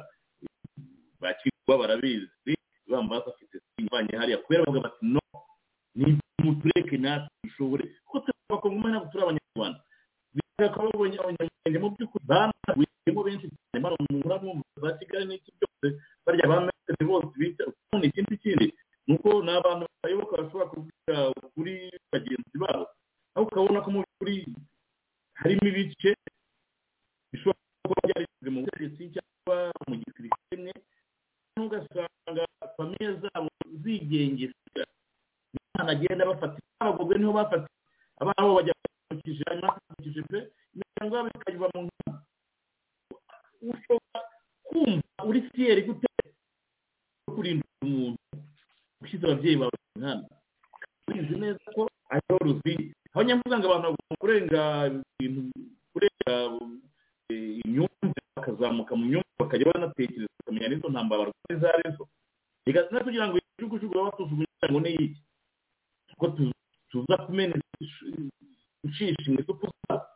bakirwa barabizi bambasi afite sinyibanye hariya kubera bavuga bati no ni mutureke natwe dushobore. Kuko turi abakongomani ntabwo turi abanyarwanda? Bigaragara ko abanyamurenge mu by'ukuri banaguyemo benshi cyane. Bano mu mu za kigali n'iki byose barya ba metero bose bita ubundi ikindi kindi? Ni uko ni abantu bayoboka bashobora kuvuga kuri bagenzi babo aho ukabona ko mu by'ukuri harimo ibice bishobora kuba byarishyize mu butegetsi cyangwa mu gisirikare ugasanga famiye zabo zigengesera umwana agenda bafata abagogwe ni ho bafata abana babo bajya bakikije hanyuma bakikije pe imiryango yabo ikajya mu nkama ushobora kumva uri fiyeri gute kurinda umuntu ushyize ababyeyi bawe mu nkanda ubizi neza ko ariho ruzi aho nyamvuga ngo abantu bagomba kurenga ibintu kurenga kugira eh, imyumvire bakazamuka mu myumvire bakajya banatekereza bakamenya n'izo ntambara barwaye izo ari zo bigatuma kugira ngo igihugu baba basuzuguye ngo ni iki ko tu- tuza kumena inshishi mu isupu zabo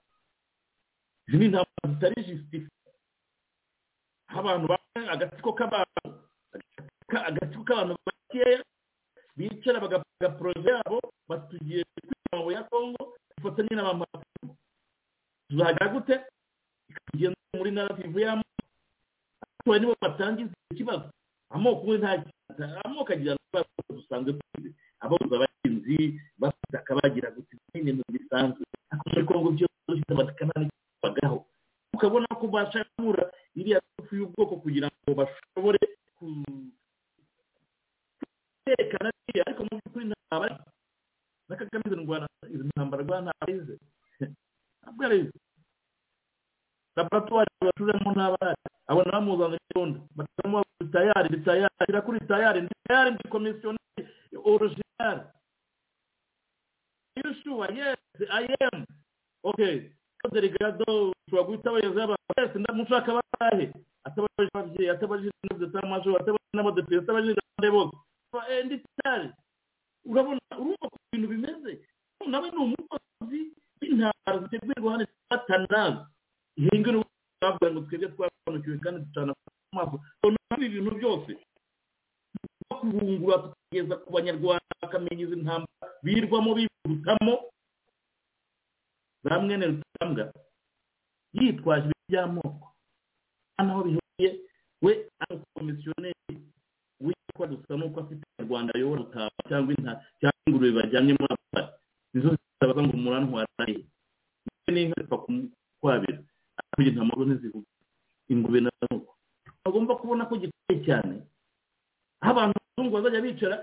izi ni intambara zitari jisitifu aho abantu bamwe agatsiko k'abantu ka- agatsiko k'abantu bakeya bicara bagapanga poroje yabo batugiye kwiga mu ya kongo dufatanye n'abamapuro tuzajya gute ikagenda muri narativu y'amoko abaturage nibo batangiza ikibazo amoko we nta amoko agira ibibazo dusanzwe tuzi ababuze abahinzi bafite akabagira gusa ni ibintu bisanzwe ariko muri kongo byose bifite amakanani bagaho ukabona ko bashakura iriya tufu y'ubwoko kugira ngo bashobore ku- kwerekana biriya ariko mu by'ukuri ntabwo ari na kagame izo ndwara izo ntambara rwa ntabwo arize ntabwo arize laboratwari bacuramo n'abari abo nabo muzana irondo batamo tayari ni tayari shyira kuri tayari ni tayari ndi komisiyoneri orojinari you sure yes i am okay delegado ushobora guhita abayobozi b'abantu wese ndamushaka barahe atabajije ababyeyi atabajije n'abadetamasho atabajije n'abadepite atabajije n'abandi bose Eh, ndi tayari urabona urumva ko ibintu bimeze nawe ni umukozi w'intambara zitegurirwa hano batanazi ihinga n'ubu bavuga ngo twebwe twasobanukiwe kandi ducana amaso naho ibintu byose no kurungura tukageza ku banyarwanda bakamenya izi ntambara birwamo bivurutamo za mwene rutambwa yitwaje ibintu by'amoko hano aho bihuriye we ari umukomisiyoneri witwa gusa nuko afite rwanda ayobora utaba cyangwa inka cyangwa ingurube bajyanye muri abari nizo zitabaza ngo murantwara he ndetse n'inka zipfa kwabira ariko nta mpamvu ntizivuga ingurube na nuko bagomba kubona ko giteye cyane aho abantu bazungu bazajya bicara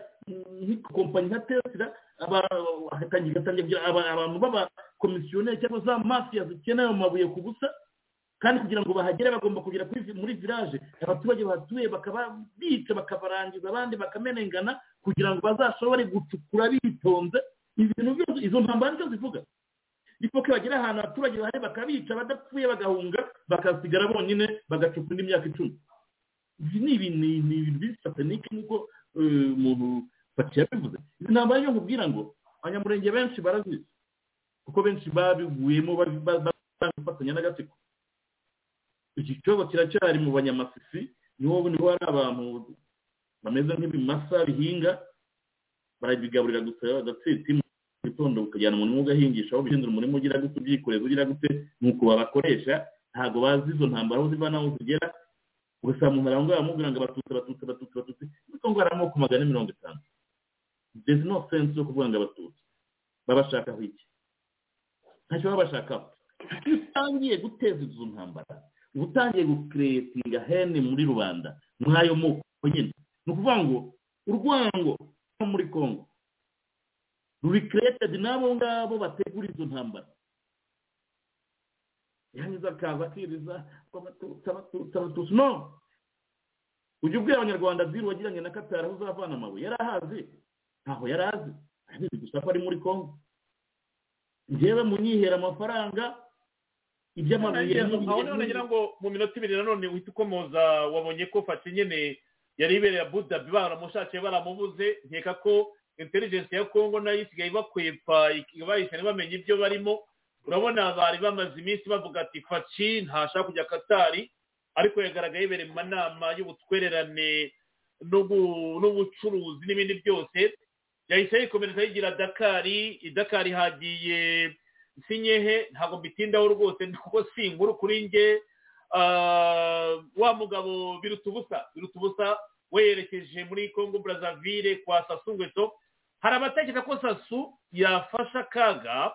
nk'ikompanyi nka tesla hagatangira kugira abantu b'abakomisiyoneri cyangwa za zikeneye amabuye ku busa kandi kugira ngo bahagere bagomba kugera muri village. Abaturage bahatuye bakaba bica bakabarangiza abandi bakamenengana kugira ngo bazashobore gucukura bitonze. Ibintu byose izo ntambara ni cyo zivuga. Ifoke bagera ahantu abaturage bahari bakabica badapfuye bagahunga bakasigara bonyine bagacukura indi myaka icumi. Ibi ni ibintu biri satanike nk'uko umuntu baciye bivuze izi ntambara niyo nkubwira ngo abanyamurenge benshi barazizi kuko benshi babiguyemo bafatanya n'agatsiko. Iki kibazo kiracyari mu banyamasisi ni ho ni ho hari abantu bameze nk'ibimasa bihinga barabigaburira gusa agatsiti mu gitondo ukajyana umurimo ugahingisha aho bihindura umurimo ugira gute ubyikoreza ugira gute nuko babakoresha ntabwo bazi izo ntambara aho ziva n'aho zigera. Ugasanga umuntu aho ngaho bamubwira ngo abatutsi abatutsi abatutsi abatutsi ariko ngo hari amoko magana mirongo itanu. There is yo kuvuga ngo abatutsi. Babashakaho iki? Ntacyo baba bashakaho iyo utangiye guteza izo ntambara utangiye gukeretinga hene muri rubanda. Mw'ayo moko nyine. Ni ukuvuga ngo urwango rwo muri congo. Ruri keretedi n'abo ngabo bategura izo ntambara. Yangiza akaza akiriza abatutsi abatutsi abatutsi. No! Ujya ubwira abanyarwanda ziri wagiranye na katari aho uzavana amabuye. Yari ahazi? Ntaho yari azi. Arabizi gusa ko ari muri congo. Njyewe munyihera amafaranga iby'amabuye aho ni ho nagira ngo mu minota ibiri nanone uhita ukomoza wabonye ko fati nyine yari ibereye abudabi baramushakiye baramubuze. Nkeka ko intelligence ya congo na yo isigaye bakwepa bahise bamenya ibyo barimo. Urabona bari bamaze iminsi bavuga ati faci ntashaka kujya katari ariko yagaragaye ibereye mu manama y'ubutwererane n'ubucuruzi n'ibindi byose. Yahise yikomereza yigira dakari idakari hagiye sinyehe ntabwo mbitindaho rwose kuko si inkuru kuri nge wa mugabo biruta ubusa. Biruta ubusa we yerekeje muri congo brazzaville kwa sasu ngweto. Hari abatekereza ko sasu yafasha akaga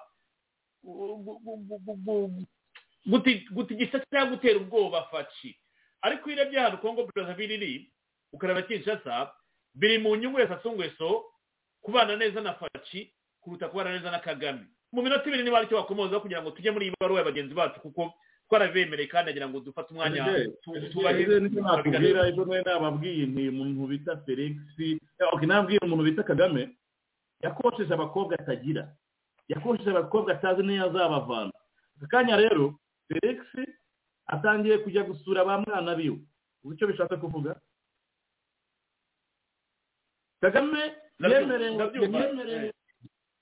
gutigisa cyangwa gutera ubwoba faci ariko iyo urebye ahantu congo brazzaville iri ukareba kinshasa biri mu nyungu ya sasu ngweso kubana neza na faci kuruta kubana neza na kagame. Mu minota ibiri niba ari cyo wakomozaho kugira ngo tujye muri iyi baruwa ya bagenzi bacu kuko twarabemereye kandi agira ngo dufate umwanya nakubwira ejo nawe nababwiye nti umuntu bita felix nabwiye umuntu bita kagame yakosheje abakobwa atagira. Yakosheje abakobwa atazi n'iyo azabavana. Aka kanya rero felix atangiye kujya gusura ba mwana biwe. Uzi icyo bishatse kuvuga? Kagame yemereye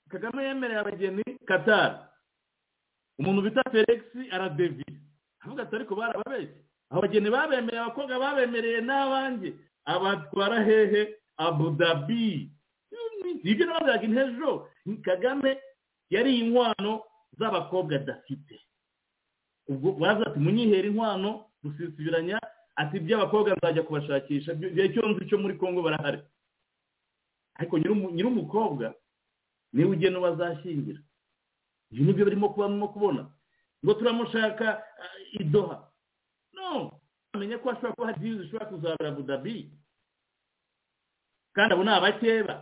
kagame yemereye abageni katari umuntu bita felix aradevi avuga ati ariko barababeshye abageni babemereye abakobwa babemereye n'abanjye abatwara hehe abudabi ibyo nabazaga intejo kagame yari inkwano z'abakobwa adafite ubwo baza ati munyihere inkwano dusisibiranya ati iby'abakobwa nzajya kubashakisha igihe cyo nzi cyo muri congo barahari ariko nyir'umu- nyir'umukobwa ni we ugena bazashyingira ibi ni byo barimo kuba barimo kubona. Ngo turamushaka ah, idoha. No amenye ko hashobora kuba hari dizi zishobora kuzabera budabi kandi abo ni abakeba.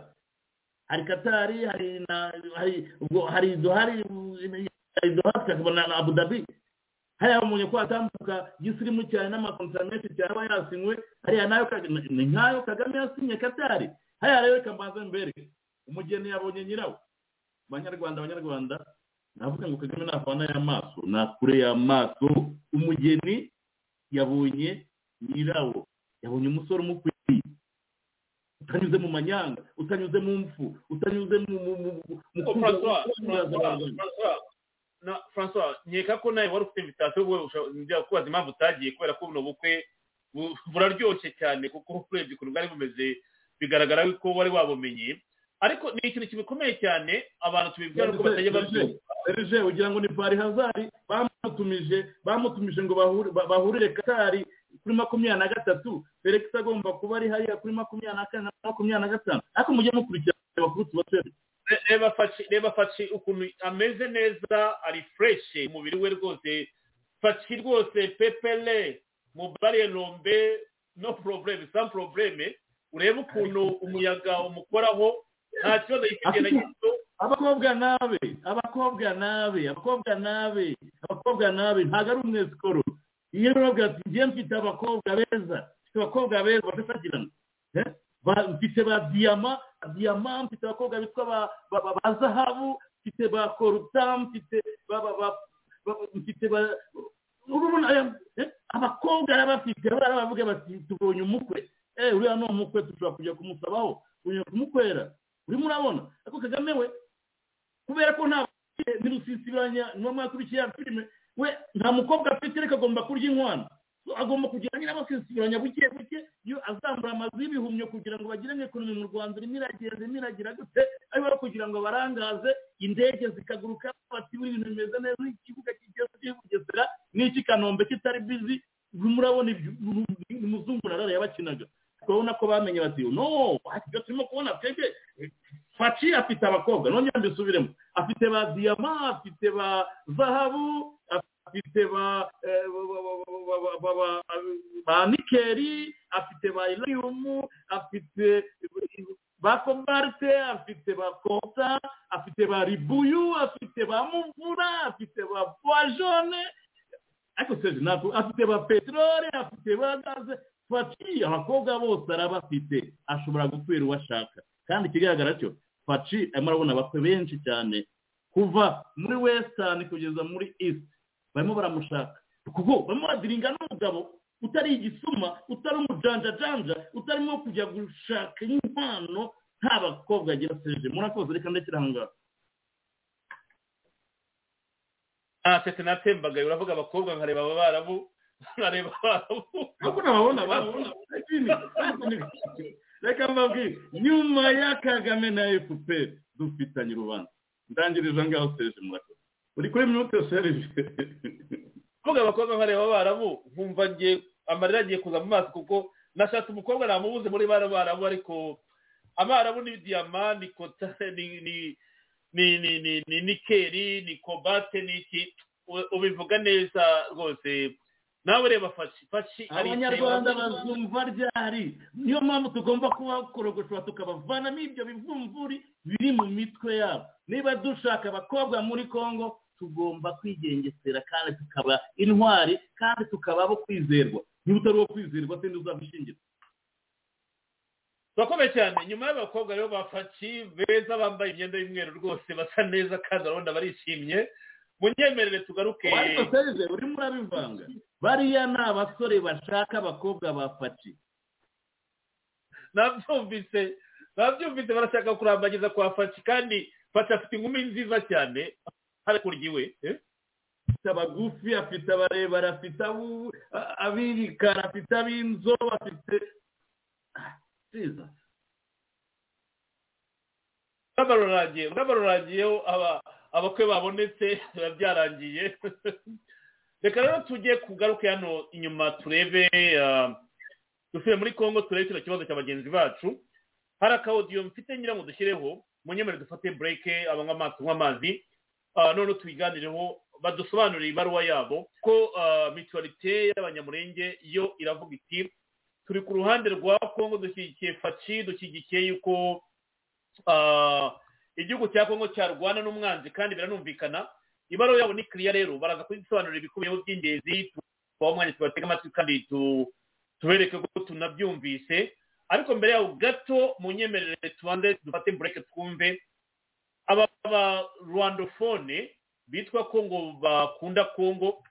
Hari katari hari na hari ubwo hari idoha tukabona na abudabi hariya umuntu ko atambuka gisirimu cyane n'amakontara menshi cyane aba yasinywe. Hariya na yo ni nkayo kagame yasinye katari hariya rero reka mbanze mbereke. Umugeni yabonye nyirawo. Banyarwanda abanyarwanda navuga ngo kagame navana y'amaso nakure y'amaso umugeni yabonye nyirawo. Yabonye umusore umukwiriye utanyuze mu manyanga utanyuze mu mfu utanyuze mu mu Oh, na François, nkeka ko nawe wari ufite wowe ushobora kubaza impamvu utagiye kubera ko buno bukwe bu- buraryoshye cyane kuko urebye ukuntu bwari bumeze bigaragara ko wari wabumenye. Ariko ni ikintu kibikomeye cyane abantu tubibwira nuko batajya babyumva. serge ugira ngo ni pari hazari bamutumije bamutumije ngo bahurire katari kuri makumyabiri na gatatu. Felix agomba kuba ari hariya kuri makumyabiri na kane na makumyabiri na gatanu. Ariko mujye mukurikira amakuru tubatera Re- reba faci reba faci ukuntu ameze neza ari fureshe umubiri we rwose. Faci rwose pepele mubare nombe no probleme sans probleme urebe ukuntu umuyaga umukoraho nta kibazo gito. abakobwa nabe abakobwa nabe abakobwa nabe abakobwa nabe ntabwo ari umwesikoro iyo urabwira ati ngiye mfite abakobwa beza. Mfite abakobwa beza badasagirana Eh? Ba- mfite ba diyama diyama mfite abakobwa bitwa ba- zahabu mfite ba koruta mfite ba mfite ba abakobwa arabafite barabavuga bati tubonye umukwe. Eh uriya ni umukwe dushobora kujya kumusabaho. Kujya kumukwera. Urimo urabona ariko kagame we kubera ko nta ntirusisibiranya niyo mwakurikiye ya filime we nta mukobwa afite ariko agomba kurya inkwano. Agomba kugira nyine abasisibiranya buke buke iyo azamura amazu y'ibihumyo kugira ngo bagire nk'ekonomi mu rwanda irimo iragenda irimo iragira gute? Ariko kugira ngo barangaze indege zikaguruka bati buri ibintu bimeze neza ikibuga kigeze cy'i bugesera n'iki kanombe kitari bizi murabona umuzungu narara yabakinaga. Turabona ko bamenye bati no ibyo turimo kubona twebwe faci afite abakobwa. Nongera mbisubiremo afite ba diyama afite ba zahabu afite ba nikeri afite ba irayumu afite ba kombarite afite ba kota afite ba ribuyu afite ba muvura afite ba poajone ariko seje ntabwo afite ba peteroli afite ba gaze faci abakobwa bose arabafite ashobora gutwera uwo ashaka. Kandi ikigaragara cyo faci arimo arabona abakwe benshi cyane kuva muri wesitani kugeza muri east. Barimo baramushaka. Kuko barimo badiringa n'umugabo utari igisuma utari umujanjajanja utarimo kujya gushaka impano nta bakobwa agira seje. Murakoze reka ndekera aho ngaho nta tete natembagaye uravuga abakobwa nkareba aba barabu. Nkareba ntabwo nababona babona reka mbabwire nyuma ya kagame na fpr dufitanye urubanza ndangirije aho ngaho seje murakoze uri kuri minute serije kuvuga abakobwa nkareba abarabu nkumva ngiye amarira agiye kuza mu maso kuko nashatse umukobwa namubuze muri bara barabu ariko abarabu ni diyama ni kota ni ni ni ni ni ni nikeri ni kobate ni iki? Ubivuga neza rwose. Nawe reba fashi fashi abanyarwanda bazumva ryari? Niyo mpamvu tugomba kubakorogosha tukabavanamo ibyo bivumvuri biri mu mitwe yabo. Niba dushaka abakobwa muri congo tugomba kwigengesera kandi tukaba intwari kandi tukaba abo kwizerwa. Niba utari uwo kwizerwa sindi uzabishingira turakomeye cyane. Nyuma y'abakobwa rero ba faci beza bambaye imyenda y'umweru rwose basa neza kandi urabona barishimye. Munyemerere tugaruke. Urimo urabivanga bariya ni abasore bashaka abakobwa ba faci nabyumvise nabyumvise barashaka kurambagiza kwa faci kandi faci afite inkumi nziza cyane. Hakurya iwe eh? afite abagufi afite abarebare afite abo- a- ab'ibikara afite ab'inzobe afite Ah, uraba rurangiyeho aba- abakwe babonetse biba byarangiye reka rero tujye kugaruke hano inyuma turebe ah, dusubire muri congo turebe kino kibazo cya bagenzi bacu. Hari akawodiyo mfite ngira ngo dushyireho munyemere dufate bureke abanywa amazi tunywa amazi. Ah, noneho tubiganireho badusobanurire ibaruwa yabo. Ko ah, mituwalite y'abanyamurenge yo iravuga iti turi ku ruhande rwa congo dushyigikiye faci dushyigikiye yuko igihugu cya kongo cyarwana n'umwanzi kandi biranumvikana. Ibaruwa yabo ni kiriya rero. Baraza kuzisobanurira ibikubiyeho by'ingenzi. Tubaho umwanya tubatega amatwi kandi tu- tubereke ko tunabyumvise. Ariko mbere yaho gato mu nyemerere tubanze dufate bureke twumve. Aba ba rwandofone bitwa ko ngo bakunda kongo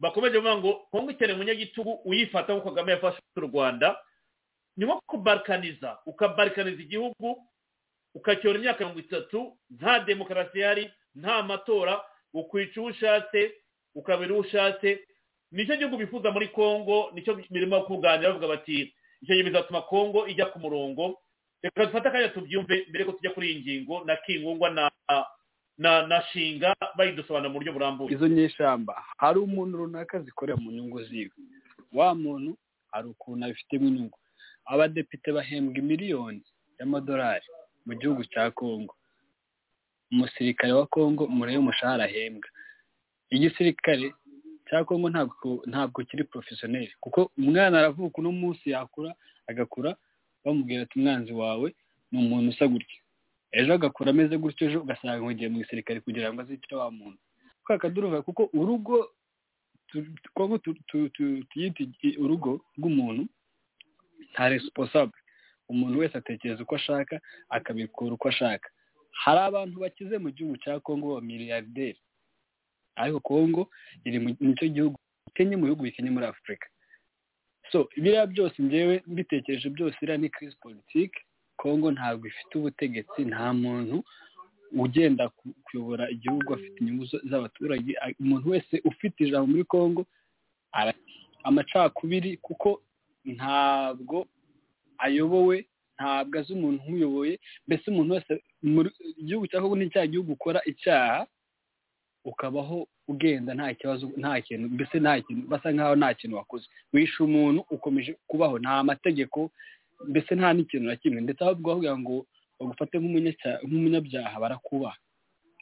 bakomeje kuvuga ngo kongo ikeneye umunyagitugu uyifata nk'uko kagame yafashe u rwanda. Ni nko kubarikaniza. Ukabarikaniza igihugu ukacyora imyaka mirongo itatu nta demokarasi ihari nta matora ukwica uwo ushatse ukabira uwo ushatse ni cyo gihugu bifuza muri congo ni cyo birimo kuganira bavuga bati icyo gihe bizatuma congo ijya ku murongo. Reka dufate akanya tubyumve mbere ko tujya kuri iyi ngingo na kingungwa na na na shinga bayidusobanura mu buryo burambuye. Izo nyeshyamba hari umuntu runaka zikorera mu nyungu ziwe. Wa muntu hari ukuntu abifitemo inyungu. Abadepite bahembwa miliyoni y'amadolari. Mu gihugu cya kongo umusirikare wa kongo murebe umushahara ahembwa igisirikare cya kongo ntabwo ntabwo kiri porofesiyoneri kuko umwana aravuka uno munsi yakura agakura bamubwira ati umwanzi wawe ni umuntu usa gutya. Ejo agakura ameze gutyo ejo ugasanga nkugiye mu gisirikare kugira ngo azice wa muntu. Kwa kaduruva kuko urugo tu- tuyita urugo rw'umuntu nta resiponsable umuntu wese atekereza uko ashaka akabikura uko ashaka. Hari abantu bakize mu gihugu cya kongo miliyarderi ariko kongo iri mu ni cyo gihugu kenye mu bihugu bikenye muri afurika so biriya byose ngewe mbitekereje byose iriya ni kirisi politike kongo ntabwo ifite ubutegetsi nta muntu ugenda ku- kuyobora igihugu afite inyungu z'abaturage. Umuntu wese ufite ijambo muri kongo amacakubiri kuko ntabwo ayobowe ntabwo azi umuntu umuyoboye mbese umuntu wese igihugu cya kongo ni cya gihugu ukora icyaha ukabaho ugenda nta kibazo nta kintu mbese nta kintu basa nkaho nta kintu wakoze. Wishe umuntu ukomeje kubaho nta mategeko mbese nta n'ikintu na kimwe. Ndetse ahubwo bavuga ngo bagufate nk'umunyabyaha barakubaha.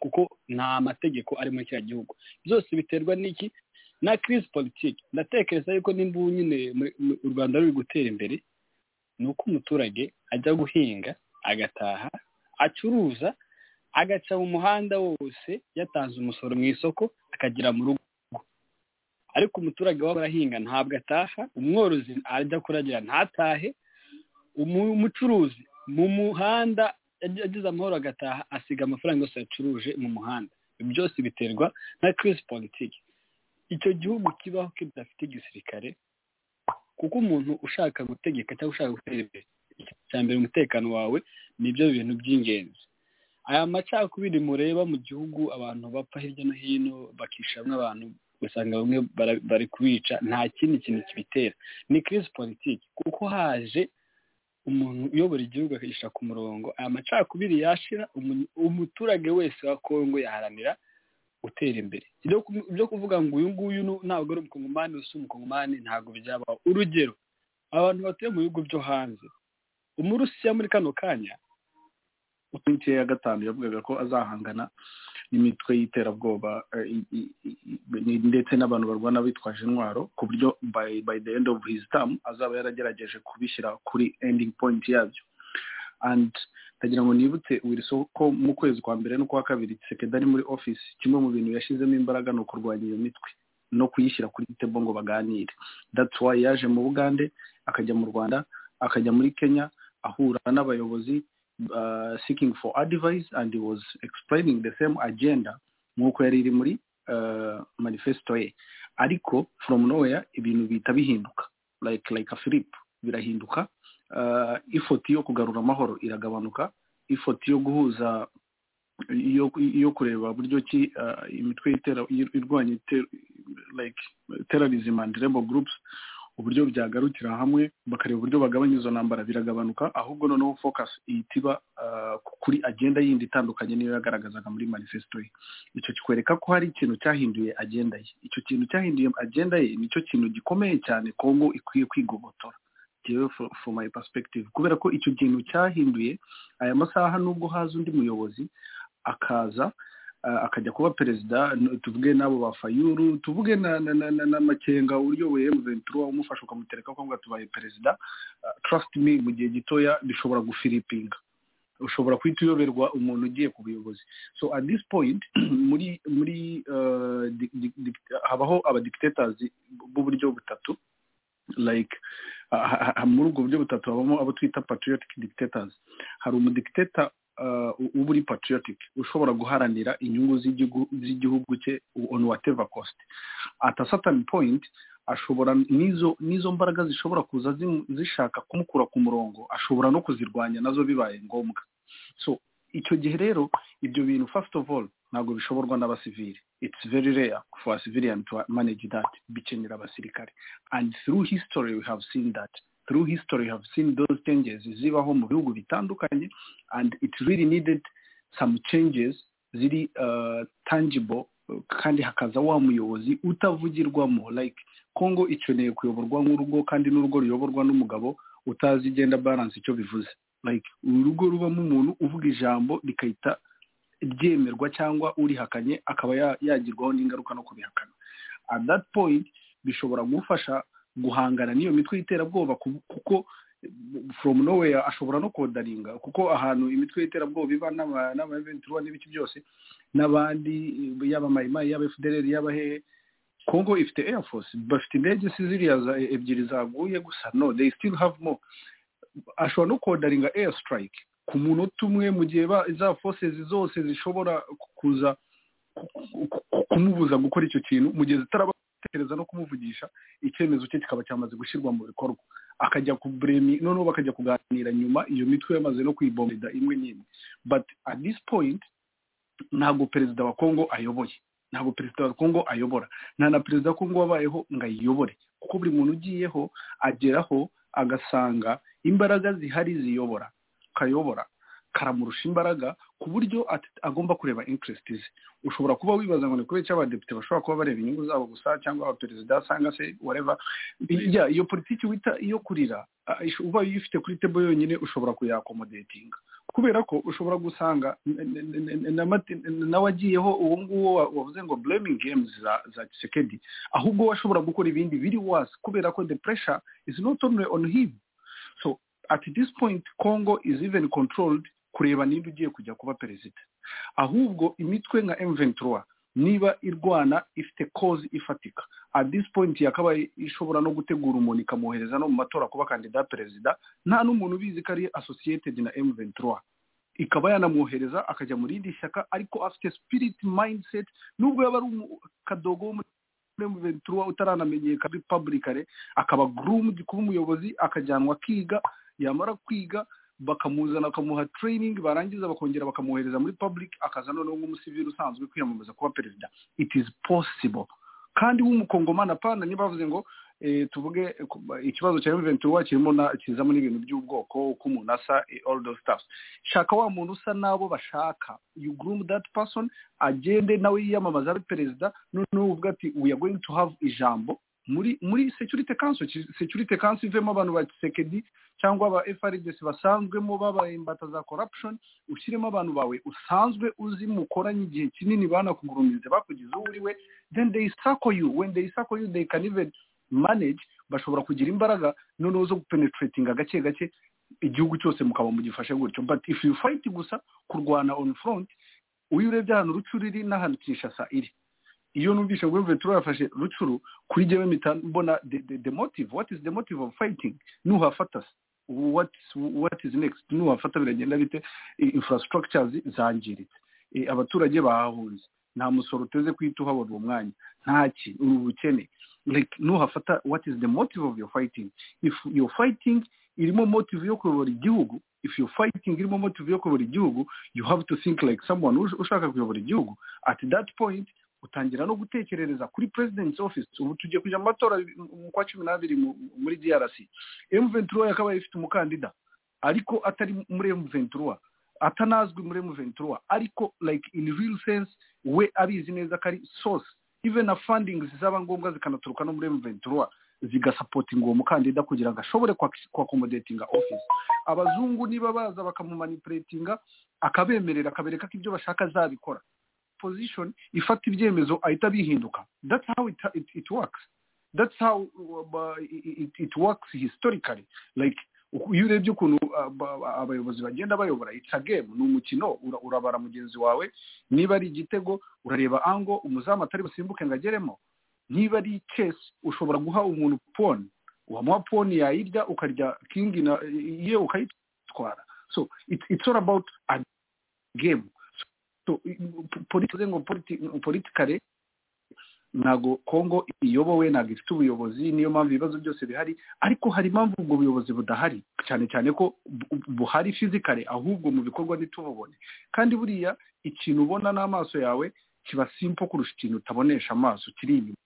Kuko nta mategeko ari muri kiriya gihugu. Byose biterwa n'iki? Na kirisi politiki ndatekereza yuko nimba ubu nyine u rwanda ruri gutera imbere ni uko umuturage ajya guhinga agataha acuruza agaca mu muhanda wose yatanze umusoro mu isoko akagera mu rugo. Ariko umuturage waba arahinga ntabwo ataha umworozi ajya kuragira ntatahe umu- umucuruzi mu muhanda agize amahoro agataha asiga amafaranga yose yacuruje mu muhanda. Byose biterwa na kirisi politiki icyo gihugu kibaho kidafite igisirikare kuko umuntu ushaka gutegeka cyangwa ushaka gutera imbere icya mbere umutekano wawe ni byo bintu by'ingenzi. Aya macakubiri mureba mu gihugu abantu bapfa hirya no hino bakishamwa abantu ugasanga bamwe bari kubica nta kindi kintu kibitera. Ni kirisi politiki. Kuko haje umuntu uyobora igihugu akagishyira ku murongo aya macakubiri yashira umu- umuturage wese wa kongo yaharanira gutera imbere. Ibyo ku- ibyo kuvuga ngo uyu nguyu ntabwo ari umukongomani usa umukongomani ntabwo byabaho urugero. Abantu batuye mu bihugu byo hanze. Umurusiya muri kano kanya itariki ya gatanu yavugaga ko azahangana n'imitwe y'iterabwoba eh, ndetse n'abantu barwana bitwaje intwaro ku buryo by the end of his term azaba yaragerageje kubishyira kuri ending point yabyo. And ndagira ngo nibutse Wilson ko mu kwezi kwa mbere n'ukwa kabiri Tshisekedi ari muri office kimwe mu bintu yashyizemo imbaraga ni ukurwanya iyo mitwe no kuyishyira kuri tebo ngo baganire. Why yaje mu bugande akajya mu rwanda akajya muri kenya ahura n'abayobozi uh, seeking for advice and was explaining the same agenda nk'uko yari iri muri uh, manifesto ye. Ariko from nowhere ibintu bihita bihinduka. Like like a flip birahinduka ifoti yo kugarura amahoro iragabanuka. Ifoti yo guhuza yo kureba buryo ki uh, imitwe irwanya terrorism and rebel groups uburyo byagarukira hamwe bakareba uburyo bagabanya izo ntambara biragabanuka ahubwo noneho focus ihita iba uh, kuri agenda yindi itandukanye niyo yagaragazaga muri manifesto ye. Icyo kikwereka ko hari ikintu cyahinduye agenda ye. Icyo kintu cyahinduye agenda ye ni cyo kintu gikomeye cyane kongo ikwiye kwigobotora jewe for, my perspective. Kubera ko icyo kintu cyahinduye aya masaha nubwo haza undi muyobozi akaza uh, akajya kuba perezida tuvuge n'abo ba fayuru tuvuge na, makenga uyoboye M23 umufasha ukamutereka ko tubaye perezida uh, trust me mu gihe gitoya bishobora gufiripinga ushobora guhita uyoberwa umuntu ugiye ku buyobozi. So at this point muri muri di, habaho abadictators b'uburyo butatu. Like muri ubwo buryo butatu habamo abo twita patriotic dictators. Hari umudictator uh, uba uri patriotic ushobora guharanira inyungu z'igihugu cye on whatever cost. At a certain point ashobora n'izo mbaraga zishobora kuza zishaka kumukura ku murongo ashobora no kuzirwanya na zo bibaye ngombwa. So icyo gihe rero ibyo bintu first of all ntabwo bishoborwa n'abasivili it's very rare for a civilian to manage that bikenera abasirikare. And through history we have seen that. Through history we have seen those changes zibaho mu bihugu bitandukanye and it really needed some changes ziri uh, tangible kandi hakaza wa muyobozi utavugirwamo. Like kongo ikeneye kuyoborwa nk'urugo kandi n'urugo ruyoborwa n'umugabo utazi igenda balance icyo bivuze. Like urugo rubamo umuntu uvuga ijambo rikahita ryemerwa cyangwa urihakanye akaba ya- yagirwaho n'ingaruka no kubihakana. At that point bishobora gufasha guhangana n'iyo mitwe y'iterabwoba ku- kuko from nowhere ashobora no kodaringa kuko ahantu imitwe y'iterabwoba iba n'ama M23 n'ibiki byose n'abandi yaba mayimayi yaba fdr yaba hehe kongo ifite air force bafite indege si ziriya ebyiri zaguye gusa no they still have more. Ashobora no kodaringa air strike ku munota umwe mu gihe za forces zose zishobora kuza ku- ku- ku- kumubuza gukora icyo kintu mu gihe zitarabatekereza no kumuvugisha icyemezo cye kikaba cyamaze gushyirwa mu bikorwa. Akajya ku bremi noneho bakajya kuganira nyuma iyo mitwe yamaze no kuyibomeda imwe n'imwe. But at this point ntabwo perezida wa kongo ayoboye. Ntabwo perezida wa kongo ayobora. Nta na perezida wa kongo wabayeho ngo ayiyobore kuko buri muntu ugiyeho ageraho agasanga imbaraga zihari ziyobora. Kayobora karamurusha imbaraga ku buryo agomba kureba interest ze. Ushobora kuba wibaza ngo ni kubera icyo abadepite bashobora kuba bareba inyungu zabo gusa cyangwa abaperezida cyangwa se whatever. Ya iyo politiki wita iyo kurira ubaye uyifite kuri tebo yonyine ushobora kuyakomodetinga kubera ko ushobora gusanga nawe agiyeho uwo nguwo wa- wavuze ngo blaming games za Tshisekedi. Ahubwo we ashobora gukora ibindi biri worse. Kubera ko the pressure is not only on him. So at this point congo is even controlled kureba ninde ugiye kujya kuba perezida. Ahubwo imitwe nka M23 niba irwana ifite cause ifatika. At this point yakabaye ishobora no gutegura umuntu ikamwohereza no mu matora kuba kandida perezida. Nta n'umuntu ubizi ko ari associated na M23. Ikaba yanamwohereza akajya mu rindi shyaka ariko afite spirit mindset. Nubwo yaba ari kadogo wo muri M23 utaranamenyeka publicly akaba groomed kuba umuyobozi akajyanwa akiga yamara kwiga bakamuzana bakamuha training barangiza bakongera bakamwohereza muri public akaza noneho nk'umusivili usanzwe kwiyamamaza kuba perezida. It is possible. Kandi w'umukongomani apana niba bavuze ngo eh, tuvuge eh, ikibazo cya M23 kirimo kizamo n'ibintu by'ubwoko uko umuntu asa eh, all those stuff shaka wa muntu usa n'abo bashaka. You groom that person agende nawe yiyamamaza ari perezida noneho uvuga ati we are going to have ijambo. Muri muri security council security council ivemo abantu ba sekedi cyangwa aba FRDC basanzwemo babaye imbata za corruption ushyiremo abantu bawe usanzwe uzi mukoranye igihe kinini banakugurumize bakugize uwo uri we then they circle you. When they circle you they can even manage bashobora kugira imbaraga noneho zo gupenetratinga gake gake igihugu cyose mukaba mugifashe gutyo. But if you fight gusa kurwana on front uyu urebye ahantu rucuru iri n'ahantu kinshasa iri. Iyo numvise ngo mve yafashe rucuru kuri jyewe mpita mbona the, motive what is the motive of fighting? Nuhafata se what, what is next? Nuhafata biragenda bite infrastructures zangiritse. Abaturage bahahunze. Nta musoro uteze kuhita uhabona uwo mwanya. Ntaki uri ubukene nuhafata what is the motive of your fighting? If your fighting irimo motive yo kuyobora igihugu if your fighting irimo motive yo kuyobora igihugu you have to think like someone ush- ushaka kuyobora igihugu. At that point utangira no gutekerereza kuri president's office. Ubu tugiye kujya mu matora mu kwa cumi n'abiri mu- muri drc m23 yakabaye ifite umukandida ariko atari muri m23 atanazwi muri m23 ariko like in real sense we abizi neza ko ari source. Even na funding zizaba ngombwa zikanaturuka no muri m23 zigasapotinga uwo mukandida kugira ngo ashobore kwakomodetinga office. Abazungu niba baza bakamumanipuletinga akabemerera akabereka ko ibyo bashaka azabikora. Position ifata ibyemezo ahita bihinduka. That's how it, it, it works. That's how uh, it, it works historically. Like iyo urebye ukuntu abayobozi bagenda bayobora it's a game ni umukino urabara mugenzi wawe. Niba ari igitego urareba ango umuzamu atari busimbuke ngo ageremo. Niba ari chess ushobora guha umuntu poni wamuha poni yayirya ukarya kingi ye ukayitwara. So it, it's all about a game. So politize ngo politikare ntabwo kongo iyobowe ntabwo ifite ubuyobozi niyo mpamvu ibibazo byose bihari ariko hari impamvu ubwo buyobozi budahari cyane cyane ko buhari fizikare ahubwo mu bikorwa ntitububone. Kandi buriya ikintu ubona n'amaso yawe kiba simpo kurusha ikintu utabonesha amaso kiri inyuma.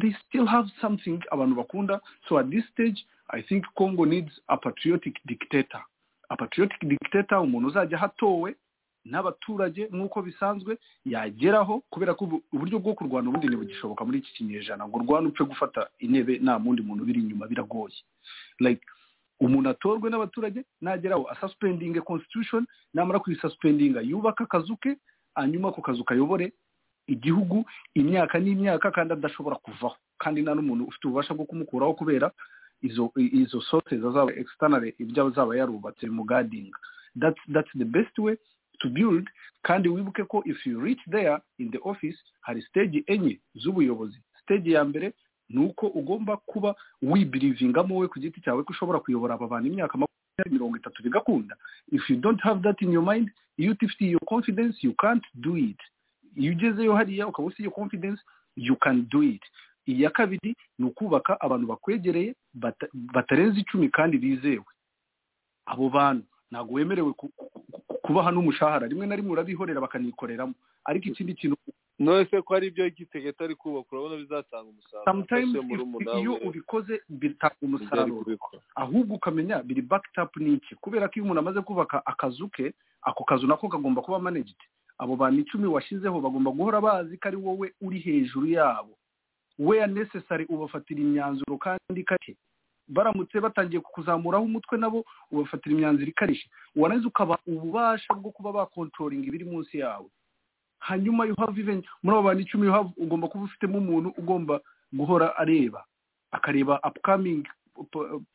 They still have something abantu bakunda. So at this stage i think congo needs a patriotic dictator. A patriotic dictator umuntu uzajya hatowe n'abaturage nk'uko bisanzwe yageraho kubera ko uburyo bwo kurwana ubundi ntibugishoboka muri iki kinyejana. Ngo urwane upfe gufata intebe nta wundi muntu biri inyuma biragoye. Like umuntu atorwe n'abaturage nageraho asuspendinge constitution namara kuyisuspendinga yubaka akazu ke hanyuma ako kazu kayobore igihugu imyaka n'imyaka kandi adashobora kuvaho. Kandi nta n'umuntu ufite ububasha bwo kumukuraho kubera izo izo sote zazaba external ibyo azaba yarubatse mu gading that's the best way to build. Kandi wibuke ko if you reach there in the office hari stage enye z'ubuyobozi. Stage ya mbere ni uko ugomba kuba wibirivingamo wowe ku giti cyawe ko ushobora kuyobora aba bantu imyaka makumyabiri mirongo itatu bigakunda. If you don't have that in your mind iyo utifitiye iyo confidence you can't do it. Iyo ugezeyo hariya ukaba ufite iyo confidence you can do it. Iya kabiri ni ukubaka abantu bakwegereye batarenze icumi kandi bizewe. Abo bantu ntabwo wemerewe kubaha n'umushahara. Rimwe na rimwe urabihorera bakanikoreramo. Ariko ikindi kintu none ko ari ibyo gitegeko ari kubaka urabona bizatanga umusaruro. Iyo ubikoze bitanga umusaruro. ahubwo ukamenya biri backed up n'iki kubera ko iyo umuntu amaze kubaka akazu ke ako kazu nako kagomba kuba managed. Abo bantu icumi washyizeho bagomba guhora bazi ko ari wowe uri hejuru yabo. Where necessary ubafatira imyanzuro kandi kake baramutse batangiye kukuzamuraho umutwe nabo ubafatira imyanzuro ikarishye warangiza ukaba ububasha bwo kuba bakontrolinga ibiri munsi yawe. Hanyuma you have even muri abo bantu icumi ugomba kuba ufitemo umuntu ugomba guhora areba akareba upcoming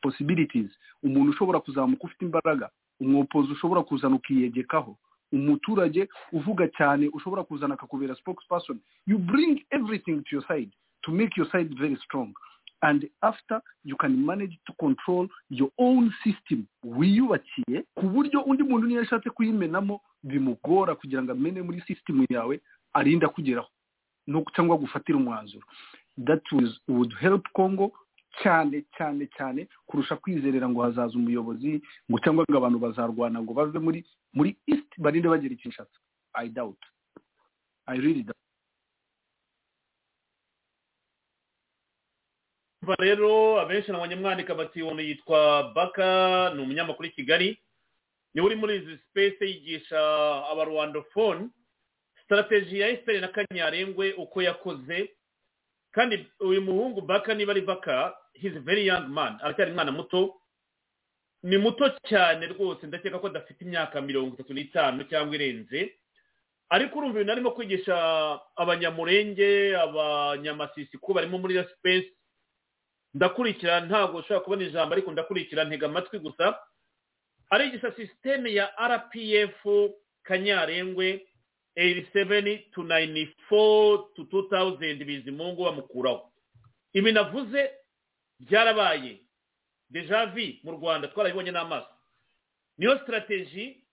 possibilities. Umuntu ushobora kuzamuka ufite imbaraga umwopozi ushobora kuzana ukiyegekaho umuturage uvuga cyane ushobora kuzana akakubera spokesperson. You bring everything to your side to make your side very strong. And after you can manage to control your own system. Wiyubakiye ku buryo undi muntu niyo yashatse kuyimenamo bimugora kugira ngo amene muri system yawe arinda kugeraho cyangwa gufatira umwanzuro. That would help congo cyane cyane cyane kurusha kwizerera ngo hazaza umuyobozi ngo cyangwa ngo abantu bazarwana ngo bave muri muri east barinde bagera ikinshasa i doubt. I really doubt. Rero abenshi nabonye mwandika umuntu yitwa baka ni umunyamakuru i kigali. Niwe uri muri izi sipesi yigisha abarwandofone sitarategi ya efuperi na kanyarengwe uko yakoze. Kandi uyu muhungu baka niba ari baka hizi veri yangi mani aracyari umwana muto. Ni muto cyane rwose. Ndakeka ko adafite imyaka mirongo itatu n'itanu cyangwa irenze. Ariko urumva ibintu arimo kwigisha abanyamurenge abanyamasisi ko barimo muri sipesi ndakurikira ntabwo ushobora kubona ijambo ariko ndakurikira ntega amatwi gusa. Arigisha sisiteme ya rpf kanyarengwe eyiri seveni tu nayini fo tu tu tawuzenti bizimungu bamukuraho ibi navuze byarabaye deja vi mu rwanda twarabibonye n'amaso. Niyo sitarateji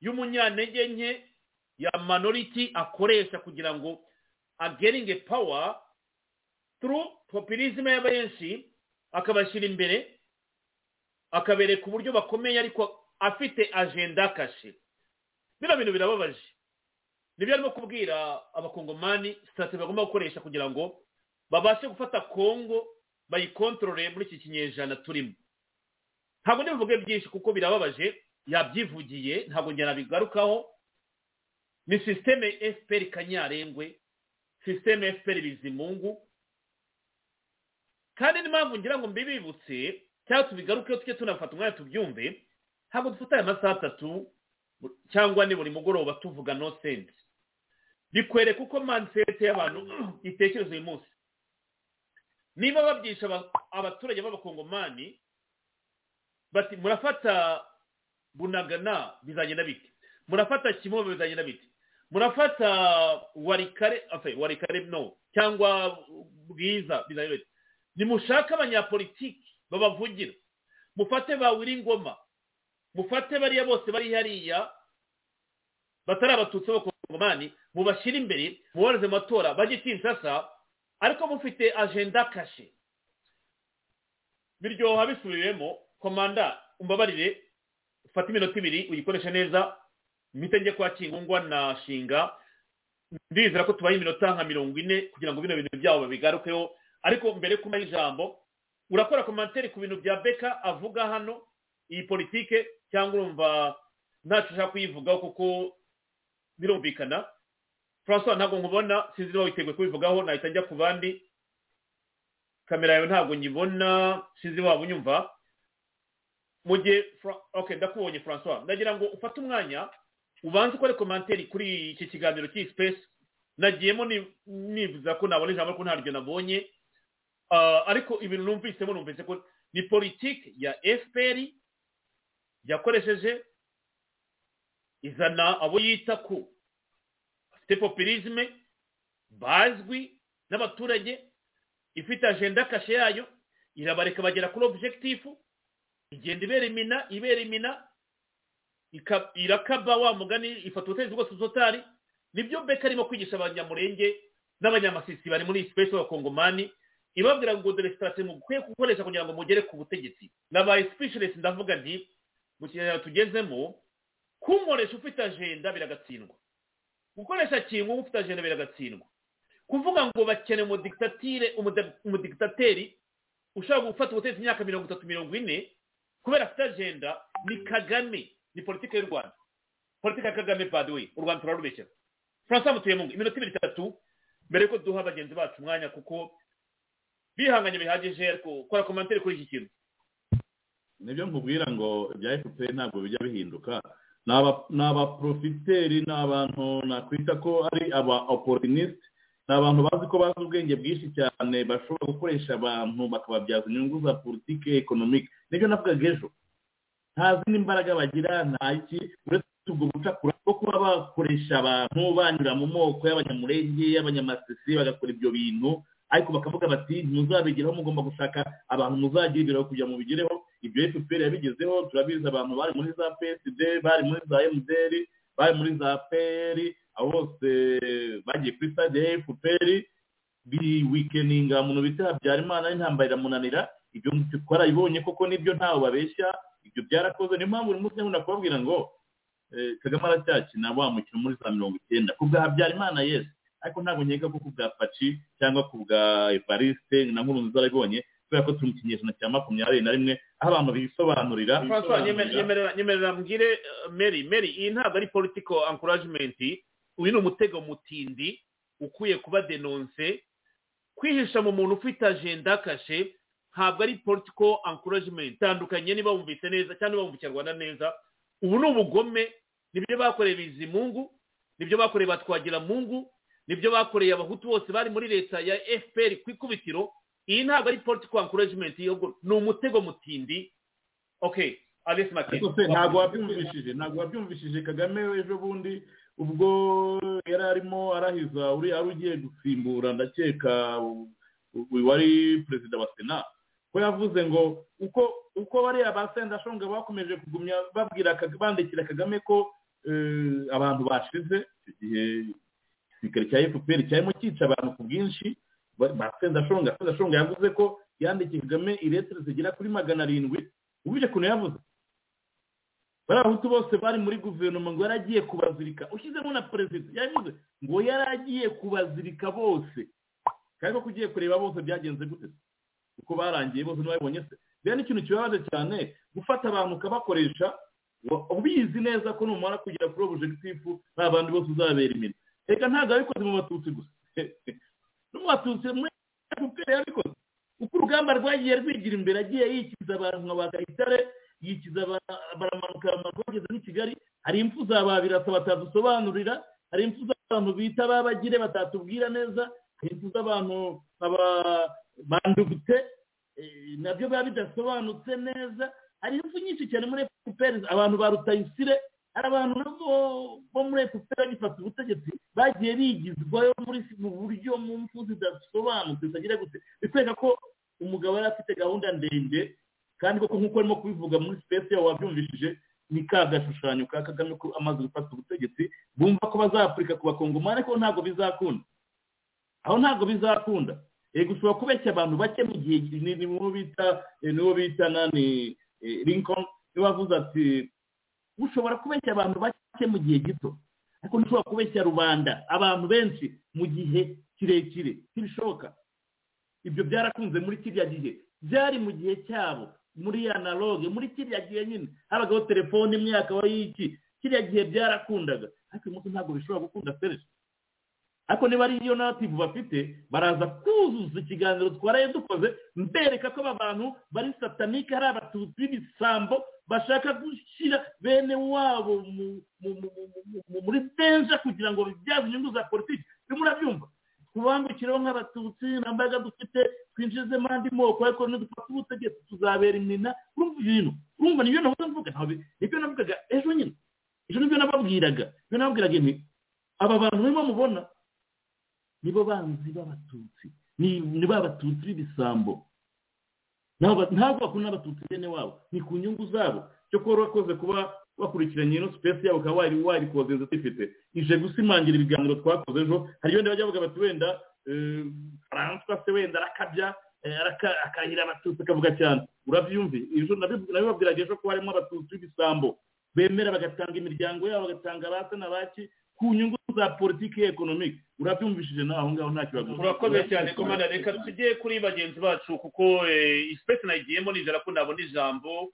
y'umunyantege nke ya minority akoresha kugira ngo ageringe power through populism y'abenshi akabashyira imbere akabereka uburyo bakomeye ariko afite agenda kashe bino bintu birababaje. Nibyo arimo kubwira abakongomani sitati bagomba gukoresha kugira ngo babashe gufata kongo bayikontorore muri iki kinyejana turimo. Ntabwo ndibuvuge byinshi kuko birababaje yabyivugiye ntabwo njye nabigarukaho. Ni sisiteme fpr kanyarengwe sisiteme fpr bizimungu. Kandi n'impamvu ngira ngo mbibibutse cyangwa tubigarukeho tujye tunafata umwanya tubyumve ntabwo dufata aya masaha atatu cyangwa ni buri mugoroba tuvuga no sense bikwereka uko mansete y'abantu itekereza uyu munsi. Niba babyisha abaturage b'abakongomani bati murafata bunagana bizagenda bite? Murafata kimobe bizagenda bite? Murafata warikare warikare no cyangwa bwiza bizagenda bite? Nimushake abanyapolitiki babavugira. Mufate ba ngoma. Mufate bariya bose bari hariya batari abatutsi b'abakongomani mubashyire imbere muboroze mu matora bajye kinshasa ariko mufite agenda kashe. Biryoha bisubiyemo komanda umbabarire ufate iminota ibiri uyikoreshe neza mpite njye kwa kingungwa na shinga. Ndizera ko tubaye iminota nka mirongo ine kugira ngo bino bintu byabo babigarukeho. Ariko mbere yo kumaha ijambo urakora komantere ku bintu bya beka avuga hano iyi politike cyangwa urumva ntacyo ushaka kuyivugaho kuko birumvikana francois ntabwo nkubona sinzi niba witeguye kubivugaho nahita njya ku bandi. Kamera yawe ntabwo nyibona sinzi waba unyumva. Mu gihe ok ndakubonye francois ndagira ngo ufate umwanya ubanze ukore komantere kuri iki kiganiro cy'iyi sipesi nagiyemo nifuza ko nabona ijambo ariko ntaryo nabonye. Ariko ibintu numvisemo numvise ko ni politiki ya fpr yakoresheje. Izana abo yita ko bafite populisme bazwi n'abaturage ifite agenda kashe yayo irabareka bagera kuri objective igenda ibera imina ibera imina irakaba wa mugani ifata ubutegetsi bwose totari ni byo beka arimo kwigisha abanyamurenge n'abanyamasisi bari muri space b'abakongomani ibabwira ngo dore sitati mukwiye gukoresha kugira ngo mugere ku butegetsi. Nabaye speechless ndavuga nti mu kinyarwanda tugezemo kunkoresha ufite agenda biragatsindwa. Gukoresha kintu ufite agenda biragatsindwa kuvuga ngo bakeneye umudikitatire umudikitateri ushobora gufata ubutegetsi imyaka mirongo itatu mirongo ine kubera afite agenda ni kagame ni politiki y'u rwanda. Politiki ya kagame baduwe u rwanda turarubeshyira francois mutuyemungu iminota ibiri itatu mbere yuko duha bagenzi bacu umwanya kuko bihanganye bihagije ariko kora komantere kuri iki kintu. Nibyo nkubwira ngo ibya fpr ntabwo bijya bihinduka. Ni abaprofiteri ni abantu nakwita ko ari aba oporinisite ni abantu bazi ko bazi ubwenge bwinshi cyane bashobora gukoresha abantu bakababyaza inyungu za politiki ekonomike ni byo navugaga ejo. Nta zindi mbaraga bagira nta iki uretse ubwo bucakura bwo kuba bakoresha abantu banyura mu moko y'abanyamurenge y'abanyamasisi bagakora ibyo bintu ariko bakavuga bati ntuzabigeraho mugomba gushaka abantu muzagira ibiro kugira ngo mubigereho ibyo fpr yabigezeho turabizi abantu bari muri za psd bari muri za mdr bari muri za pr abo bose bagiye kuri stade ya fpr wikeninga muntu bita habyarimana n'intambara iramunanira. Ibyo twarabibonye koko ni byo ntawe babeshya ibyo byarakoze. Niyo mpamvu buri munsi nkunda kubabwira ngo kagame aracyakina wa mukino muri za mirongo icyenda. Ku bwa habyarimana yesi ariko ntabwo nkeka ko ku bwa paci cyangwa ku bwa evariste na nkuru nziza arabibonye kubera ko turi mu kinyejana cya makumyabiri na rimwe aho abantu bisobanurira. Nyemerera mbwire meri meri iyi ntabwo ari political encouragement. Uyu ni umutego mutindi ukwiye kuba denonse. Kwihisha mu muntu ufite agenda kashe ntabwo ari political encouragement. Itandukanye niba wumvise neza cyangwa niba wumva ikinyarwanda neza. Ubu ni ubugome ni byo bakoreye bizimungu ni byo bakoreye batwagira mungu ni byo bakoreye abahutu bose bari muri leta ya fpr ku ikubitiro. Iyi ntabwo ari political encouragement ni umutego mutindi. Okay alesi make ntabwo wabyumvishije ntabwo wabyumvishije kagame ejo bundi ubwo yari arimo arahiza uri ari ugiye gusimbura ndakeka wari perezida wa sena. Ko yavuze ngo uko uko bariya ba sendashonga bakomeje kugumya babwira bandikira kagame ko eh, abantu bashize icyo gihe igisirikare cya fpr cyarimo cyica abantu ku bwinshi ba sendashonga. Sendashonga yavuze ko yandikiye kagame iretire zigera kuri magana arindwi. Ubije ukuntu yavuze? Bariya bahutu bose bari muri guverinoma ngo yari agiye kubazirika. Ushyizemo na perezida. Yavuze ngo yari agiye kubazirika bose. Kandi koko ugiye kureba bose byagenze gute? Uko barangiye bose ntibabibonye se. Rero ni ikintu kibabaje cyane gufata abantu ukabakoresha ubizi neza ko numara kugera kuri objectifu nta bandi bose uzabera imirimo. Reka ntabwo yabikoze mu batutsi gusa. No mu batutsi muri fpr yabikoze. Uko urugamba rwagiye rwigira imbere agiye yikiza abantu nka ba kayitare yikiza baramanuka bageze n'i kigali hari impfu za ba birasa batadusobanurira hari impfu z'abantu bita babagire batatubwira neza hari impfu z'abantu aba- bandugute eh, na byo biba bidasobanutse neza hari impfu nyinshi cyane muri fpr abantu ba rutayisire hari abantu nabo bo muri fpr bagifata ubutegetsi bagiye bigizwayo mu buryo mu mpfu zidasobanutse zitagira gute? Bikwereka ko umugabo yari afite gahunda ndende kandi koko nk'uko arimo kubivuga muri sipesi yawe wabyumvishije ni ka gashushanyo ka kagame ko amaze gufata ubutegetsi bumva ko bazapurika ku bakongomani ariko ntabwo bizakunda. Aho ntabwo bizakunda. Yego ushobora kubeshya abantu bake mu gihe ni bita eh, niwo bita nani eh, lincoln ni we wavuze ati ushobora kubeshya abantu bake mu gihe gito. Ariko ntushobora kubeshya rubanda. Abantu benshi mu gihe kirekire. Ntibishoboka. Ibyo byarakunze muri kiriya gihe. Byari mu gihe cyabo. Muri analogue muri kiriya gihe nyine. Habagaho telefone imwe akaba y'iki kiriya gihe byarakundaga. Ariko uyu munsi ntabwo bishobora gukunda serije ariko niba ari iyo native bafite baraza kuzuza ikiganiro twaraye dukoze mbereka ko aba bantu bari satanike hari abatutsi b'ibisambo bashaka gushyira bene wabo mu- mu- mu- mu- mu- muri denja kugira ngo bibyaze inyungu za politiki. Urimo urabyumva tubangukireho nk'abatutsi nta mbaraga dufite twinjizemo andi moko ariko nidufata ubutegetsi tuzabera imina. Urumva ibintu? Urumva ni byo navuze mvuga ni byo navugaga ejo nyine? Ejo ni byo nababwiraga. Nibyo nababwiraga aba bantu barimo mubona? Nibo banzi b'abatutsi. Ni ba batutsi b'ibisambo. Ntabwo bakunda abatutsi bene wabo. Ni ku nyungu zabo. Cyo kuba wakoze kuba wakurikiranye ino sipesi yabo ukaba wari warikoze zifite. Ije gusimangira ibiganiro twakoze ejo. Hari ibindi bajya bavuga bati wenda eh, faranswa se wenda arakabya eh, akahira abatutsi akavuga cyane. Urabyumve? Ejo nabi- nabibabwiraga ejo ko harimo abatutsi b'ibisambo. Bemera bagatanga imiryango yabo bagatanga abase na baki. Ku nyungu za politiki ekonomike urabyumvishije nawe aho ngaho ntacyo baguha urakoze cyane komanda reka tujye kuri bagenzi bacu kuko eh, isipesi nayigiyemo nijoro ko nabona ijambo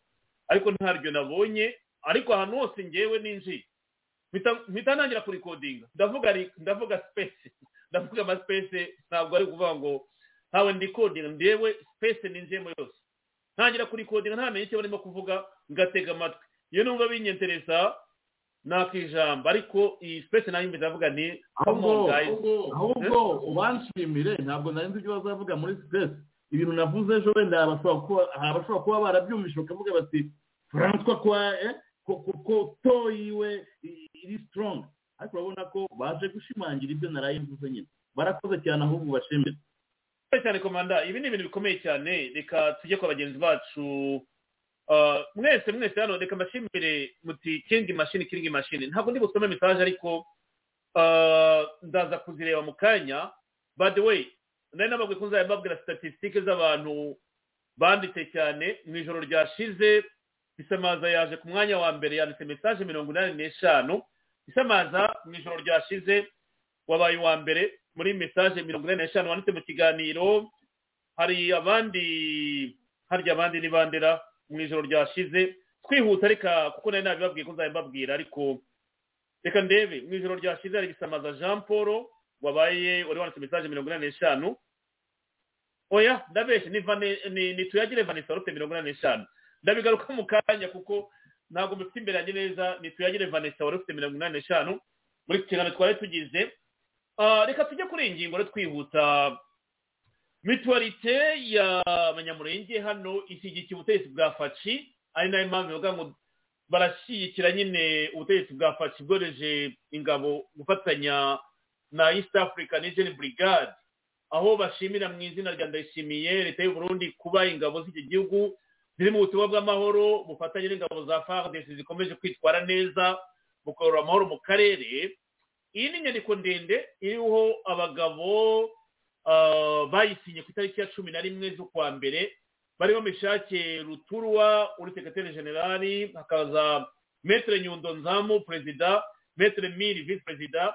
ariko ntaryo nabonye. Ariko ahantu hose ngewe ninjiye. Mpita- ntangira kurikodinga ndavuga ndavuga sipesi ndavuga amasipesi ntabwo ari ukuvuga ngo ntawe ndikodinga ndewe sipesi ninjiyemo yose. Ntangira kurikodinga ntamenye icyo barimo kuvuga ngatega amatwi. Iyo numva binyenteresa nakijambo ariko iyi sipesi na yo imbere ndavuga ni ahubwo ubanshimire ntabwo nari nzi ibyo bazavuga muri sipesi ibintu navuze ejo wenda hari abashobora kuba- barabyumvise bakavuga bati furanswa kwa eh, ko to yiwe iri strong. Ariko urabona ko baje gushimangira ibyo naraye mvuze nyine. Barakoze cyane ahubwo bashimire cyane komanda ibi ni ibintu bikomeye cyane. Reka tujye kwa bagenzi bacu. Mwese mwese hano reka mbashimire muti kingi mashini kingi mashini ntabwo ndi busome mesaje ariko ah, ndaza kuzireba mu kanya. By the nari nababwiye ko nzajya mbabwira statisitike z'abantu banditse cyane. Mu ijoro ryashize isamaza yaje ku mwanya wa mbere yanditse mesaje mirongo inani n'eshanu. Isamaza mu ijoro ryashize wabaye uwa mbere muri mesaje mirongo inani n'eshanu wanditse mu kiganiro hari abandi harya abandi ni bandera? Mu ijoro ryashize. Twihuta reka kuko nari nabibabwiye ko nzajya mbabwira ariko reka ndebe. Mu ijoro ryashize hari bisamaza jean paul wabaye wari wanditse mesaje mirongo inani n'eshanu. Oya ndabeshye ni tuyagire vanessa rute mirongo inani n'eshanu. Ndabigaruka mu kanya kuko ntabwo mbifite imbere yanjye neza ni tuyagire vanessa wari ufite mirongo inani n'eshanu. Muri iki kiganiro twari tugize. Ah, reka tujye kuri iyi ngingo rero twihuta. Mituwarite y'abanyamurenge hano ishyigikiye ubutegetsi bwa faci ari na yo mpamvu bavuga ngo barashyigikira nyine ubutegetsi bwa faci bworeje ingabo gufatanya na east african nigeri brigade. Aho bashimira mu izina rya ndayishimiye leta y'u Burundi kuba ingabo z'iki gihugu ziri mu butumwa bw'amahoro bufatanye n'ingabo za FARDC zikomeje kwitwara neza mu kugarura amahoro mu karere. Iyi ni inyandiko ndende iriho abagabo bayisinye ku itariki ya cumi na rimwe z'ukwa mbere barimo mishake ruturwa uri sekretari generali hakaza metere nyundo nzamu perezida metere miri visi perezida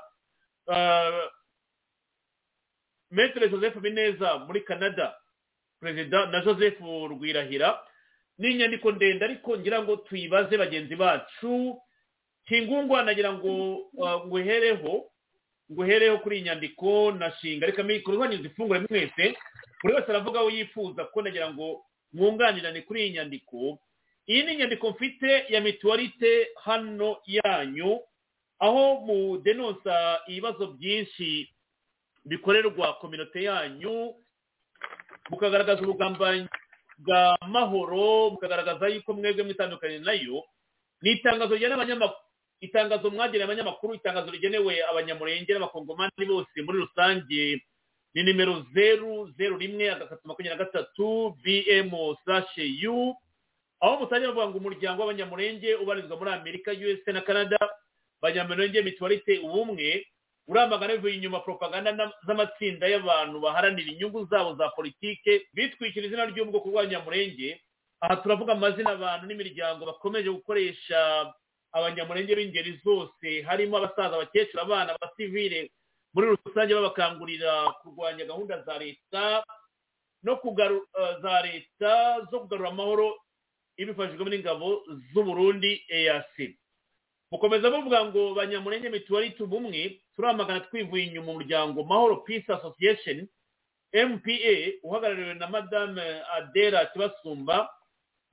ah, metere joseph bineza muri canada perezida na joseph rwirahira. Ni inyandiko ndende ariko ngira ngo tuyibaze bagenzi bacu kingungwa nagira ngo uh, nguhereho nguhereho kuri iyi nyandiko nashinga. Reka mikoro zanyu zifungure mwese buri wese aravuga aho yifuza ko nagira ngo mwunganirane kuri iyi nyandiko. Iyi ni inyandiko mfite ya mituwarite hano yanyu aho mudenonsa ibibazo byinshi bikorerwa kominote yanyu mukagaragaza ubugambanyi bwa mahoro mukagaragaza yuko mwebwe mwitandukanye na yo. Ni itangazo rigena abanyamakuru itangazo mwageneye abanyamakuru itangazo rigenewe abanyamurenge n'abakongomani bose muri rusange ni nimero zeru zeru rimwe agatatu makumyabiri na gatatu bm sashe u. Aho mutangira bavuga ngo umuryango w'abanyamurenge ubarizwa muri amerika usa na canada abanyamurenge mituwarite ubumwe uramagana bivuye inyuma propaganda z'amatsinda y'abantu baharanira inyungu zabo za politike bitwikira izina ry'ubwoko bw'abanyamurenge aha turavuga amazina abantu n'imiryango bakomeje gukoresha abanyamurenge b'ingeri zose harimo abasaza abakecuru abana abasivile muri rusange babakangurira kurwanya gahunda za leta no eh, za leta zo kugarura amahoro ibifashijwemo n'ingabo z'u Burundi EAC mukomeza muvuga ngo banyamurenge mituwarite ubumwe turamagana twivuye inyuma umuryango mahoro peace association mpa uhagarariwe na madame adera kibasumba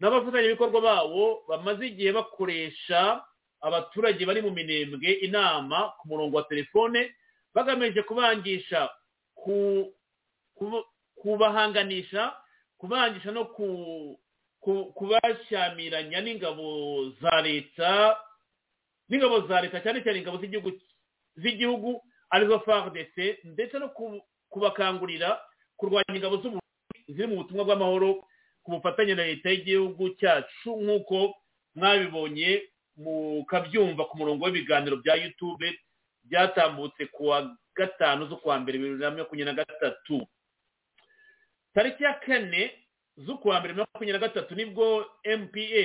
n'abafatanyabikorwa bawo bamaze igihe bakoresha abaturage bari mu minembwe inama ku murongo wa telefone bagamije kubangisha ku ku- kubahanganisha kubangisha no ku ku- kubashyamiranya n'ingabo za leta n'ingabo za leta cyane cyane ingabo z'igihugu ari zo FARDC ndetse no ku- kubakangurira kurwanya ingabo z'uburundi ziri mu butumwa bw'amahoro ku bufatanye na leta y'igihugu cyacu nk'uko mwabibonye mukabyumva ku murongo w'ibiganiro bya youtube byatambutse ku wa gatanu z'ukwa mbere bibiri na makumyabiri na gatatu. Tariki ya kane z'ukwa mbere bibiri na makumyabiri na gatatu ni bwo mpa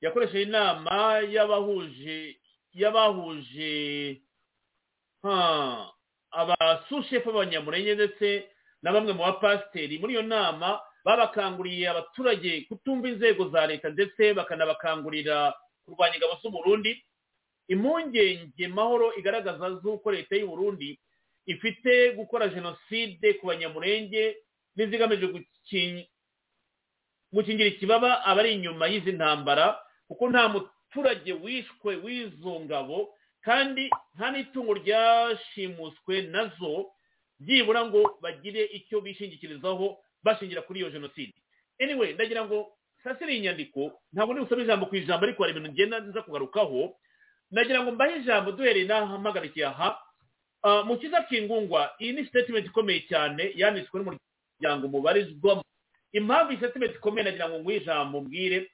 yakoresheje inama y'abahuje y'abahuje abasushefu b'abanyamurenge ndetse na bamwe mu bapasiteri. Muri iyo nama babakanguriye abaturage kutumva inzego za leta ndetse bakanabakangurira kurwanya ingabo z'u Burundi. Impungenge mahoro igaragaza z'uko leta y'u Burundi ifite gukora jenoside ku banyamurenge n'izigamije guki- gukingira ikibaba abari inyuma y'izi ntambara kuko nta muturage wishwe w'izo ngabo kandi nta n'itungo ryashimuswe na zo byibura ngo bagire icyo bishingikirizaho bashingira kuri iyo jenoside. Anyway ndagira ngo sasire iyi nyandiko ntabwo ndi gusoma ijambo ku ijambo ariko hari ibintu ngenda nza kugarukaho. Nagira ngo mbahe ijambo duhereye n'ahamagarikiye aha. Ah, mu kiza kingungwa iyi ni statement ikomeye cyane yanditswe n'umuryango mubarizwamo impamvu iyi statement ikomeye nagira ngo nguhe ijambo mbwire.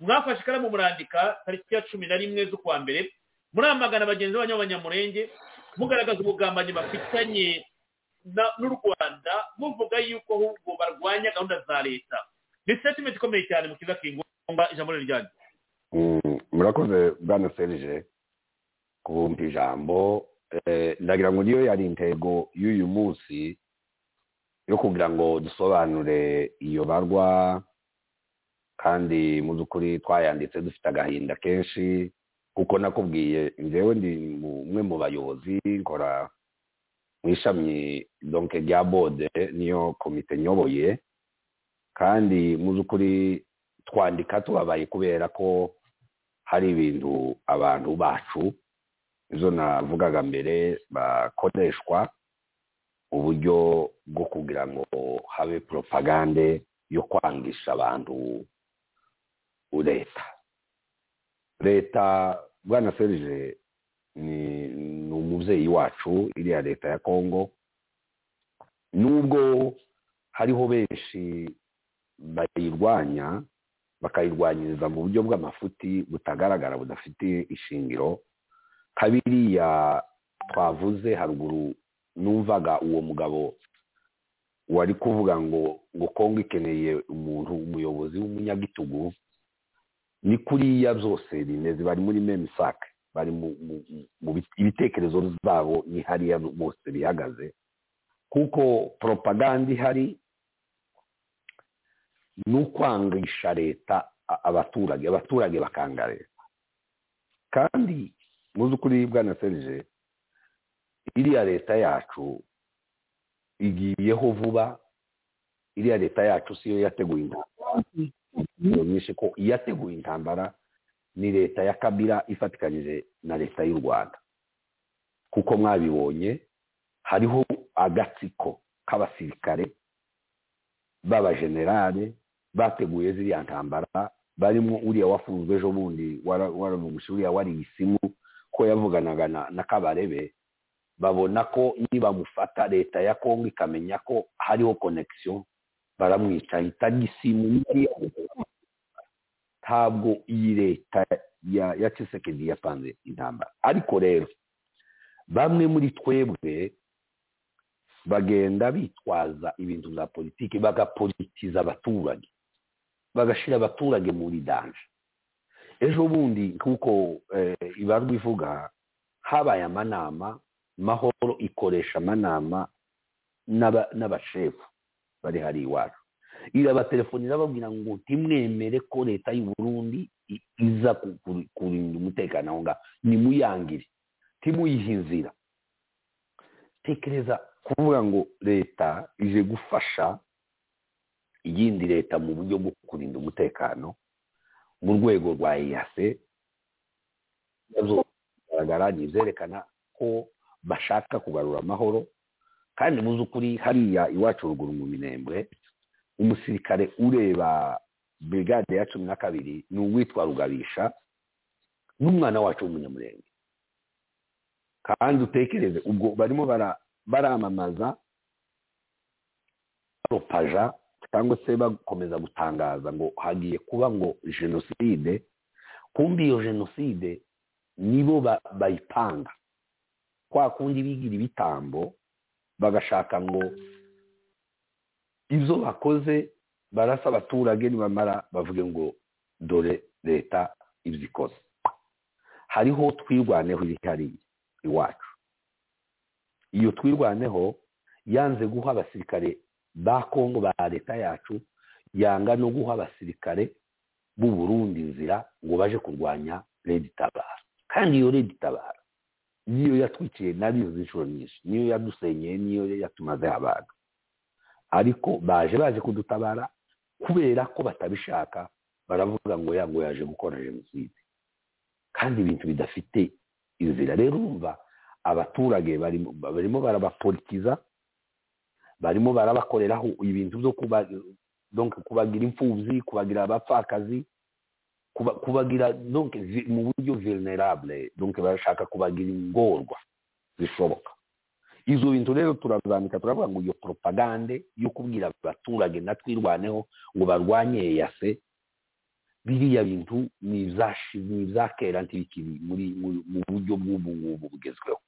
Mwafashe ikaramu murandika tariki ya cumi na rimwe z'ukwa mbere. Muramagana bagenzi banyu b'abanyamurenge mugaragaza ubugambanyi bafitanye n'u rwanda muvuga yuko ahubwo barwanya gahunda za leta. Ni statement ikomeye cyane mu kiza kingungwa ijambo ryanyu Mm, murakoze bwana serge kubumva ijambo. Eh, ndagira ngo niyo yari intego y'uyu munsi yo kugira ngo dusobanure iyo barwa kandi mu by'ukuri twayanditse dufite agahinda kenshi kuko nakubwiye njyewe ndi umwe mu bayobozi nkora mu ishami donke rya bode niyo komite nyoboye. Kandi mu by'ukuri twandika tubabaye kubera ko hari ibintu abantu bacu izo navugaga mbere bakoreshwa uburyo bwo kugira ngo habe propagande yo kwangisha abantu leta. Leta bwana serge ni ni umubyeyi wacu iriya leta ya kongo nubwo hariho benshi bayirwanya bakayirwanyiriza mu buryo bw'amafuti butagaragara budafite ishingiro nka biriya twavuze haruguru numvaga uwo mugabo wari kuvuga ngo ngo kongo ikeneye umuntu umuyobozi w'umunyagitugu ni kuriya byose bimeze bari muri memisake bari mu ibitekerezo zabo ni hariya bose bihagaze. Kuko poropaganda ihari ni ukwangisha leta abaturage. Abaturage bakanga leta. Kandi muzi ukuri bwana serije iriya leta yacu igiyeho vuba iriya leta yacu siyo yateguye intambara. Nyinshi ko iyateguye intambara ni leta ya kabira ifatikanyije na leta y'u rwanda. Kuko mwabibonye hariho agatsiko k'abasirikare b'abajenerale bateguye ziriya ntambara barimo uriya wafunzwe ejo bundi waravugushije uriya wari isimu ko yavuganaga na kabarebe babona ko nibamufata leta ya kongo ikamenya ko hariho konekisiyo baramwica. Ahita isimu ntabwo iyi leta ya kisekedi yapanze intambara. Ariko rero bamwe muri twebwe bagenda bitwaza ibintu bya politiki bagapolitiza abaturage. Bagashyira abaturage muri danje ejo bundi nk'uko ibarwa ivuga habaye amanama mahoro ikoresha amanama n'abashefu bari hari iwacu. Irabatelefoni irababwira ngo ntimwemere ko leta y'u Burundi iza kurinda umutekano aho ngaho nimuyangire ntimuyihe inzira. Tekereza kuvuga ngo leta ije gufasha iyindi leta mu buryo bwo kurinda umutekano mu rwego rwa eyase bigaragara ni ibyerekana ko bashaka kugarura amahoro kandi muzi ukuri hariya iwacu ruguru mu minembwe umusirikare ureba brigade ya cumi na kabiri ni uwitwa rugabisha n'umwana wacu w'umunyamurenge kandi utekereze ubwo barimo baramamaza baropaja cyangwa se bakomeza gutangaza ngo hagiye kuba ngo jenoside kumbi iyo jenoside nibo bayipanga. Kwa kundi bigira ibitambo bagashaka ngo ibyo bakoze barasa abaturage nibamara bavuge ngo dore leta ibyo ikoze. Hariho twirwaneho hariya iwacu. Iyo twirwaneho yanze guha abasirikare ba kongo ba leta yacu yanga no guha abasirikare b'u Burundi inzira ngo baje kurwanya redi tabara kandi iyo redi tabara niyo yatwikiye nariyo inshuro nyinshi niyo yadusenyeye niyo yatumazeho abantu. Ariko baje baje kudutabara kubera ko batabishaka baravuga ngo yango yaje gukora jenoside. Kandi ibintu bidafite inzira. Rero urumva abaturage barimo barabapolitiza barimo barabakoreraho ibintu byo kubagira imfubyi kubagira abapfakazi kubagira mu buryo venerable barashaka kubagira ingorwa zishoboka. Izo bintu rero turazandika turavuga ngo iyo poropagande yo kubwira abaturage natwirwaneho ngo barwanye eyase biriya bintu ni ibya kera ntibikiri mu buryo bw'ubu ngubu bugezweho.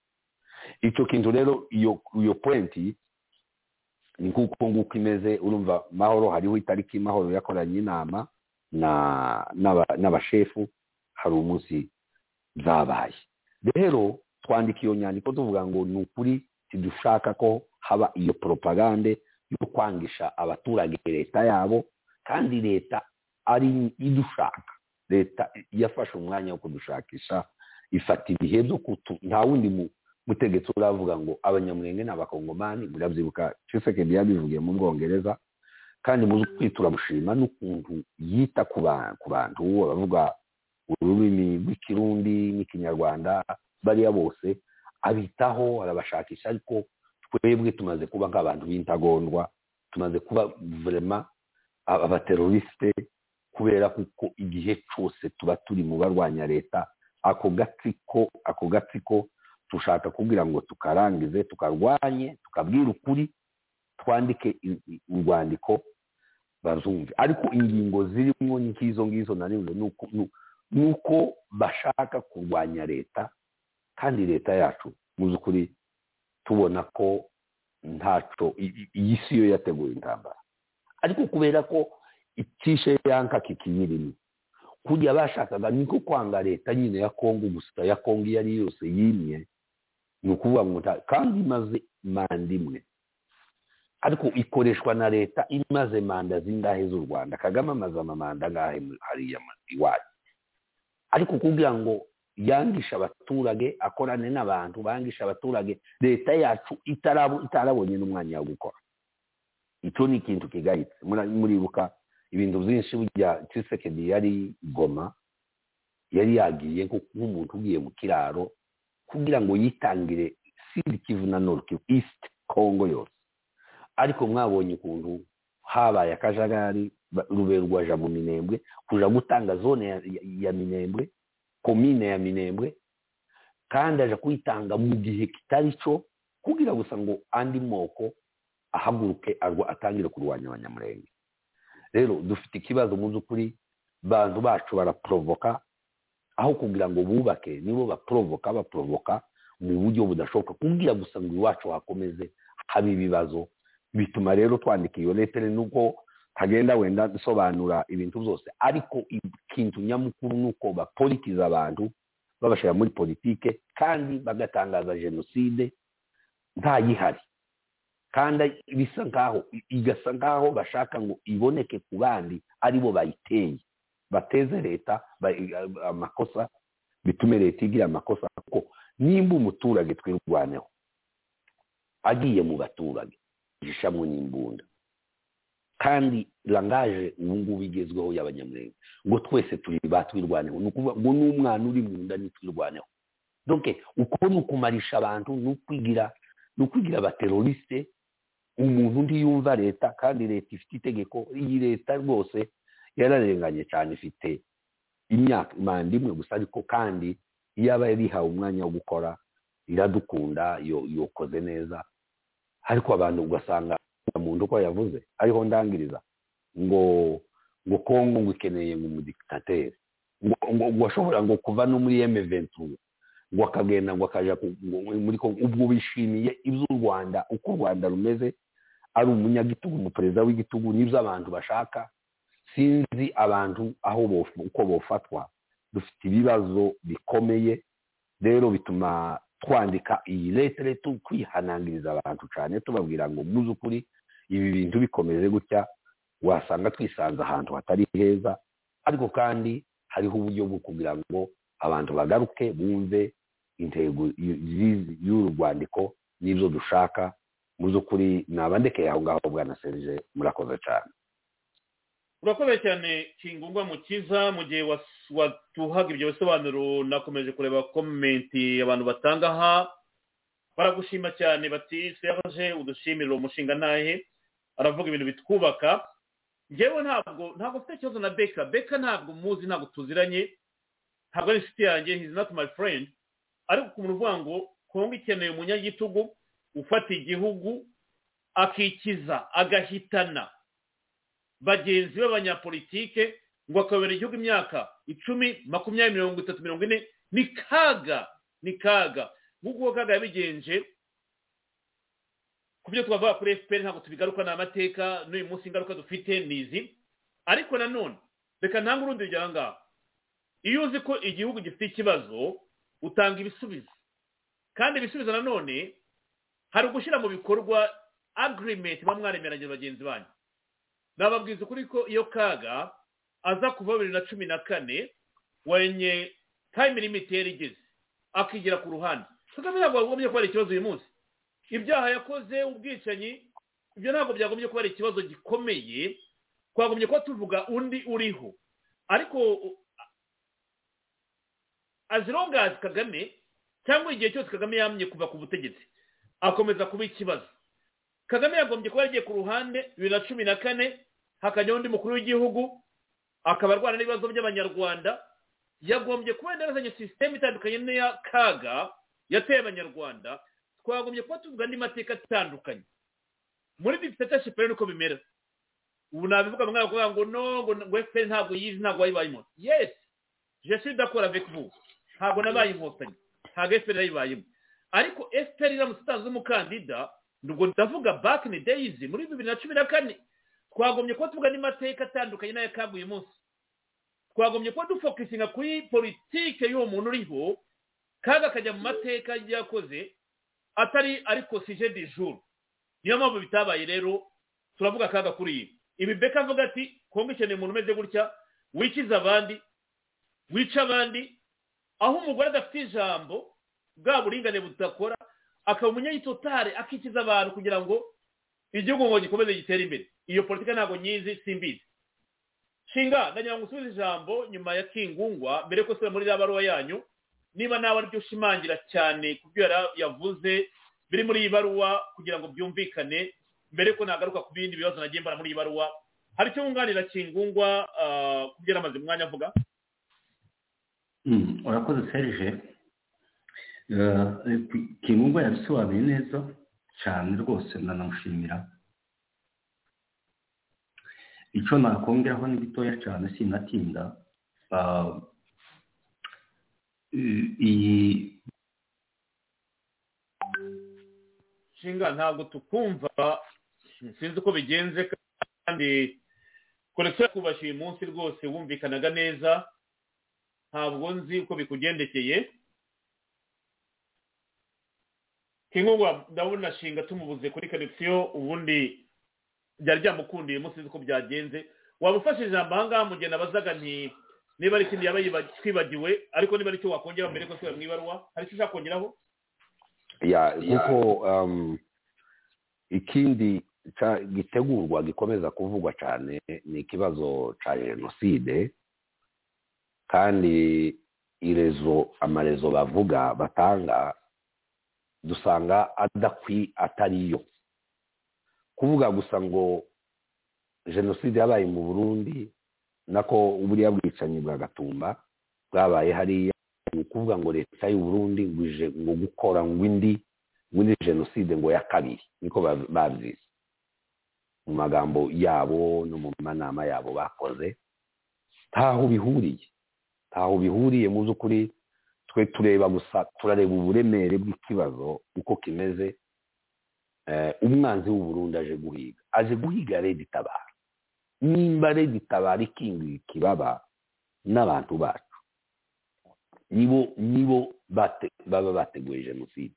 Icyo kintu rero iyo pointi ni nk'uko nguko imeze urumva mahoro hariho itariki mahoro yakoranye inama n'abashefu hari umunsi zabaye. Rero twandika iyo nyandiko tuvuga ngo ni ukuri tidushaka ko haba iyo poropagande yo kwangisha abaturage leta yabo kandi leta ari idushaka. Leta yafashe umwanya wo kudushakisha ifata ibihe byo kutu nta wundi mutegetsi uravuga ngo abanyamurenge ni abakongomani murabyibuka cisekedi yabivugiye mu bwongereza kandi muzi turamushima n'ukuntu yita ku bantu abavuga ururimi rw'ikirundi n'ikinyarwanda bariya bose abitaho arabashakisha ariko twebwe tumaze kuba nk'abantu b'intagondwa tumaze kuba vurema abaterorisite kubera kuko igihe cyose tuba turi mu barwanya leta ako gatsiko ako gatsiko dushaka kugira ngo tukarangize tukarwanye tukabwira ukuri twandike urwandiko bazumve. Ariko ingingo zirimo nk'izo ngizo naniwe ni uko- ni- ni uko bashaka kurwanya leta kandi leta yacu mu by'ukuri tubona ko ntaco iyi si yo yateguye intambara. Ariko kubera ko icishe yanka kikiyirimo kurya bashakaga niko kwanga leta nyine ya kongo gusa ya kongo iyo ari yo yose yimye ni ukuvuga ngo kandi imaze manda imwe. Ariko ikoreshwa na leta imaze manda zingahe z'u rwanda? Kagame amaze amamanda angahe hariya iwacu? Ariko kugira ngo yangisha abaturage akorane n'abantu bangisha abaturage. Leta yacu itarabo- itarabonye n'umwanya wo gukora. Icyo ni ikintu kigayitse. Muribuka ibintu byinshi burya cisekedi yari goma yari yagiye nk'umuntu ugiye mu kiraro kugira ngo yitangire kivu na kivu east congo yose. Ariko mwabonye ukuntu habaye akajagari rwaja mu minembwe kuja gutanga zone ya minembwe komine ya minembwe kandi aja kuyitanga mu gihe kitari cyo kugira gusa ngo andi moko ahaguruke atangire kurwanya abanyamurenge rero dufite ikibazo mu by'ukuri bantu bacu baraporovoka aho kugira ngo bubake nibo baporovoka baporovoka mu buryo budashoboka kugira gusa ngo iwacu hakomeze haba ibibazo bituma rero twandika iyo letere nubwo hagenda wenda dusobanura ibintu byose. Ariko ikintu nyamukuru ni uko bapolitiza abantu babashyira muri politike kandi bagatangaza jenoside ntayihari. Kandi bisa nkaho igasa nkaho bashaka ngo iboneke ku bandi ari bo bayiteye. Bateze leta amakosa bitume leta igira amakosa kuko nimba umuturage twirwaneho agiye mu baturage jishamwe n'imbunda kandi langaje ubu ngubu igezweho y'abanyamurenge ngo twese turi batwirwaneho ni ukuvuga ngo n'umwana uri mu nda nitwirwaneho donc uko ni ukumarisha abantu ni ukwigira ni ukwigira abaterorisite umuntu ntiyumva leta kandi leta ifite itegeko iyi leta rwose yararenganye cyane ifite imyaka manda imwe gusa ariko kandi iyo aba yarihawe umwanya wo gukora iradukunda yo- yokoze neza. Ariko abantu ugasanga muntu uko yavuze ariho ndangiriza ngo ngo kongo ngo ikeneye ngo umudiktateri ngo ngo ashobora ngo kuva no muri M23 ngo akagenda ngo ngo- muri Congo. Ubwo bishimiye iby'u Rwanda uko u Rwanda rumeze ari umunyagitugu umuperezida w'igitugu n'ibyo abantu bashaka. Sinzi abantu aho uko bofatwa dufite ibibazo bikomeye. Rero bituma twandika iyi letere tu kwihanangiriza abantu cyane tubabwira ngo mu by'ukuri ibi bintu bikomeje gutya wasanga twisanze ahantu hatari heza ariko kandi hariho uburyo bwo kugira ngo abantu bagaruke bumve intego y'uru rwandiko n'ibyo dushaka. Mu by'ukuri nabandekeye aho ngaho bwana serije murakoze cyane urakoze cyane kingungwa mukiza mu gihe watuhaga ibyo bisobanuro nakomeje kureba komenti abantu batanga aha. Baragushima cyane bati serge udushimire uwo mushinga ntahe aravuga ibintu bitwubaka. Njyewe ntabwo ntabwo mfite ikibazo na beka. Beka ntabwo muzi ntabwo tuziranye. Ntabwo ari inshuti yanjye he's not my friend. Ariko ukuntu uvuga ngo kongo ikeneye umunyagitugu ufata igihugu akikiza agahitana. Bagenzi b'abanyapolitike ngo akabera igihugu imyaka icumi makumyabiri mirongo itatu mirongo ine ni kaga ni kaga. Nk'uko kaga yabigenje ku byo twavuga kuri fpr ntabwo tubigaruka ni amateka n'uyu munsi ingaruka dufite ni izi. Ariko nanone reka ntange urundi rugero aha ngaha iyo uzi ko igihugu gifite ikibazo utanga ibisubizo. Kandi ibisubizo nanone hari ugushyira mu bikorwa agreement muba mwaremeranye bagenzi banyu. Nababwiza ukuri ko iyo kaga aza kuva bibiri na cumi na kane wenye time limit yari igeze. Akigira ku ruhande. Kagame ntabwo yagombye kuba ari ikibazo uyu munsi. Ibyaha yakoze ubwicanyi ibyo ntabwo byagombye kuba ari ikibazo gikomeye. Twagombye kuba tuvuga undi uriho. Ariko as kagame cyangwa igihe cyose kagame yamye kuva ku butegetsi akomeza kuba ikibazo. Kagame yagombye kuba yagiye ku ruhande bibiri na cumi na kane hakajyaho undi mukuru w'igihugu akaba arwana n'ibibazo by'abanyarwanda yagombye kuba yarazanye sisiteme itandukanye n'iya kaga yateye abanyarwanda twagombye kuba tuvuga andi mateka atandukanye. Muri dictatorship rero niko bimera. Ubu nabivuga mwana kuvuga ngo no ngo FPR ntabwo yizi ntabwo wayibayemo yes je suis d'accord avec vous. Ntabwo nabaye inkotanyi. Ntabwo FPR yayibayemo ariko FPR iramutse itanzwe umukandida nubwo ndavuga back in days muri bibiri na cumi na kane twagombye kuba tuvuga n'amateka atandukanye n'ayakaguye umunsi twagombye kuba dufokusinga kuri politike y'uwo muntu uriho kaga akajya mu mateka yakoze atari ariko sije di jour. Niyo mpamvu bitabaye rero turavuga akaga kuri iyi ibi beka avuga ati kongo ikeneye umuntu umeze gutya wikiza abandi wica abandi. Aho umugore adafite ijambo bwa buringane budakora akaba umunyayitotare akikiza abantu kugira ngo igihugu ngo gikomeze gitere imbere. Iyo politika ntabwo nyizi simbizi. Shinga ndagira ngo usubize ijambo nyuma ya kingungwa mbere ko sura muri ya baruwa yanyu. Niba nawe ari byo ushimangira cyane ku byo yavuze biri muri iyi baruwa kugira ngo byumvikane mbere ko nagaruka ku bindi bibazo nagiye mbara muri iyi baruwa. Hari icyo wunganira kingungwa ku byo yaramaze umwanya avuga? Urakoze serije kingungwa yabisobanuye neza cyane rwose ndanamushimira icyo nakongeraho ni gitoya cyane sinatinda. Iyi shinga ntabwo tukumva. Sinzi uko bigenze kandi korekisiyo yakubashye uyu munsi rwose wumvikanaga neza. Ntabwo nzi uko bikugendekeye. Kingungwa ndabona shinga tumubuze kuri korekisiyo ubundi byari byamukundiye munsi uko byagenze. Waba ufashe ijambo ahangaha mu gihe nabazaga nti niba ari ikindi yaba twibagiwe ariko niba ari icyo wakongeraho mbere ko tubera mu ibaruwa hari icyo ushaka kongeraho kuko ikindi gitegurwa gikomeza kuvugwa cyane ni ikibazo cya jenoside kandi irezo amarezo bavuga batanga dusanga adakwi atariyo. Kuvuga gusa ngo jenoside yabaye mu burundi nako buriya bwicanyi bwa gatumba bwabaye hariya. Ni ukuvuga ngo leta y'u Burundi ngwije ngo gukora ngo indi ngo indi jenoside ngo ya kabiri niko babyise. Mu magambo yabo no mu manama yabo bakoze ntaho bihuriye. Ntaho bihuriye mu by'ukuri twe tureba gusa turareba uburemere bw'ikibazo uko kimeze umwanzi w'u Burundi aje guhiga. Aje guhiga redi tabara nimba redi tabara ikingiye ikibaba n'abantu bacu. Nibo nibo baba bateguye jenoside.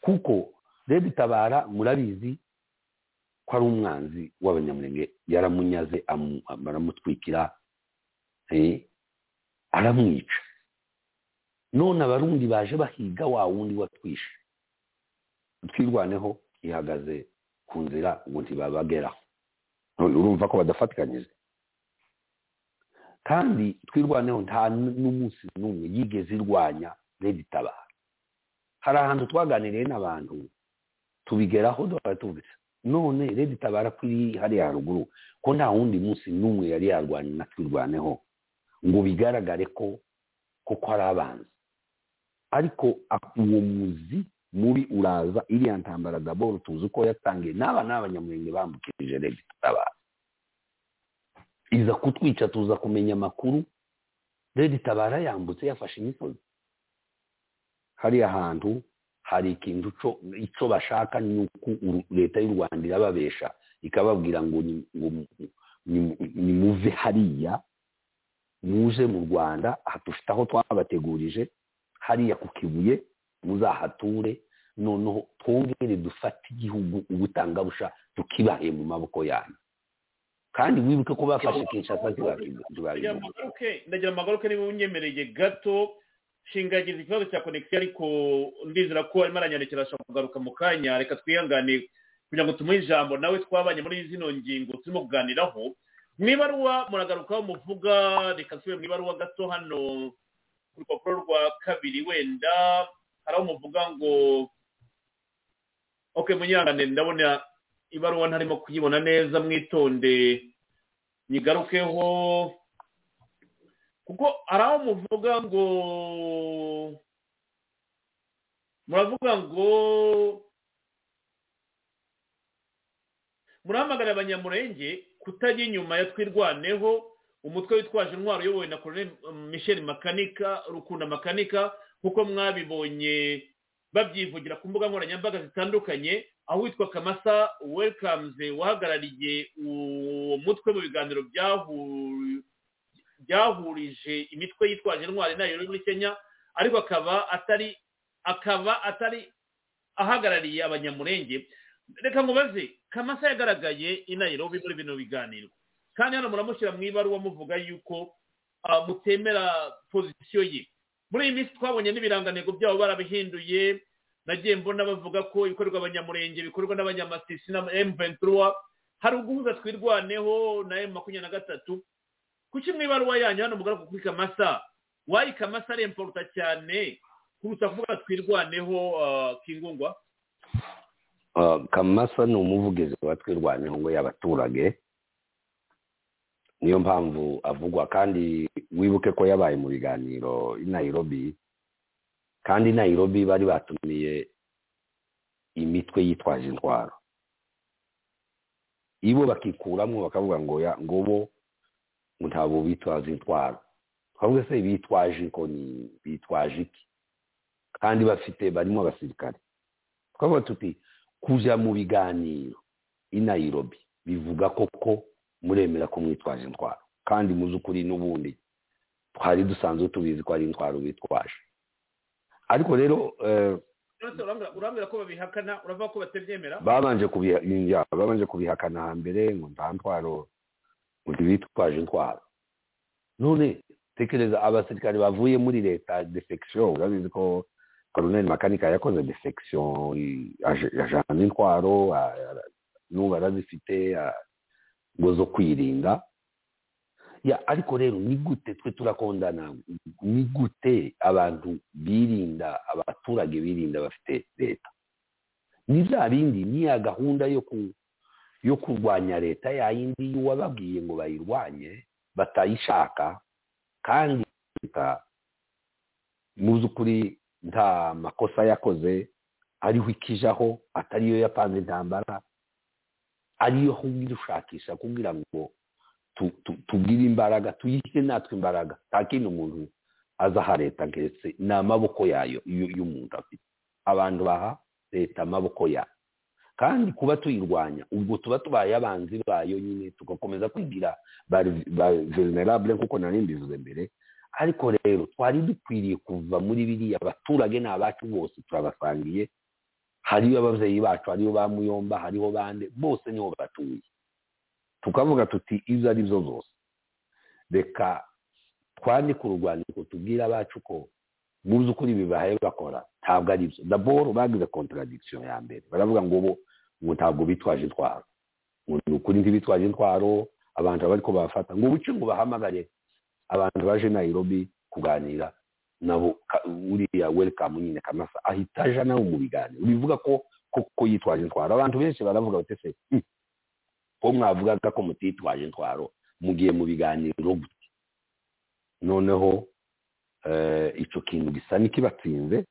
Kuko redi tabara murabizi ko ari umwanzi w'abanyamurenge yaramunyaze baramutwikira aramwica. None abarundi baje bahiga wa wundi watwishe. Twirwaneho ihagaze ku nzira ngo ntibabageraho. Urumva ko badafatikanyije. Kandi twirwaneho nta n'umunsi n'umwe yigeze irwanya redi tabara hari ahantu twaganiriye n'abantu tubigeraho tuvuze none redi tabara ko iri hariya haruguru ko nta wundi munsi n'umwe yari yarwanya na twirwaneho ngo bigaragare ko koko ari abanzi. Ariko uwo muzi mubi uraza iriya ntambara daboro tuzi ko yatangiye n'aba ni abanyamurenge bambukirije redi tabara iza kutwica tuza kumenya amakuru redi tabara yambutse yafashe imisozi hariya hantu hari ikintu icyo bashaka ni uko leta y'u rwanda irababesha ikababwira ngo nimuve hariya muze mu rwanda dufite aho twabategurije hariya ku kibuye muzahature noneho twongere dufate igihugu ubutangabusha tukibahe mu maboko yanyu. Kandi wibuke ko bafashe kinshasa ndagira amagaruke niba unyemereye gato. Shingagiza ikibazo cya konegisiyo ariko ndizera ko arimo aranyandikira ashobora kugaruka mu kanya. Reka twihangane kugira ngo tumuhe ijambo. Nawe twabanye muri zino ngingo turimo kuganiraho. Mu ibaruwa muragarukaho muvuga reka nsubire mu ibaruwa gato hano. Ku rupapuro rwa kabiri wenda hari aho muvuga ngo oke munyangane ndabona ibaruwa ntarimo kuyibona neza mwitonde nyigarukeho kuko hari aho muvuga ngo muravuga ngo murahamagarira abanyamurenge kutajya inyuma ya twirwaneho umutwe witwaje intwaro uyobowe na colonel michel makanika rukunda makanika nk'uko mwabibonye babyivugira ku mbuga nkoranyambaga zitandukanye aho witwa kamasa welikamuze wahagarariye uwo mutwe mu biganiro byahu- byahurije imitwe yitwaje intwari na yo muri kenya ariko akaba atari akaba atari ahagarariye abanyamurenge. Reka mubaze kamasa yagaragaye i nairobi muri bino biganiro. Kandi hano muramushyira mu ibaruwa muvuga yuko ah, mutemera pozisiyo ye. Muri iyi minsi twabonye n'ibirangantego byabo barabihinduye. Nagiye mbona bavuga ko ibikorerwa abanyamurenge bikorwa n'abanyamasisi na m23 hari uguhuza twirwaneho na m makumyabiri na gatatu. Kuki mu ibaruwa yanyu hano mugaruka kuri kamasa wayi kamasa ari imporuta cyane kuruta kuvuga twirwaneho ah, kingungwa? Uh, kamasa ni umuvugizi wa twirwaneho ngo y'abaturage. Niyo mpamvu avugwa kandi wibuke ko yabaye mu biganiro i nairobi kandi nairobi bari batumiye imitwe yitwaje intwaro. Ibo bakikuramo bakavuga ngo ya ngo bo ntabwo bitwaza intwaro. Twavuga se bitwaje inkoni bitwaje iki? Kandi bafite barimo abasirikare. Twavuga tuti kuja mu biganiro i nairobi bivuga koko muremera ko mwitwaje intwaro. Kandi muzi ukuri n'ubundi twari dusanzwe tubizi ko ari intwaro bitwaje. Ariko rero eh, urambwira ko babihakana uravuga ko batabyemera? babanje kubihakana hambere ngo nta ntwaro ngo ntibitwaje intwaro. None tekereza abasirikare bavuye muri leta defection urabizi ko colonel makanika yakoze aje- yajana intwaro n'ubu arazifite ngo zo kwirinda. Ya ariko rero ni gute twe turakondana? Ni gute abantu birinda abaturage birinda bafite leta? Ni bya bindi ni ya gahunda yo ku yo kurwanya leta ya yindi wababwiye ngo bayirwanye batayishaka kandi leta mu by'ukuri nta makosa yakoze ariho ikijaho atariyo yapanze intambara ariyo ahubwo idushakisha kugira ngo tu- tu- tugire imbaraga tuyihe natwe imbaraga. Nta kindi umuntu azaha leta keretse ni amaboko yayo y'u- y'umuntu afite. Abantu baha leta amaboko yayo kandi kuba tuyirwanya ubwo tuba tubaye abanzi bayo nyine tugakomeza kwigira ba venerable nk'uko nari mbivuze mbere. Ariko rero twari dukwiriye kuva muri biriya abaturage ni abacu bose turabasangiye hariyo ababyeyi bacu hariyo ba muyomba hariho bande bose ni ho batuye. Tukavuga tuti izo ari zo zose. Reka twandike urwandiko tubwire abacu ko mu by'ukuri bibaye bakora ntabwo ari byo. Daboro bagize contradiction ya mbere. Baravuga ngo bo ngo ntabwo bitwaje intwaro. Ngo ni ukuri ntibitwaje intwaro abantu bariko bafata ngo buce ngo bahamagare abantu baje nairobi kuganira. Nabo uriya welcome nyine kamasa ahita aja nawe mu biganiro. Bivuga ko ko yitwaje intwaro abantu benshi baravuga bati se "Hmm, ko mwavugaga ko mutitwaje intwaro mugiye mu biganiro noneho eh, ico kintu gisa n'ikibatsinze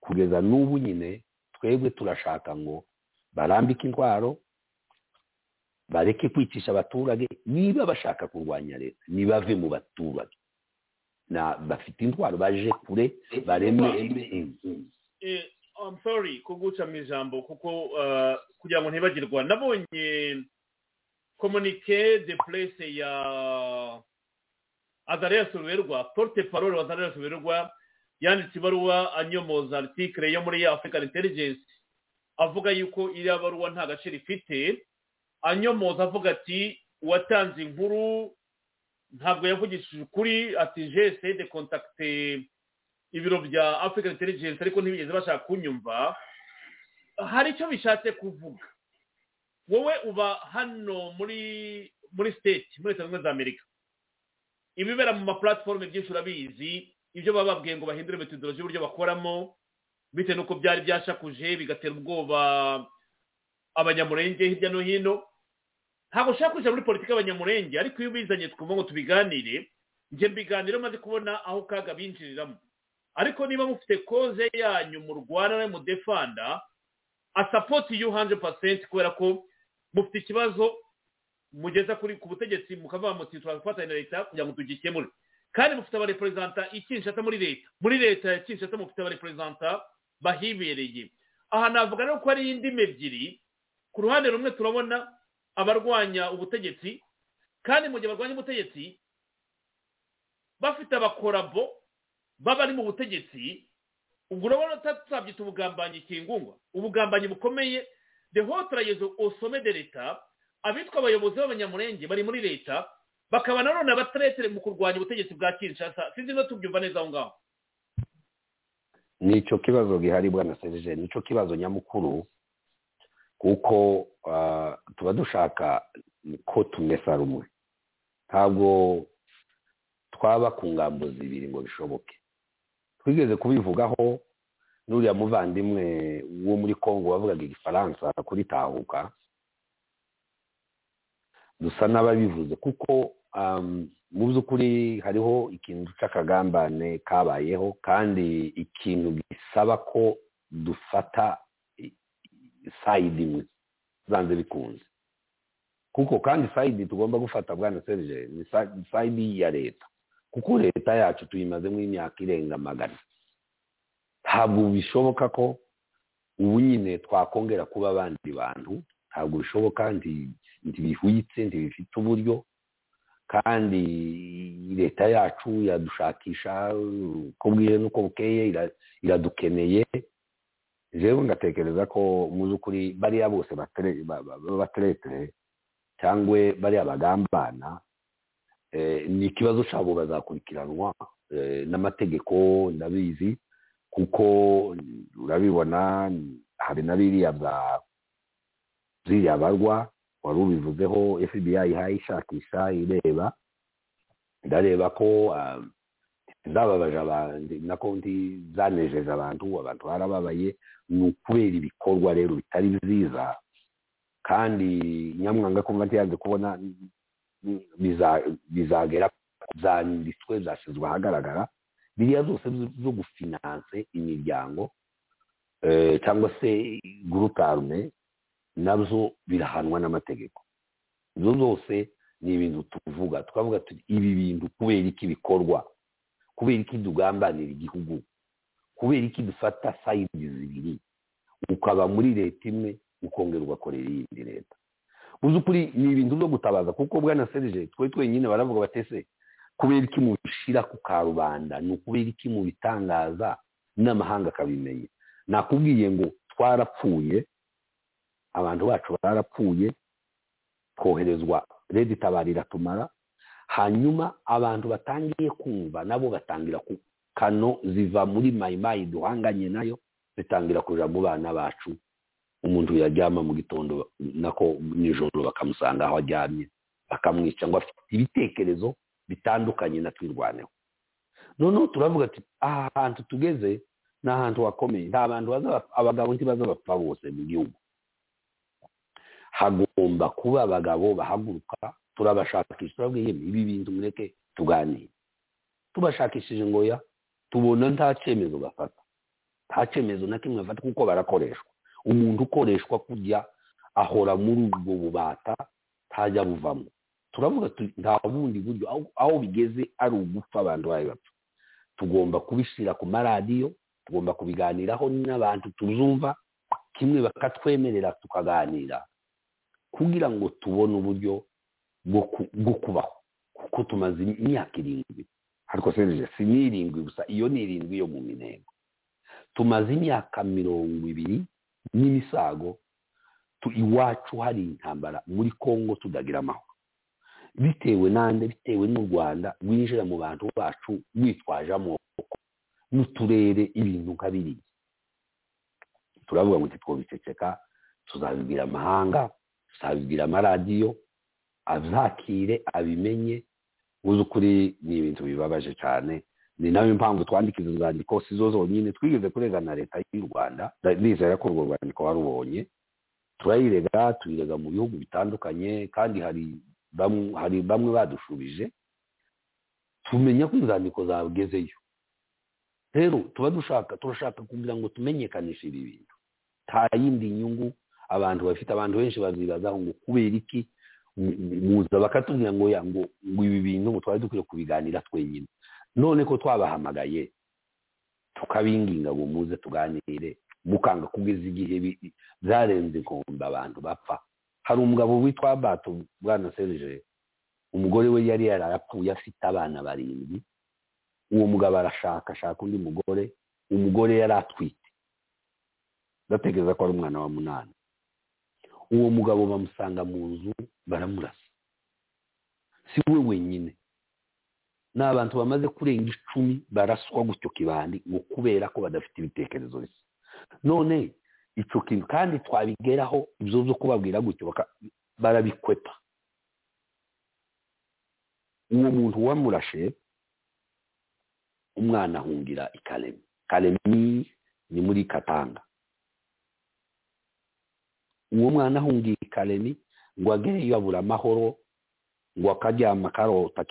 kugeza n'ubu nyine twebwe turashaka ngo barambike intwaro bareke kwicisha abaturage niba bashaka kurwanya leta nibave mu baturage. Bafite intwaro baje kure bareme I'm sorry kuguca mu ijambo kuko uh, kugira ngo ntibagirwa nabonye communique de presse ya Azarias Ruberwa porte parole wa Azarias Ruberwa yanditse ibaruwa anyomoza article yo muri African Intelligence avuga yuko iriya baruwa nta gaciro ifite anyomoza avuga ati uwatanze inkuru ntabwo yavugishije ukuri ati jese de contacte ibiro bya african intelligence ariko ntibigeze bashaka kunyumva. Hari icyo bishatse kuvuga. Wowe uba hano muri muri state muri leta zunze za amerika. Ibibera mu mapuratiforume byinshi urabizi ibyo baba babwiye ngo bahindure metodologi y'uburyo bakoramo bitewe n'uko byari byashakuje bigatera ubwoba abanyamurenge hirya no hino. Ntabwo ushaka kujya muri politiki y'abanyamurenge ariko iyo ubizanye twumva ngo tubiganire njye mbiganiro maze kubona aho kaga binjiriramo. Ariko niba mufite koze yanyu murwana mudefanda asapoti yu hanje pasenti kubera ko mufite ikibazo mugeza kuri ku butegetsi mukavuga muti turafatanya na leta kugira ngo tugikemure. Kandi mufite abareperezanta i kinshasa muri leta muri leta ya kinshasa mufite abareperezanta bahibereye. Aha navuga rero ko hari indimi ebyiri ku ruhande rumwe turabona abarwanya ubutegetsi kandi mu gihe barwanya ubutegetsi bafite abakorabo baba ari mu butegetsi ubwo urabona tutabyita ubugambanyi kingungwa. Ubugambanyi bukomeye de hotarayezo osome de leta abitwa abayobozi b'abanyamurenge bari muri leta bakaba nanone abateretere mu kurwanya ubutegetsi bwa kinshasa. Sinzi no tubyumva neza aho ngaho. Nicyo kibazo gihari bwana serije ni cyo kibazo nyamukuru. Kuko tuba dushaka ko tumesa rumwe. Ntabwo twaba ku ngambo zibiri ngo bishoboke. Twigeze kubivugaho n'uriya muvandimwe wo muri congo wavugaga igifaransa kuri tahuka dusa n'ababivuze kuko mu by'ukuri hariho ikintu cy'akagambane kabayeho kandi ikintu gisaba ko dufata sayidi imwe zanze bikunze kuko kandi sayidi tugomba gufata bwana serije ni sayidi ya leta. Kuko leta yacu tuyimazemo imyaka irenga magana. Ntabwo bishoboka ko ubu nyine twakongera kuba abandi bantu. Ntabwo bishoboka ntibihwitse ntibifite uburyo. Kandi leta yacu yadushakisha uko bwije n'uko bukeye iradukeneye. Rero ngatekereza ko mu by'ukuri bariya bose bateretere cyangwa bariya bagambana ni ikibazo cyabo bazakurikiranwa n'amategeko ndabizi kuko urabibona hari na biriya bya ziriya barwa wari ubivuzeho fbi ihaye ishakisha ireba ndareba ko zababaje abantu nako zanejeje abantu abantu barababaye ni ukubera ibikorwa rero bitari byiza kandi nyamwanga kumva ntiyanze kubona bizagera zanditswe zashyizwe ahagaragara biriya zose zo gufinanse imiryango cyangwa se guruparume na byo birahanwa n'amategeko. Izo zose ni ibintu tuvuga twavuga ibi bintu kubera iki bikorwa. Kubera iki tugambanira igihugu kubera iki dufata sayidi zibiri. Ukaba muri leta imwe ukongera ugakorera iyindi leta mu by'ukuri ni ibintu byo gutabaza kuko bwana serije twe twenyine baravuga batese kubera iki mubishyira ku karubanda ni ukubera iki mubitangaza n'amahanga akabimenya nakubwiye ngo twarapfuye abantu bacu barapfuye twoherezwa leta itabarira tumara hanyuma abantu batangiye kumva nabo batangira ku kano ziva muri mayimayi duhanganye na yo zitangira kuja mu bana bacu. Umuntu yaryama mu gitondo nako nijoro bakamusanga aho aryamye bakamwica ngo afite ibitekerezo bitandukanye na twirwaneho. Noneho turavuga ati aha hantu tugeze ni ahantu hakomeye. Nta bantu abagabo ntibaza bapfa bose mu gihugu. Hagomba kuba abagabo bahaguruka turabashakisha turabwiye ibi bintu mureke tuganire. Tubashakishije ngo ya tubona nta cyemezo bafata. Nta cyemezo na kimwe bafata kuko barakoreshwa. Umuntu ukoreshwa kujya ahora muri ubwo bubata ntajya buvamo. Turavuga nta bundi buryo aho bigeze ari ugupfa abantu bayo bapfa. Tugomba kubishyira ku maradiyo tugomba kubiganiraho n'abantu tuzumva kimwe bakatwemerera tukaganira. Kugira ngo tubone uburyo bwo kubaho kuko tumaze imyaka irindwi. Ariko si n'irindwi gusa iyo ni irindwi yo mu minengo tumaze imyaka mirongo ibiri n'imisago iwacu hari intambara muri congo tudagira amahoro. Bitewe n'ande bitewe n'u rwanda rwinjira mu bantu bacu rwitwaje amoko n'uturere ibintu nka biriya. Turavuga ngo twobiceceka tuzabibwira amahanga tuzabibwira amaradiyo azakire abimenye. Uzi ukuri ni ibintu bibabaje cyane. Ni na yo mpamvu twandika izo nzandiko si zo zonyine. Twigeze kurega na leta y'u rwanda. Nizera ko urwo rwandiko warubonye. Turayirega tuyirega mu bihugu bitandukanye kandi hari bamwe badushubije. Tumenya ko inzandiko zagezeyo. Rero tuba dushaka turashaka kugira ngo tumenyekanishe ibi bintu. Nta yindi nyungu abantu bafite. Abantu benshi bazibazaho ngo kubera iki? Muza bakatubwira ngo ngo ibi bintu ngo twari dukwiye kubiganira twenyine. None ko twabahamagaye tukabinginga ngo muze tuganire mukanga kugeza igihe byarenze inkombe abantu bapfa. Hari umugabo witwa bato bwana serije umugore we yari yarapfuye afite abana barindwi. Uwo mugabo arashaka ashaka undi mugore umugore yari atwite. Ndatekereza ko ari umwana wa munani. Uwo mugabo bamusanga mu nzu baramurasa. Si we wenyine. Ni abantu bamaze kurenga icumi baraswa gutyo kibandi ngo kubera ko badafite ibitekerezo bisa. None icyo kintu kandi twabigeraho ibyo byo kubabwira gutyo barabikwepa. Uwo muntu wamurashe umwana ahungira i karemi karemi ni muri katanga. Uwo mwana ahungiye i karemi ngo agereyo abura amahoro ngo akaryama karota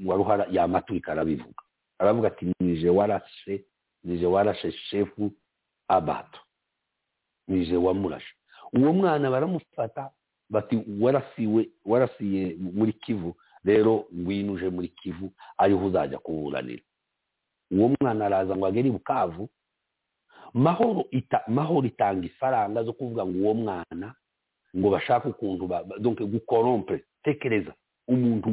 ngo aruhara yamaturika arabivuga. Aravuga ati nije warashe nije warashe shefu abato. Nije wamurashe. Uwo mwana baramufata bati warasiwe warasiye muri kivu rero ngwino uje muri kivu ariho uzajya kuburanira. Uwo mwana araza ngo agere i bukavu mahoro ita mahoro itanga ifaranga zo kuvuga ngo uwo mwana ngo bashake ukuntu donc gukorompe tekereza umuntu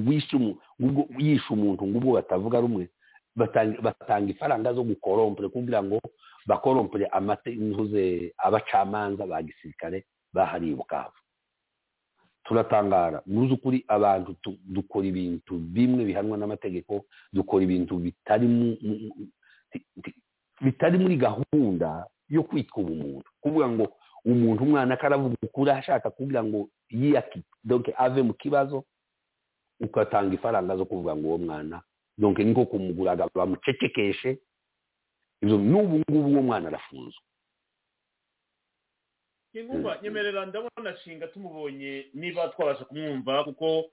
yishe umuntu ngo ubwo batavuga rumwe batanga ifaranga zo gukorompere kugira ngo bakorompere amate ntuze abacamanza ba gisirikare bahariye bukavu. Turatangara. Muzi ukuri abantu tu- dukora ibintu bimwe bihanwa n'amategeko dukora ibintu bitari bitari muri gahunda yo kwitwa ubumuntu kuvuga ngo umuntu umwana akaravuga ukuri ashaka kugira ngo yiyaki donc ave mu kibazo ugatanga ifaranga zo kuvuga ngo uwo mwana donc niko kumuguraga bamucecekeshe. Ibyo n'ubu ngubu uwo mwana arafunzwe. Kingumba nyemerera ndabona shinga tumubonye niba twabasha kumwumva kuko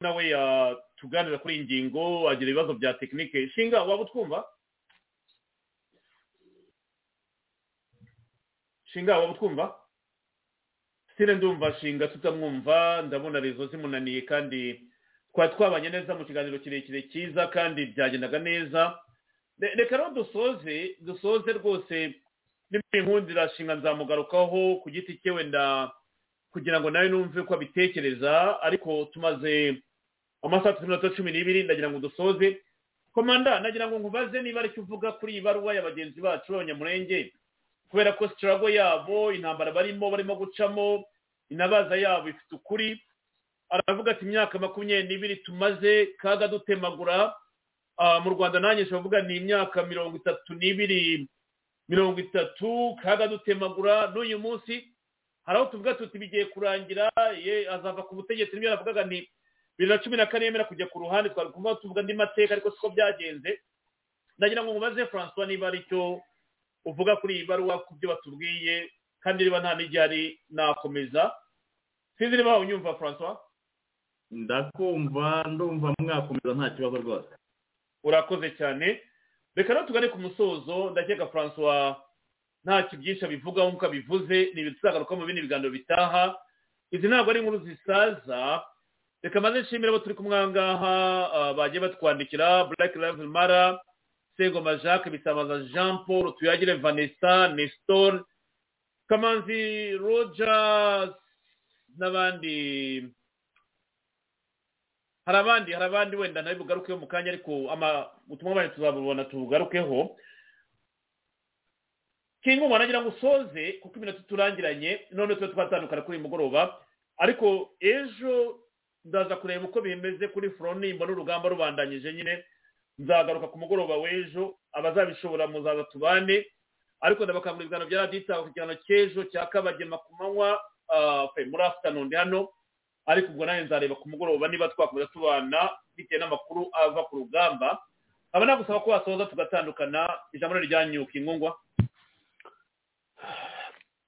nawe yatuganira kuri iyi ngingo agira ibibazo bya tekinike. Shinga waba utwumva? Shinga waba utwumva? Sitire ndumva shinga tutamwumva ndabona rezo zimunaniye kandi twari twabanye neza mu kiganiro kirekire cyiza kandi byagendaga neza. Re- reka rero dusoze dusoze rwose n'inkundira shinga nzamugarukaho ku giti cye wenda kugira ngo nawe numve ko abitekereza ariko tumaze amasaha atatu n'iminota cumi n'ibiri ndagira ngo dusoze. Komanda nagira ngo nkubaze niba ari cyo uvuga kuri iyi baruwa ya bagenzi bacu b'abanyamurenge. Kubera ko sitarago yabo intambara barimo barimo gucamo inabaza yabo ifite ukuri. Aravuga ati imyaka makumyabiri n'ibiri tumaze kaga dutemagura. Ah, mu rwanda nanjye kuvuga ni imyaka mirongo itatu n'ibiri mirongo itatu kaga dutemagura. N'uyu munsi hari aho tuvuga tuti bigiye kurangira ye azava ku butegetsi. Nibyo navugaga ni bibiri na cumi na kane yemera kujya ku ruhande. Twari kuvuga andi mateka ariko siko byagenze. Ndagira ngo mubaze francois niba ari cyo uvuga kuri iyi baruwa ku byo batubwiye kandi niba nta n'igihari nakomeza. Sinzi niba unyumva francois ndakumva ndumva mwakomeza nta kibazo rwose. Urakoze cyane. Reka rero tugane ku musozo. Ndakeka francois ntacyo byinshi abivugaho nk'uko abivuze. Ni ibintu tuzagaruka mu bindi biganiro bitaha. Izi ntabwo ari inkuru zisaza. Reka maze nshimire abo turi kumwe aha ngaha ah, bagiye batwandikira. Black lives mara segoma jacques bisamaza jean paul tuyagire vanessa nestor kamanzi rogers n'abandi. Hari abandi hari abandi wenda nawe bugarukeho mu kanya ariko ubutumwa bwanyu tuzabubona tubugarukeho. Kingo nagira ngo usoze kuko iminota turangiranye none tube twatandukana kuri uyu mugoroba. Ariko ejo ndaza kureba uko bimeze kuri foronimba n'urugamba rubandanyije nyine. Nzagaruka ku mugoroba w'ejo abazabishobora muzaza tubane ariko ndabakangurira ibiganiro bya radiyo itaha ku kiganiro cy'ejo cya kabagema ku manywa ah, muri afternoon hano. Ariko ubwo nanjye nzareba ku mugoroba niba twakomeza tubana bitewe n'amakuru ava ku rugamba. Aba nagusaba ko wasoza tugatandukana ijambo ryanyuka ingungwa.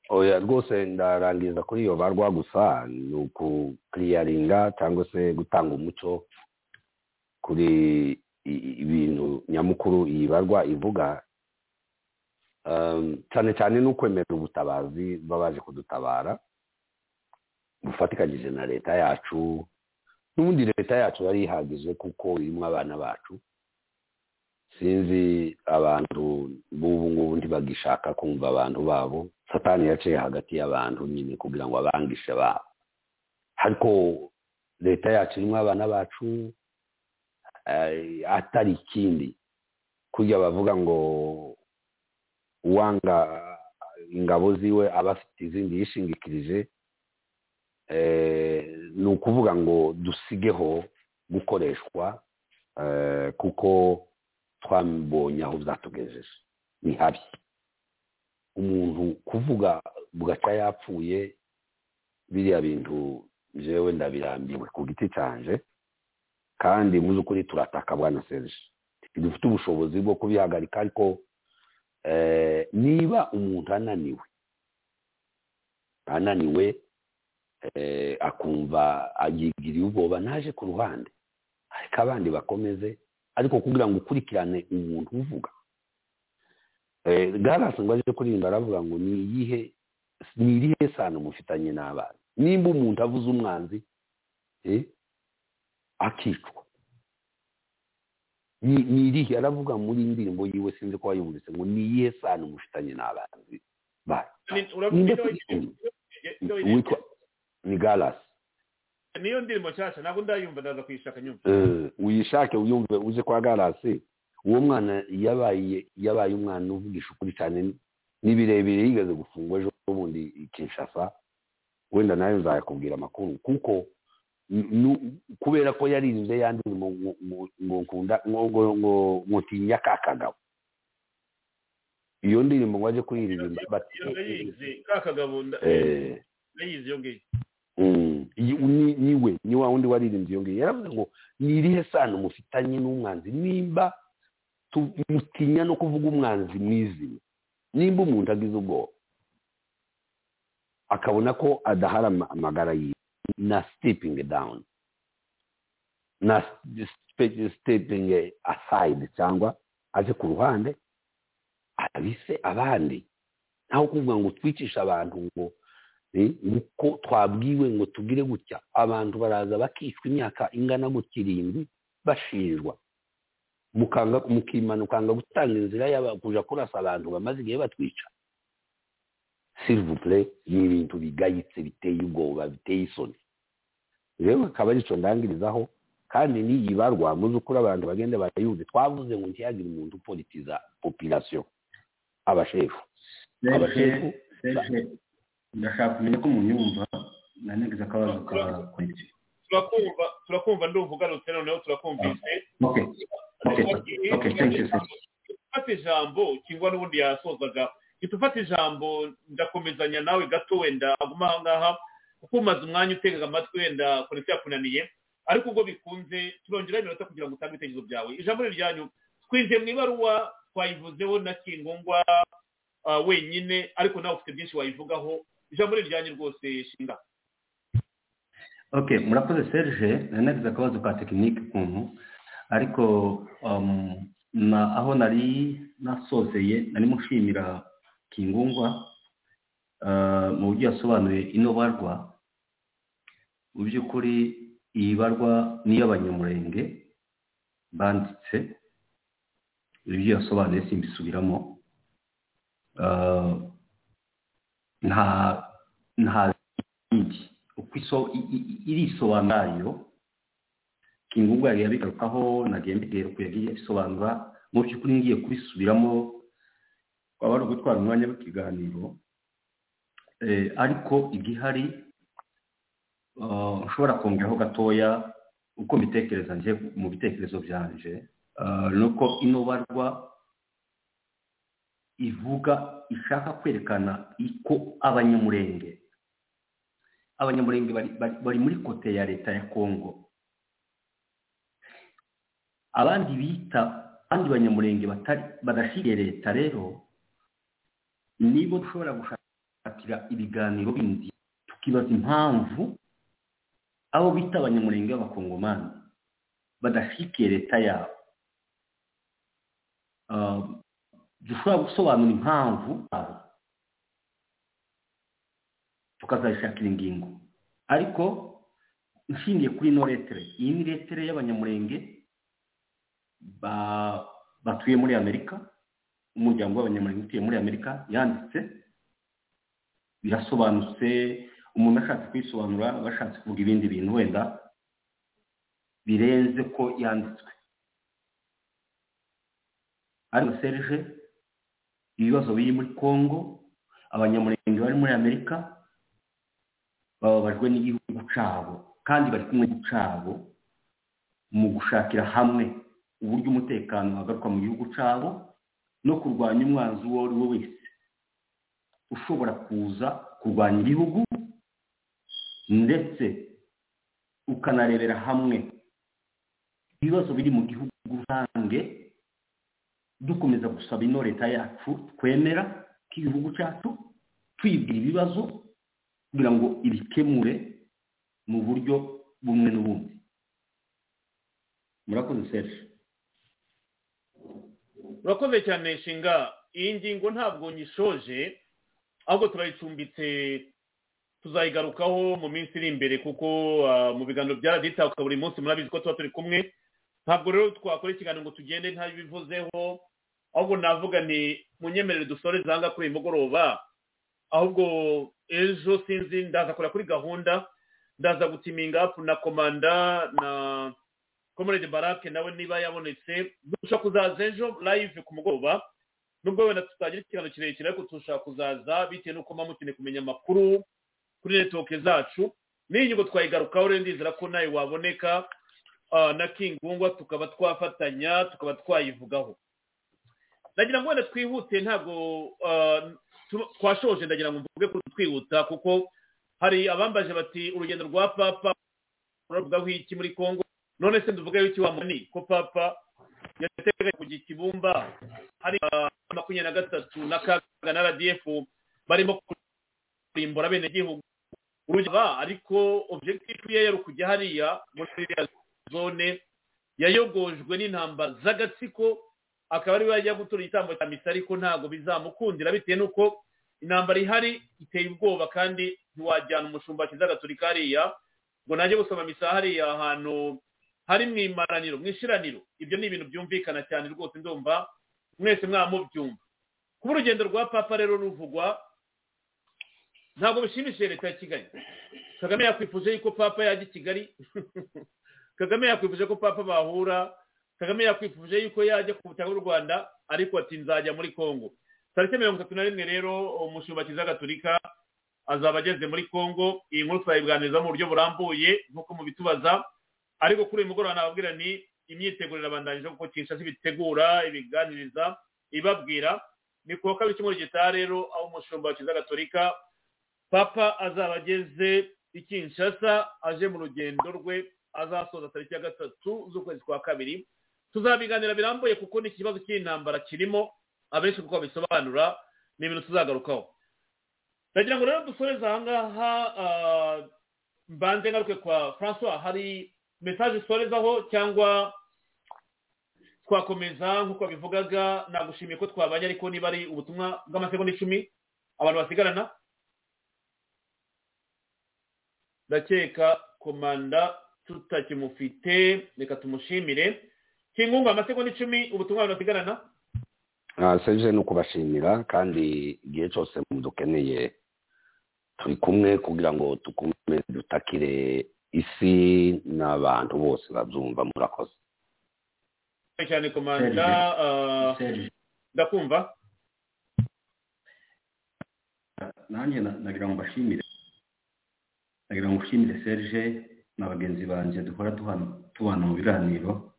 Oya rwose ndarangiza kuri iyo barwa gusa ni ukukiriyaringa cyangwa se gutanga umuco kuri ibintu nyamukuru iyi barwa ivuga Um, cyane cyane ni ukwemera ubutabazi baba baje kudutabara bufatikanyije na leta yacu n'ubundi leta yacu yari ihagije kuko irimo abana bacu sinzi abantu b'ubu ngubu ntibagishaka kumva abantu babo satani yaciye hagati y'abantu nyine kugira ngo abangishe babo ariko leta yacu irimo abana bacu atari ikindi. Kurya bavuga ngo uwanga ingabo ziwe aba afite izindi yishingikirije eh, ni ukuvuga ngo dusigeho gukoreshwa eh, kuko twabonye aho byatugejeje. Ni habi. Umuntu kuvuga bugaca yapfuye biriya bintu jewe ndabirambiwe ku giti canje kandi mu by'ukuri turataka bwana serge. Dufite ubushobozi bwo kubihagarika ariko eh, niba umuntu ananiwe ananiwe eh, akumva yigiriye ubwoba naje ku ruhande. Ariko abandi bakomeze ariko kugira ngo ukurikirane umuntu uvuga. Eh, garasi ngo aje kuririmba aravuga ngo ni iyihe ni irihe sano mufitanye n'abana? Nimba umuntu avuze umwanzi akicwa. Ni irihe? Aravuga muri indirimbo yiwe sinzi ko wayumvise ngo ni iyihe sano mufitanye n'abanzi witwa ni garasi niyo ndirimbo nshyashya ntabwo ndayumva ndaza kuyishaka nyumva. Eh, uyishake uyumve uje kwa garasi uwo mwana yabaye yabaye umwana uvugisha ukuri cyane ni birebire yigeze gufungwa ejo bundi kinshasa wenda na yo nzayakubwira amakuru kuko kubera ko yaririnze ya ndirimbo ngo nkunda ngo ngo ngo ngo ntinya ka kagabo. Iyo ndirimbo ngo aje kuyiririmba eh, iyo ngiyo Mm, iyi- ni wa wundi waririmbye iyo ngiyo yaravuze ngo ni irihe sano mufitanye n'umwanzi? Nimba mutinya no kuvuga umwanzi mwizina nimba umuntu agize ubwoba. Akabona ko adahara ama- amagara yiwe na stepping down na stepping aside cyangwa aje ku ruhande abise abandi. Naho kuvuga ngo twicishe abantu ngo uko twabwiwe ngo tugire gutya abantu baraza bakicwa imyaka ingana gutya irindwi bashinjwa. Mukanga mukimana ukanga gutanga inzira kuja kurasa abantu bamaze igihe batwica. S'il vous plaît ni ibintu bigayitse biteye ubwoba biteye isoni rero akaba arico ndangirizaho kandi n'iyi barwa muzi ukuri abantu bagende barayumve twavuze ngo ntihagire umuntu upolitiza population. Abashefu abashefu ndashaka kumenya ko munyumva nanegeza akabazo ka konegisiyo turakumva turakumva ndumva ugarutse noneho turakumvise okay okay okay thank you Serge. ufata ijambo kingwa n'ubundi yasozwaga ufata ijambo ndakomezanya nawe gato wenda aguma aha ngaha kuko umaze umwanya utega amatwi wenda konegisiyo yakunaniye. Ariko ubwo bikunze turongeraho iminota kugira ngo utange ibitekerezo byawe. Ijambo ni ryanyu twinjiye mu ibaruwa twayivuzeho na kingungwa ah, wenyine ariko nawe ufite byinshi wayivugaho. Ijambo ni ryanyu rwose shinga. Okay murakoze serge. Nanegeza akabazo ka tekinike ukuntu. Ariko um, aho nari nasozeye nari mushimira kingungwa uh, mu buryo yasobanuye ino barwa mu by'ukuri iyi barwa niyo abanyamurenge banditse ibyo yasobanuye simbisubiramo Uh, nta nta yindi uko iso i- i- irisobanurayo kingungwa yabigarukaho nagiye mbibwira uko yagiye abisobanura mu by'ukuri ngiye kubisubiramo twaba ari ugutwara umwanya w'ikiganiro Eh, ariko igihari uh, nshobora kongeraho gatoya uko mbitekereza njye mu bitekerezo byanje uh, ni uko ino barwa ivuga ishaka kwerekana iko abanyamurenge. Abanyamurenge bari, muri kote ya leta ya kongo abandi bita abandi banyamurenge badashyigiye leta rero nibo dushobora gushakira ibiganiro bindi tukibaza impamvu abo bita abanyamurenge b'abakongomani badashyigikiye leta yabo. Uh, dushobora gusobanura impamvu tukazayishakira ingingo. Ariko nshingiye kuri ino letere iyi ni letere y'abanyamurenge ba- batuye muri amerika. Umuryango w'abanyamurenge utuye muri amerika yanditse birasobanutse umuntu ashatse kuyisobanura aba ashatse kuvuga ibindi bintu wenda birenze ko yanditswe. Ariko serge ibibazo biri muri congo abanyamurenge bari muri amerika bababajwe n'igihugu cyabo kandi bari kumwe cyabo mu gushakira hamwe uburyo umutekano wagaruka mu gihugu cyabo no kurwanya umwanzi uwo ari we wese. Ushobora kuza kurwanya igihugu ndetse ukanarebera hamwe ibibazo biri mu gihugu rusange dukomeza gusaba ino leta yacu twemera k'igihugu cyacu twibwira ibibazo kugira ngo ibikemure mu buryo bumwe n'ubundi. Murakoze serge. Urakoze cyane nshinga. Iyi ngingo ntabwo nyishoje ahubwo turayicumbitse tuzayigarukaho mu minsi iri imbere kuko ah, mu biganiro byaraditabuka buri munsi murabizi ko tuba turi kumwe. Ntabwo rero twakora ikiganiro ngo tugende ntabivuzeho ahubwo navuga ni munyemerere dusore zanga kuri uyu mugoroba. Ahubwo ejo sinzi ndaza kora kuri gahunda ndaza gutiminga apu na komanda na komerede barake nawe niba yabonetse dushobora kuzaza ejo live ku mugoroba nubwo wenda tutagira ikiganiro kirekire ariko dushobora kuzaza bitewe n'uko muba mukeneye kumenya amakuru kuri netiwoke zacu. N'iyi ngingo twayigarukaho rero ndizera ko nawe waboneka ah, na kingungwa tukaba twafatanya tukaba twayivugaho. Ndagira ngo wenda twihute ntabwo ah, twashoje ndagira ngo mvuge ko twihuta kuko hari abambaje bati urugendo rwa papa uravugaho iki muri congo? None se nduvugaho iki wa muni ko papa yateganya kujya ikibumba hari ah, makumyabiri na gatatu na kaga na rdf barimo kurimbura abenegihugu urugero ariko objectif ye yari ukujya hariya muri iriya zone yayogojwe n'intambara z'agatsiko akaba ari we yajya gutura igitambo cya misa ariko ntabwo bizamukundira bitewe n'uko intambara ihari iteye ubwoba kandi ntiwajyana umushumba kiza gatolika hariya ngo najye gusoma misa hariya ahantu hari mu imaraniro mu ishiraniro. Ibyo ni ibintu byumvikana cyane rwose ndumva mwese mwaba mubyumva kuba urugendo rwa papa rero ruvugwa ntabwo bishimishije leta ya kigali. Kagame yakwifuje yuko papa yajya i kigali. Kagame yakwifuje ko papa bahura. Kagame yakwifuje yuko yajya ku butaka bw'u rwanda ariko ati nzajya muri congo. Tariki mirongo itatu na rimwe rero umushumba kiza gatolika azaba ageze muri congo. Iyi nkuru twayiganiriza mu buryo burambuye nk'uko mubitubaza. Ariko kuri uyu mugoroba nababwira ni imyiteguro irabandanyije kuko kinshasa ibitegura ibiganiriza ibabwira. Ni ku wa kabiri cy'umweru gitaha rero aho umushumba wa kiza gatolika papa azaba ageze i kinshasa aje mu rugendo rwe azasoza tariki ya gatatu z'ukwezi kwa kabiri. Tuzabiganira birambuye kuko ni ikibazo cy'intambara kirimo abenshi kuko babisobanura ni ibintu tuzagarukaho. Ndagira ngo rero dusoreze aha ngaha ah, mbanze ngaruke kwa francois hari mesaje usorezaho cyangwa twakomeza nk'uko bivugaga nagushimiye ko twabanye ariko niba ari ubutumwa bw'amasegonda icumi abantu basigarana? Ndakeka komanda tutakimufite reka tumushimire. Kingunga amasegonda icumi ubutumwa abantu basigarana? Ah, serge ni ukubashimira kandi igihe cyose mudukeneye turi kumwe kugira ngo tukume dutakire isi n'abantu bose babyumva murakoze. Cyane komanda ah, ndakumva. Nanjye na- nagira ngo mbashimire. Nagira ngo ngushimire serge na bagenzi banjye duhora tubana mu biganiro.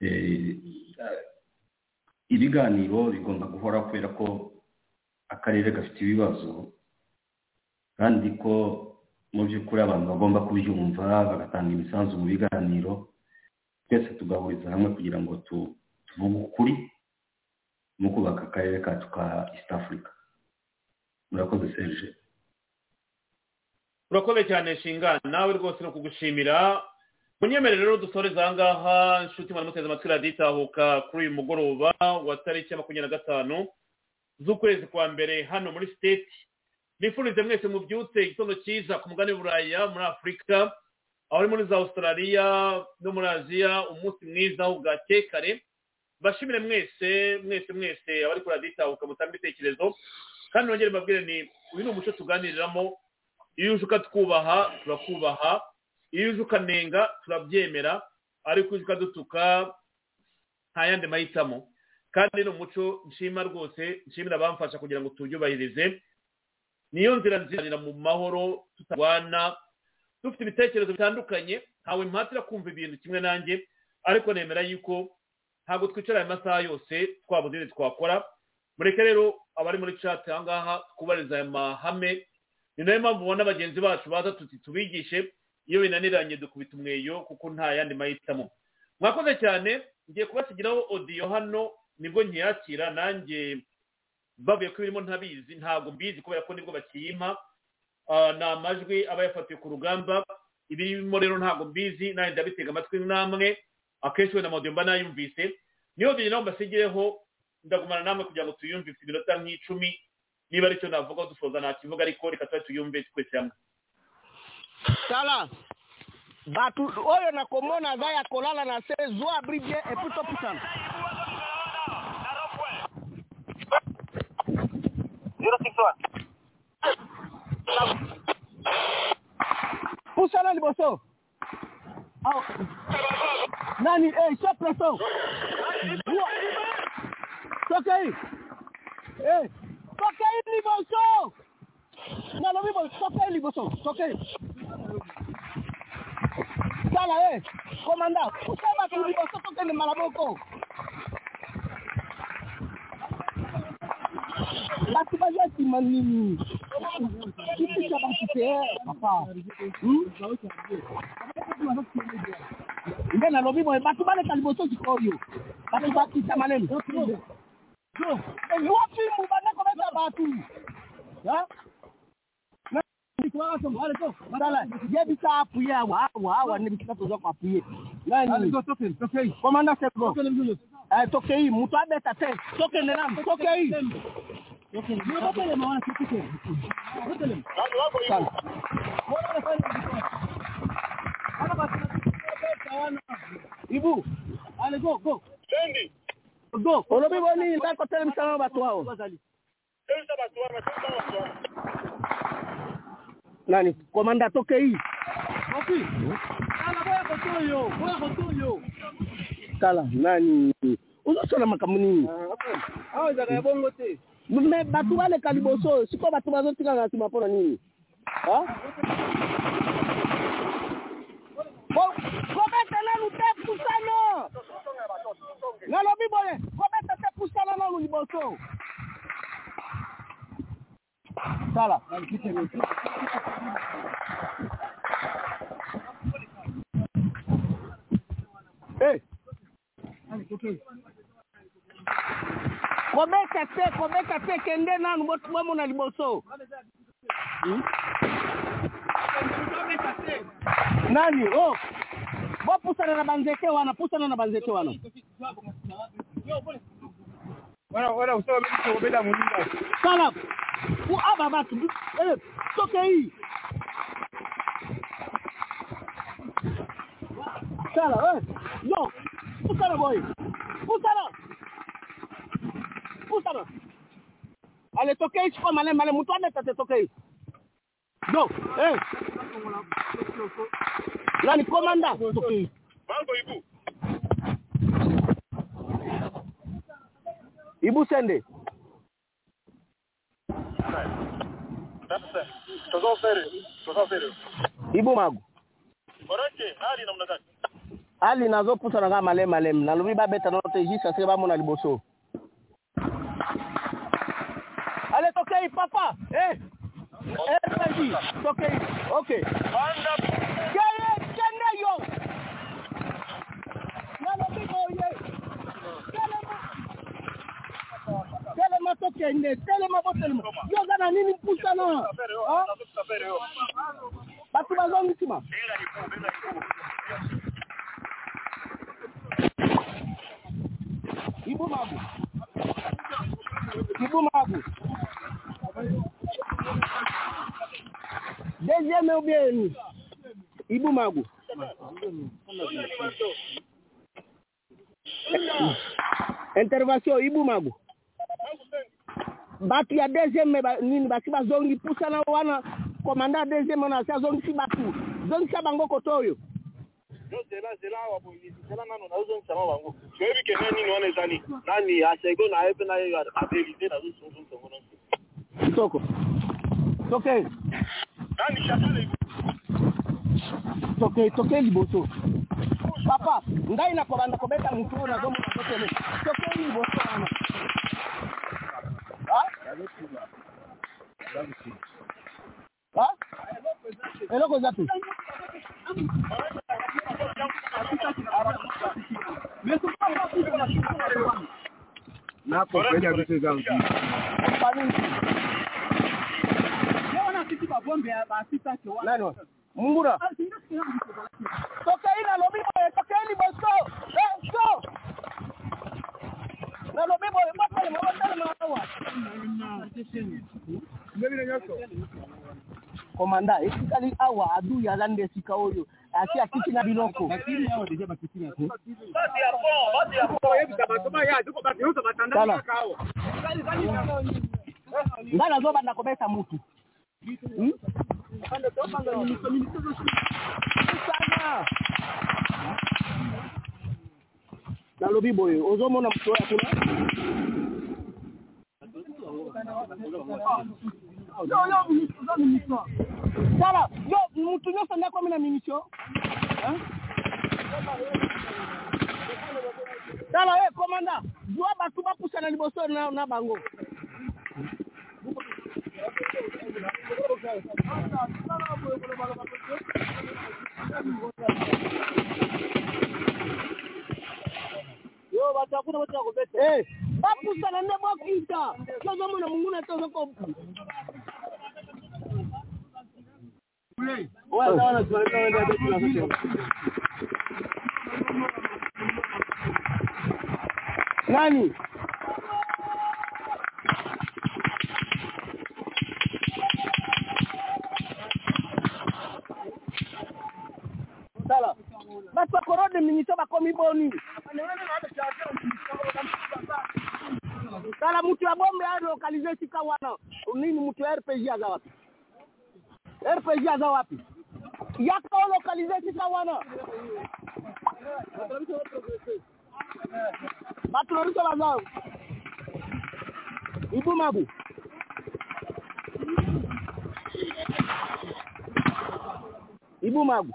Eh, ibiganiro bigomba guhora kubera ko akarere gafite ibibazo kandi ko mu by'ukuri abantu bagomba kubyumva bagatanga imisanzu mu biganiro twese tugahuriza hamwe kugira ngo tu- tuvuge ukuri mu kubaka akarere kacu ka east africa. Murakoze serge. Urakoze cyane shingana. Nawe rwose ni ukugushimira munyemerere rero dusoreze aha ngaha inshuti mwari muteze amatwi radiyo itahuka kuri uyu mugoroba wa tariki ya makumyabiri na gatanu z'ukwezi kwa mbere hano muri siteti nifurize mwese mubyutse igitondo cyiza ku mugani w'uburaya muri afurika aho ari muri za australia no muri aziya umunsi mwiza bwakeye kare bashimire mwese mwese mwese abari kuri radiyo itahuka mutanga ibitekerezo. Kandi nongere mbabwire ni uyu ni umuco tuganiriramo iyo uje ukatwubaha turakubaha. Iyo uje ukanenga turabyemera. Ariko uje ukadutuka nta yandi mahitamo. Kandi ni umuco nshima rwose nshimira abamfasha kugira ngo tubyubahirize niyo nzira nzira mu mahoro tutarwana dufite ibitekerezo bitandukanye ntawe mpatira kumva ibintu kimwe nanjye ariko nemera yuko ntabwo twicara aya masaha yose twabuze ibindi twakora. Mureke rero abari muri chat aha ngaha twubahiriza aya mahame. Ni na yo mpamvu ubona bagenzi bacu baza tuti tubigishe. Iyo binaniranye dukubita umweyo kuko nta yandi mahitamo. Mwakoze cyane ngiye kubasigiraho odiyo hano ni bwo nkiyakira nanjye bavuye ko ibirimo ntabizi ntabwo mbizi kubera ko ni bwo bakiyimpa ni amajwi aba yafatiwe ku rugamba. Ibirimo rero ntabwo mbizi nanjye ndabitega amatwi namwe. Akenshi wenda amadiyo mba nayumvise. Niyo odiyo nawe mbasigireho ndagumana namwe kugira ngo tuyumvise iminota nk'icumi. Niba ari cyo navuga dusoza ntakivuga ariko reka tuba tuyumve twese hamwe. Tala batu oyo nakomona aza ya kolala na se zwa abri bien pusala liboso. Nani? Eh chef presso sokei. Eh sokei liboso. Nalobi sokei liboso. Sokei. Sala eh komanda pusa bato liboso tokende mala moko láti bá yẹ ti mọ ní mi. Títí ìjọba ti tẹ hmm? ẹ pàpà ǹjẹ́ nàlọ́ bímọ ẹ̀ bá tó bá lè tàlíbọ̀ tó ti kọ́ ọ bá tó bá ti sá malẹ̀ nù. èyí wọ́n fi mú bá lẹ́kọ̀ọ́ mẹ́ta bá tù. Jẹ́bi tá a fúyẹ́ wàá wàá wà níbi tí wọ́n tó sọ́kọ̀ àfúyẹ́. Kọ́mándà sẹ́kọ̀. Eh, toke hii mtu abeta te. Toke neram, toke hii. Toke. Ni bote le mawana Ibu. Ale go go. Sendi. Go. Unabii wani ndako tele msalamu watu wao. Tele watu wao, tele watu wao. Nani? Komanda toke hii. Wapi? Ana boya kotoyo, boya kotoyo. Tala nani? Uzosala makambo nini? Me bato baleka liboso siko bato bazotika na nsima mpona nini? Kobeta nanu te pusano! Nalobi boye kobeta te pusana nanu liboso! Tala Hey. Kobeta te kobeta te kende nanu bomona liboso. Hmm? nani? Oh! Bopusana na banzete wana pusana na banzete wana. Sala! Ku aba batu eh, toke hii sala eh. Púsànà boy. Púsànà. Púsànà. Alitokei chukwa mane mane mtu aneta tetokei. No. Eh. Nani komanda? Tokei. Bango ibu. Ibu sende. Sasa. Tazofere. Tazofere. Ibu magu. Borake, hali namna gani? hali nazopusana kaka malemu malemu nalobi babetana te juste aseke bamona liboso ale tokei papa eh. Eh, vas-y, ok, ok. Kele, kene yo. Nalobi oye. Kele ma. Kele ma to kene, kele ma botele ma. Yo zana nini pusana. Ha? Batu bazongisi ma. Benga ni ku, benga ni ku. Ibu mabu. Ibu mabu. Deuxième ou bien Ibu mabu. Intervention Ibu mabu. Batu ya deuxième nini basi bazongi pusana wana komanda deuxième na sa zongi si batu. Zongi sa bango kotoyo. Koto oyo toyebi ke nani nini wana ezali nani asego na ye mpe na ye averite nazosunsuntongo soko toke. Nani shakale toke toke liboso. Papa ngai nakobanda kobeta motu oyo nazomona tokele toke liboso wana Hello, Kozato. Na ko kwenye vitu zangu. Nani? Mbura. Tokeni na lobi boy, tokeni bosko. Let's go. Na lobi boy, mbona mbona mbona mbona. Botelema awa komanda esikali awa adui aza nde esika oyo. Asi akiti na biloko. Ngai nazobanda kobeta mutu. Hmm? nalobi boye ozomona moto oyo kuna tala yo mutu nyonso nde akomi na minisio tala e komanda zwa bato bapusana liboso na, na bango. Yo bato akuna bato bakobeta Eh, bapusana nde bokita tozomona monguna te nani? Tala bato bakorode minisio bakomi boni tala mutu ya bombe alokalize esika wana. Nini mutu ya rpg aza wapi? RPG za wapi? Yako localization sawana. Matrorisho bazao. Ibu mabu. Ibu mabu.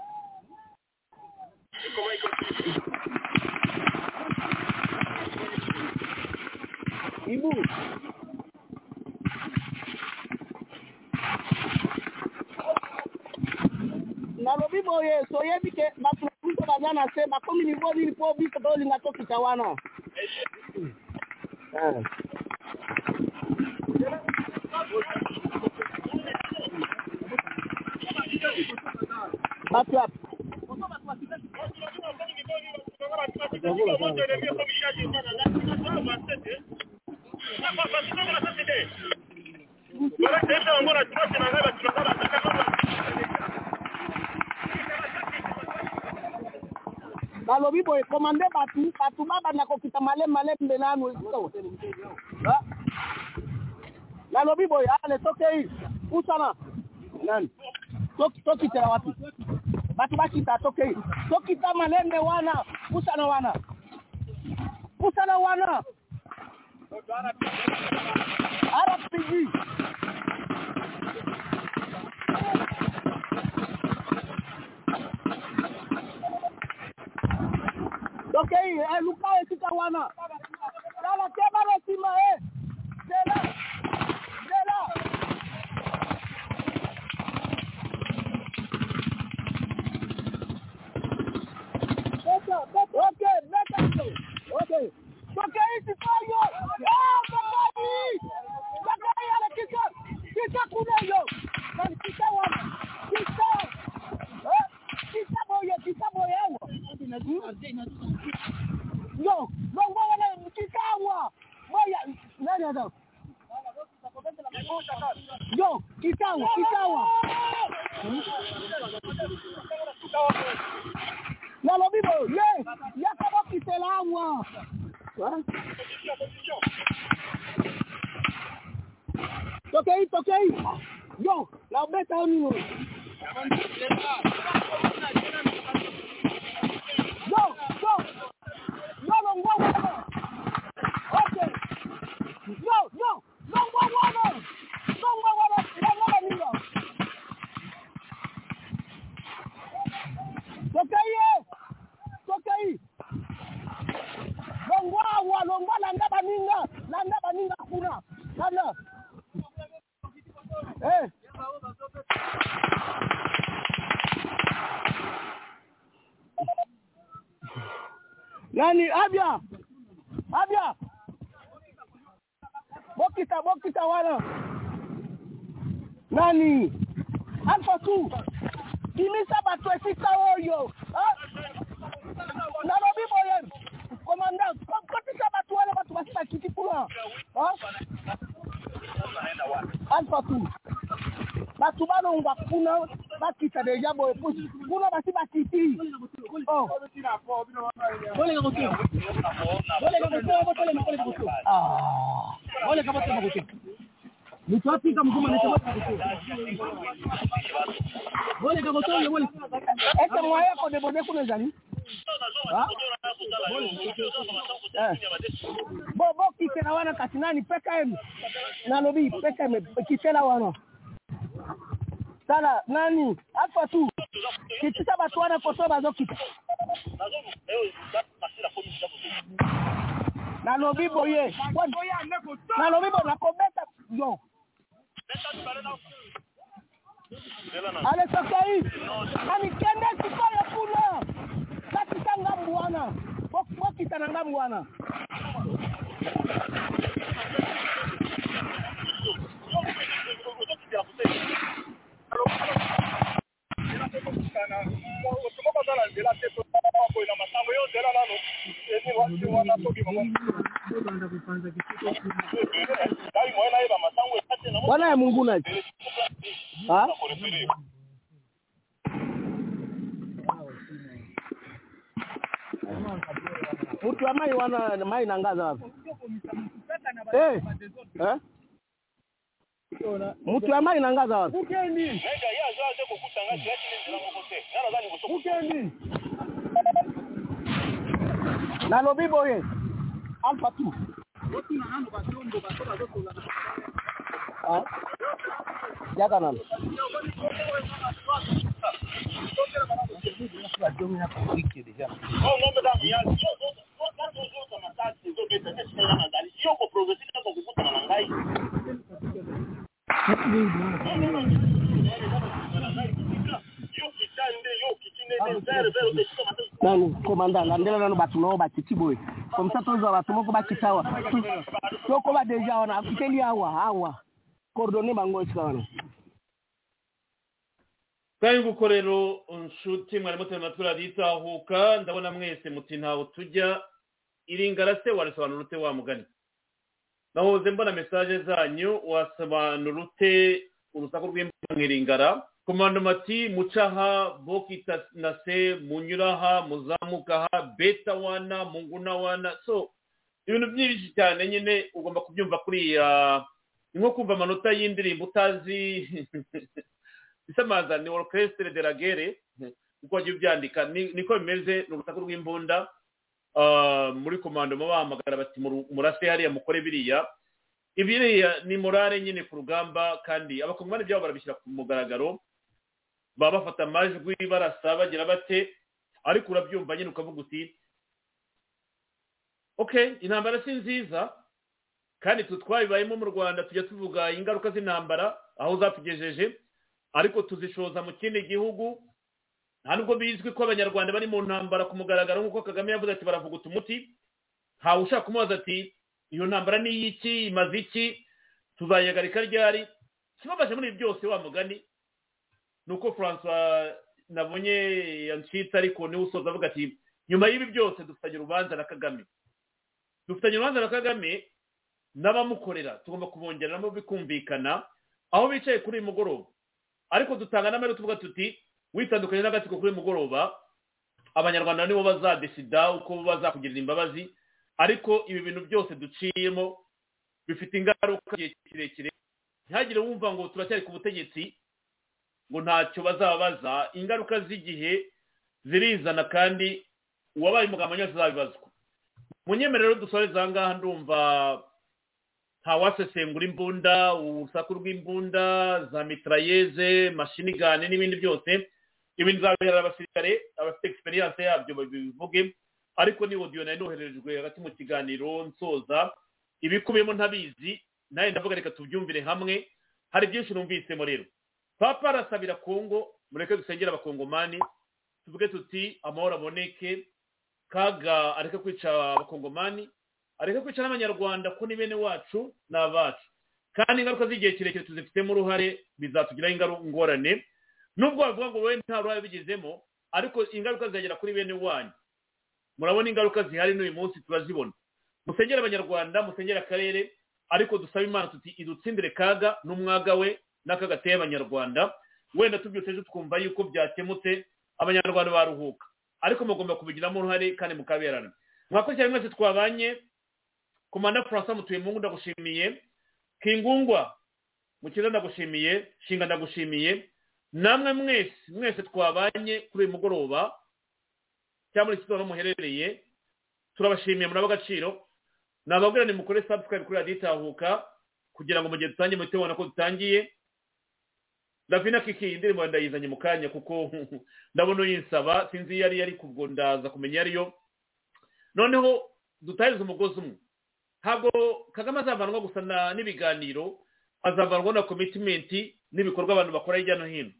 Ibu. Nalobi boye soyebi ke bato na biso baza na se bakomi nivo nini mpo biso tolinga tokita wana Ah. bato yapi balobi boye komande batu batu babanda kokita maleme malembe nanu Ah. nalobi boye ale tokei usana nani? Tok- tokitela wapi? Batu bakita tokei tokita malembe wana usana wana? Usana wana Dok e eh, yi, e luka e kita wana. Lala kemare sima e. Eh? Zela. Zela. Beta, beta. Ok, beta yo. Ok. Dok e yi kita yo. Ya, beta yi. Dok e yi ale kita. Kita kune yo. Dok kita wana. Bye. Bokita wana. Nani? Alpha 2. Kimisa bato esika oyo. Ah? Nalobi boye. Komanda, kotisa bato wana bato basika kiti kuna. Ah? Alpha 2. Bato balongwa kuna bakita deja boye pusi. Kuna basi bakiti. Oh. Bolenga kote. Bolenga kote, bolenga kote, kote. Ah. Bolenga kote, kote. nitwapika mkuma boleka kotonge boleka ete mwaya kodebode kuna ezali bo bo kisela wana kasi nani? Pkm nalobi pkm kisela wana tala nani afatu kitisa bato wana koso bazokita nalobi boye. Nalobi bo nakobeta yo. Ale sokei anikende sikoyo kuna? Bakita ngambu wana. Bokita na ngambu wana bwana ya mungu na ha? Mtu amai mai wana mai nangaza wapi? Eh? Eh moto ya mai na nga aza wapi nalobi boye alfatu yaka nano yoko progresi kaka kokuta na ngai nani komanda landela nano bato nao bakiti boye. Comme ça tozwa bato moko bakita awa. Tokoba deja wana akiteli awa awa. Coordonne bango esika wana. Kandi nguko rero nshuti mwari mutema turaritahuka ndabona mwese muti ntawe tujya iringara se warisobanura ute wa mugani nahoze mbona mesaje zanyu wasobanura ute urusaku rw'imbuga mwiringara komandomati mucaha bokita na se munyuraha muzamukaha beta wana munguna wana. So ibintu byinshi cyane nyine ugomba kubyumva kuriya ni nko kumva amanota y'indirimbo utazi. Isamaza ni orchestre de la guerre. Uko wagiye ubyandika niko bimeze ni urusaku rw'imbunda. Muri komando bahamagara bati murase hariya mukore biriya. Ibiriya ni morale nyine ku rugamba kandi abakongomani byabo barabishyira ku mugaragaro. Baba bafata amajwi barasa bagira bate ariko urabyumva nyine ukavuga uti ok intambara si nziza kandi twe twabibayemo mu rwanda tujya tuvuga ingaruka z'intambara aho zatugejeje ariko tuzishoza mu kindi gihugu nta nubwo bizwi ko abanyarwanda bari mu ntambara ku mugaragaro nk'uko kagame yavuze ati baravuguta umuti ntawe ushaka kumubaza ati iyo ntambara ni iy'iki imaze iki? Tuzayihagarika ryari? Ikibabaje muri byose wa mugani. Ni uko francois nabonye yancitse ariko ni we usoza avuga ati nyuma y'ibi byose dufitanye urubanza na kagame. Dufitanye urubanza na kagame n'abamukorera tugomba kubongeramo bikumvikana aho bicaye kuri uyu mugoroba. Ariko dutanga n'amahirwe tuvuga tuti witandukanye n'agatsiko kuri mugoroba abanyarwanda nibo bazadesida uko bazakugirira imbabazi ariko ibi bintu byose duciyemo bifite ingaruka igihe kirekire. Ntihagire wumva ngo turacyari ku butegetsi ngo ntacyo bazababaza. Ingaruka z'igihe zirizana kandi uwabaye umugabo wese azabibazwa. Munyemerero dusoreze aha ngaha ndumva ntawasesengura imbunda urusaku rw'imbunda za mitrayeze mashinigane n'ibindi byose. Ibintu bizabera abasirikare abafite egisperiyanse yabyo babivuge ariko ni odiyo nari nohererejwe hagati mu kiganiro nsoza ibikubiyemo ntabizi nawe ndavuga reka tubyumvire hamwe hari byinshi numvisemo rero. Papa arasabira kongo mureke dusengere abakongomani tuvuge tuti amahoro aboneke kaga areke kwica abakongomani areke kwica n'abanyarwanda ko ni bene wacu ni abacu kandi ingaruka z'igihe kirekire tuzifitemo uruhare bizatugiraho ingorane nubwo bavuga ngo wowe nta ruhare bigezemo ariko ingaruka zizagera kuri bene wanyu. Murabona ingaruka zihari n'uyu munsi turazibona. Musengere abanyarwanda musengere akarere ariko dusabe imana tuti idutsindire kaga n'umwaga we n'aka gateye abanyarwanda. Wenda tubyutse ejo twumva yuko byakemutse abanyarwanda baruhuka. Ariko mugomba kubigiramo uruhare kandi mukaberana. Mwakurikirana mwese twabanye komanda francois mutuyemungu ndagushimiye. Kingungwa mukiza ndagushimiye. Shinga ndagushimiye. Namwe mwese mwese twabanye kuri uyu mugoroba cyangwa muri siporo muherereye turabashimiye muri agaciro. Nababwira ni mukore subscribe kuri radiyo itahuka kugira ngo mu gihe dutangiye muhite mubona ko dutangiye. Davina kiki indirimbo ndayizanye mu kanya kuko ndabona uyinsaba sinzi iyo ari ariko ubwo ndaza kumenya iyo ariyo noneho dutahirize umugozi umwe. Ntabwo kagame azavanwa gusa n'ibiganiro azavanwa na komitimenti n'ibikorwa abantu bakora hirya no hino.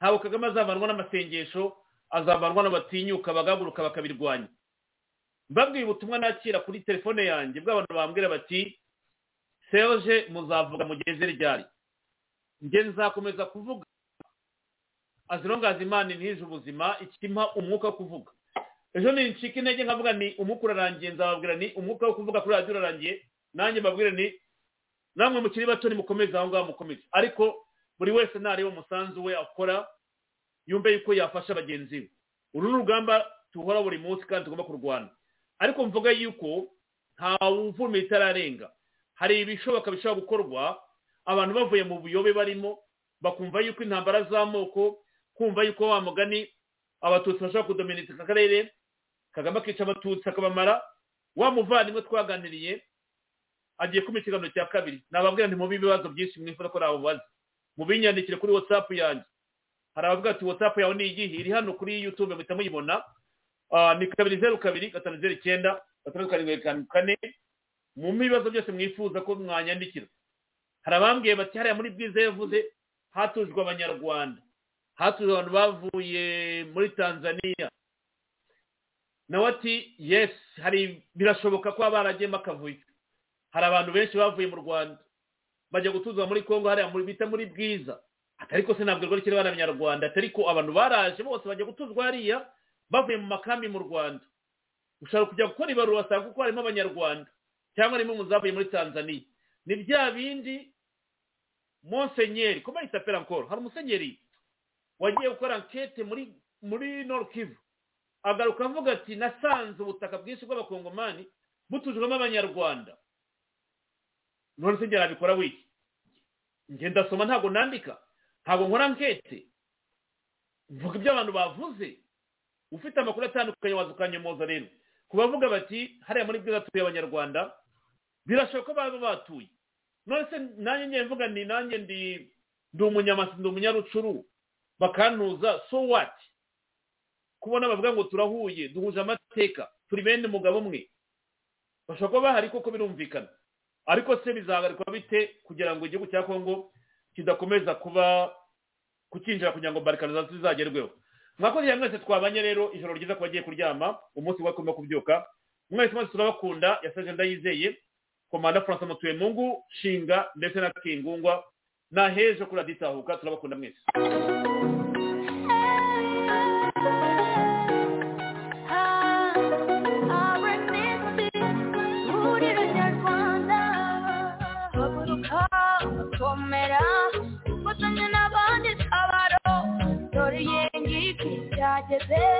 Ntabwo kagame azavanwa n'amasengesho azavanwa n'abatinyuka bagahaguruka bakabirwanya. Mbabwiye ubutumwa nakira kuri telefone yanjye bw'abantu bambwira bati serge muzavuga mugeze ryari? Njye nzakomeza kuvuga. Azirongaza imana ntije ubuzima ikimpa umwuka wo kuvuga. Ejo ni ncika intege nkavuga ni umwuka urarangiye. Nzababwira ni umwuka wo kuvuga kuri radiyo urarangiye. Nanjye mbabwire ni namwe mukiri bato nimukomeze aho ngaho mukomeze. Ariko buri wese ntareba umusanzu we akora yumve yuko yafasha bagenzi be. Uru ni urugamba tuhora buri munsi kandi tugomba kurwana. Ariko mvuga yuko ntawe uvumira itararenga hari ibishoboka bishobora gukorwa abantu bavuye mu buyobe barimo bakumva yuko intambara z'amoko kumva yuko wa mugani abatutsi bashobora kudominika akarere kagame akica abatutsi akabamara wa muvandimwe twaganiriye agiye kumva ikiganiro cya kabiri. Nababwira nti mubi ibibazo byinshi mwifuza ko nabubaza mubinyandikire kuri watsapu yanjye. Hari abavuga ati watsapu yawe ni iyihe? Iri hano kuri yutube muhita muyibona. Ni kabiri zeru kabiri gatanu zeru icyenda gatandatu karindwi gatanu kane mu ibibazo byose mwifuza ko mwanyandikira. Hari abambwiye bati hariya muri bwiza yavuze hatujwe abanyarwanda. Hatujwe abantu bavuye muri tanzania. Nawe ati yesi hari birashoboka ko haba haragiyemo akavuyo hari abantu benshi bavuye mu rwanda. Bajya gutuzwa muri congo hariya bita muri bwiza. Ariko se ntabwo rwari kireba abanyarwanda ariko abantu baraje bose bajya gutuzwa hariya bavuye mu makambi mu rwanda. Ushobora kujya gukora ibarura wasanga kuko harimo abanyarwanda cyangwa harimo umuzavuye muri tanzania. Ni bya bindi monsenyeri ko bayita perankoro hari umusenyeri wagiye gukora ankete muri muri kivu. Agaruka avuga ati nasanze ubutaka bwinshi bw'abakongomani butujwemo abanyarwanda. None se njye nabikora wiki. Njye ndasoma ntabwo nandika. Ntabwo nkora ankete. Mvuga ibyo abantu bavuze. Ufite amakuru atandukanye waza ukanyomoza rero. Ku bavuga bati hariya muri bwiza tuye abanyarwanda birashoboka ko baba batuye. None se nanjye ngiye mvuga ni nanjye ndi ndi umunyamasi ndi umunyarucuru bakantuza so wati kubona bavuga ngo turahuye duhuje amateka turi bene umugabo umwe. Bashobora kuba bahari koko birumvikana. Ariko se bizahagarikwa bite kugira ngo igihugu cya kongo kidakomeza kuba kukinjira kugira ngo barikanizaziyo zizagerweho? Mwakoze mwese twabanye rero ijoro ryiza ku bagiye kuryama umunsi we kumva kubyuka. Mwese mwese turabakunda yasaje ndayizeye komanda francois mutuyemungu shinga ndetse na kingungwa. Na hejo kuri raditahuka turabakunda mwese. say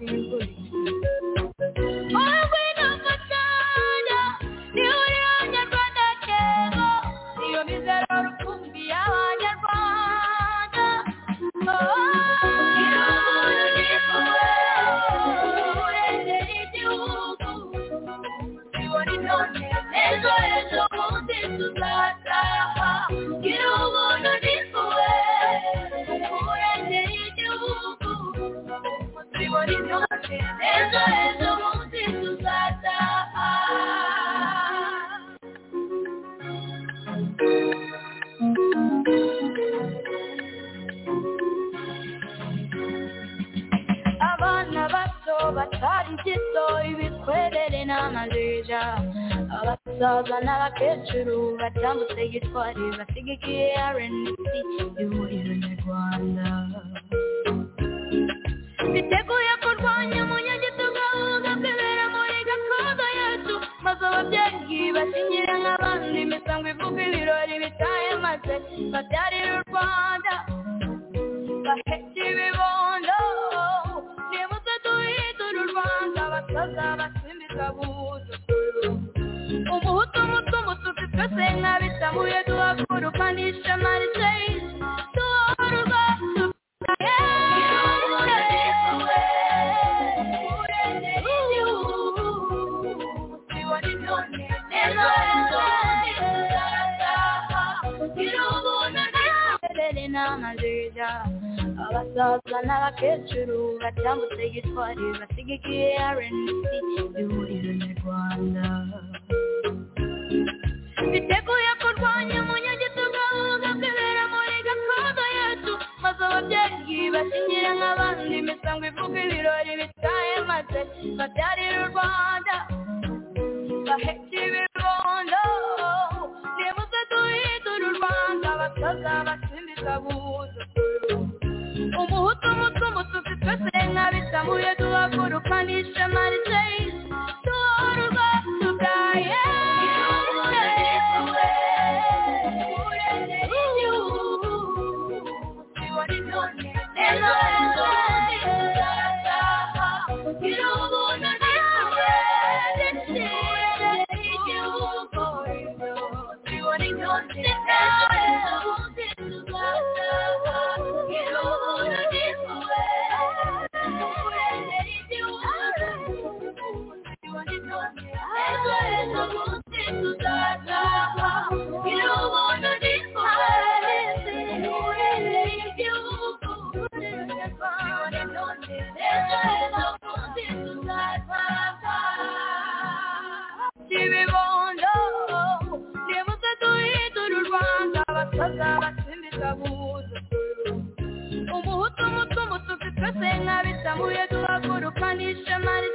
housing batambutse gitwari basigikiye rnc ihuriro nyarwanda biteguye kurwanya umunyagitugu ahubwo kwibera muri gakondo yacu maze ababyeyi basinyire nk'abandi imisango ivuga ibirori bitaye maze babyarira u rwanda abasaza n'abakecuru batambutse gitwari basigikiye rnc ihuriro nyarwanda biteguye kurwanya umunyagitugu ahubwo kwibera muri gakondo yacu maze ababyeyi basinyire nk'abandi imisango ivuga ibirori bitaye maze babyarira u rwanda. Bahetse ibibondo nimuze duhindure u rwanda abasaza basimbiza buzukuru umuhutu umutu umutu mfite twese nkabisamuye duhaguruka n'ishema Jamhuri yetu hakuna the jamani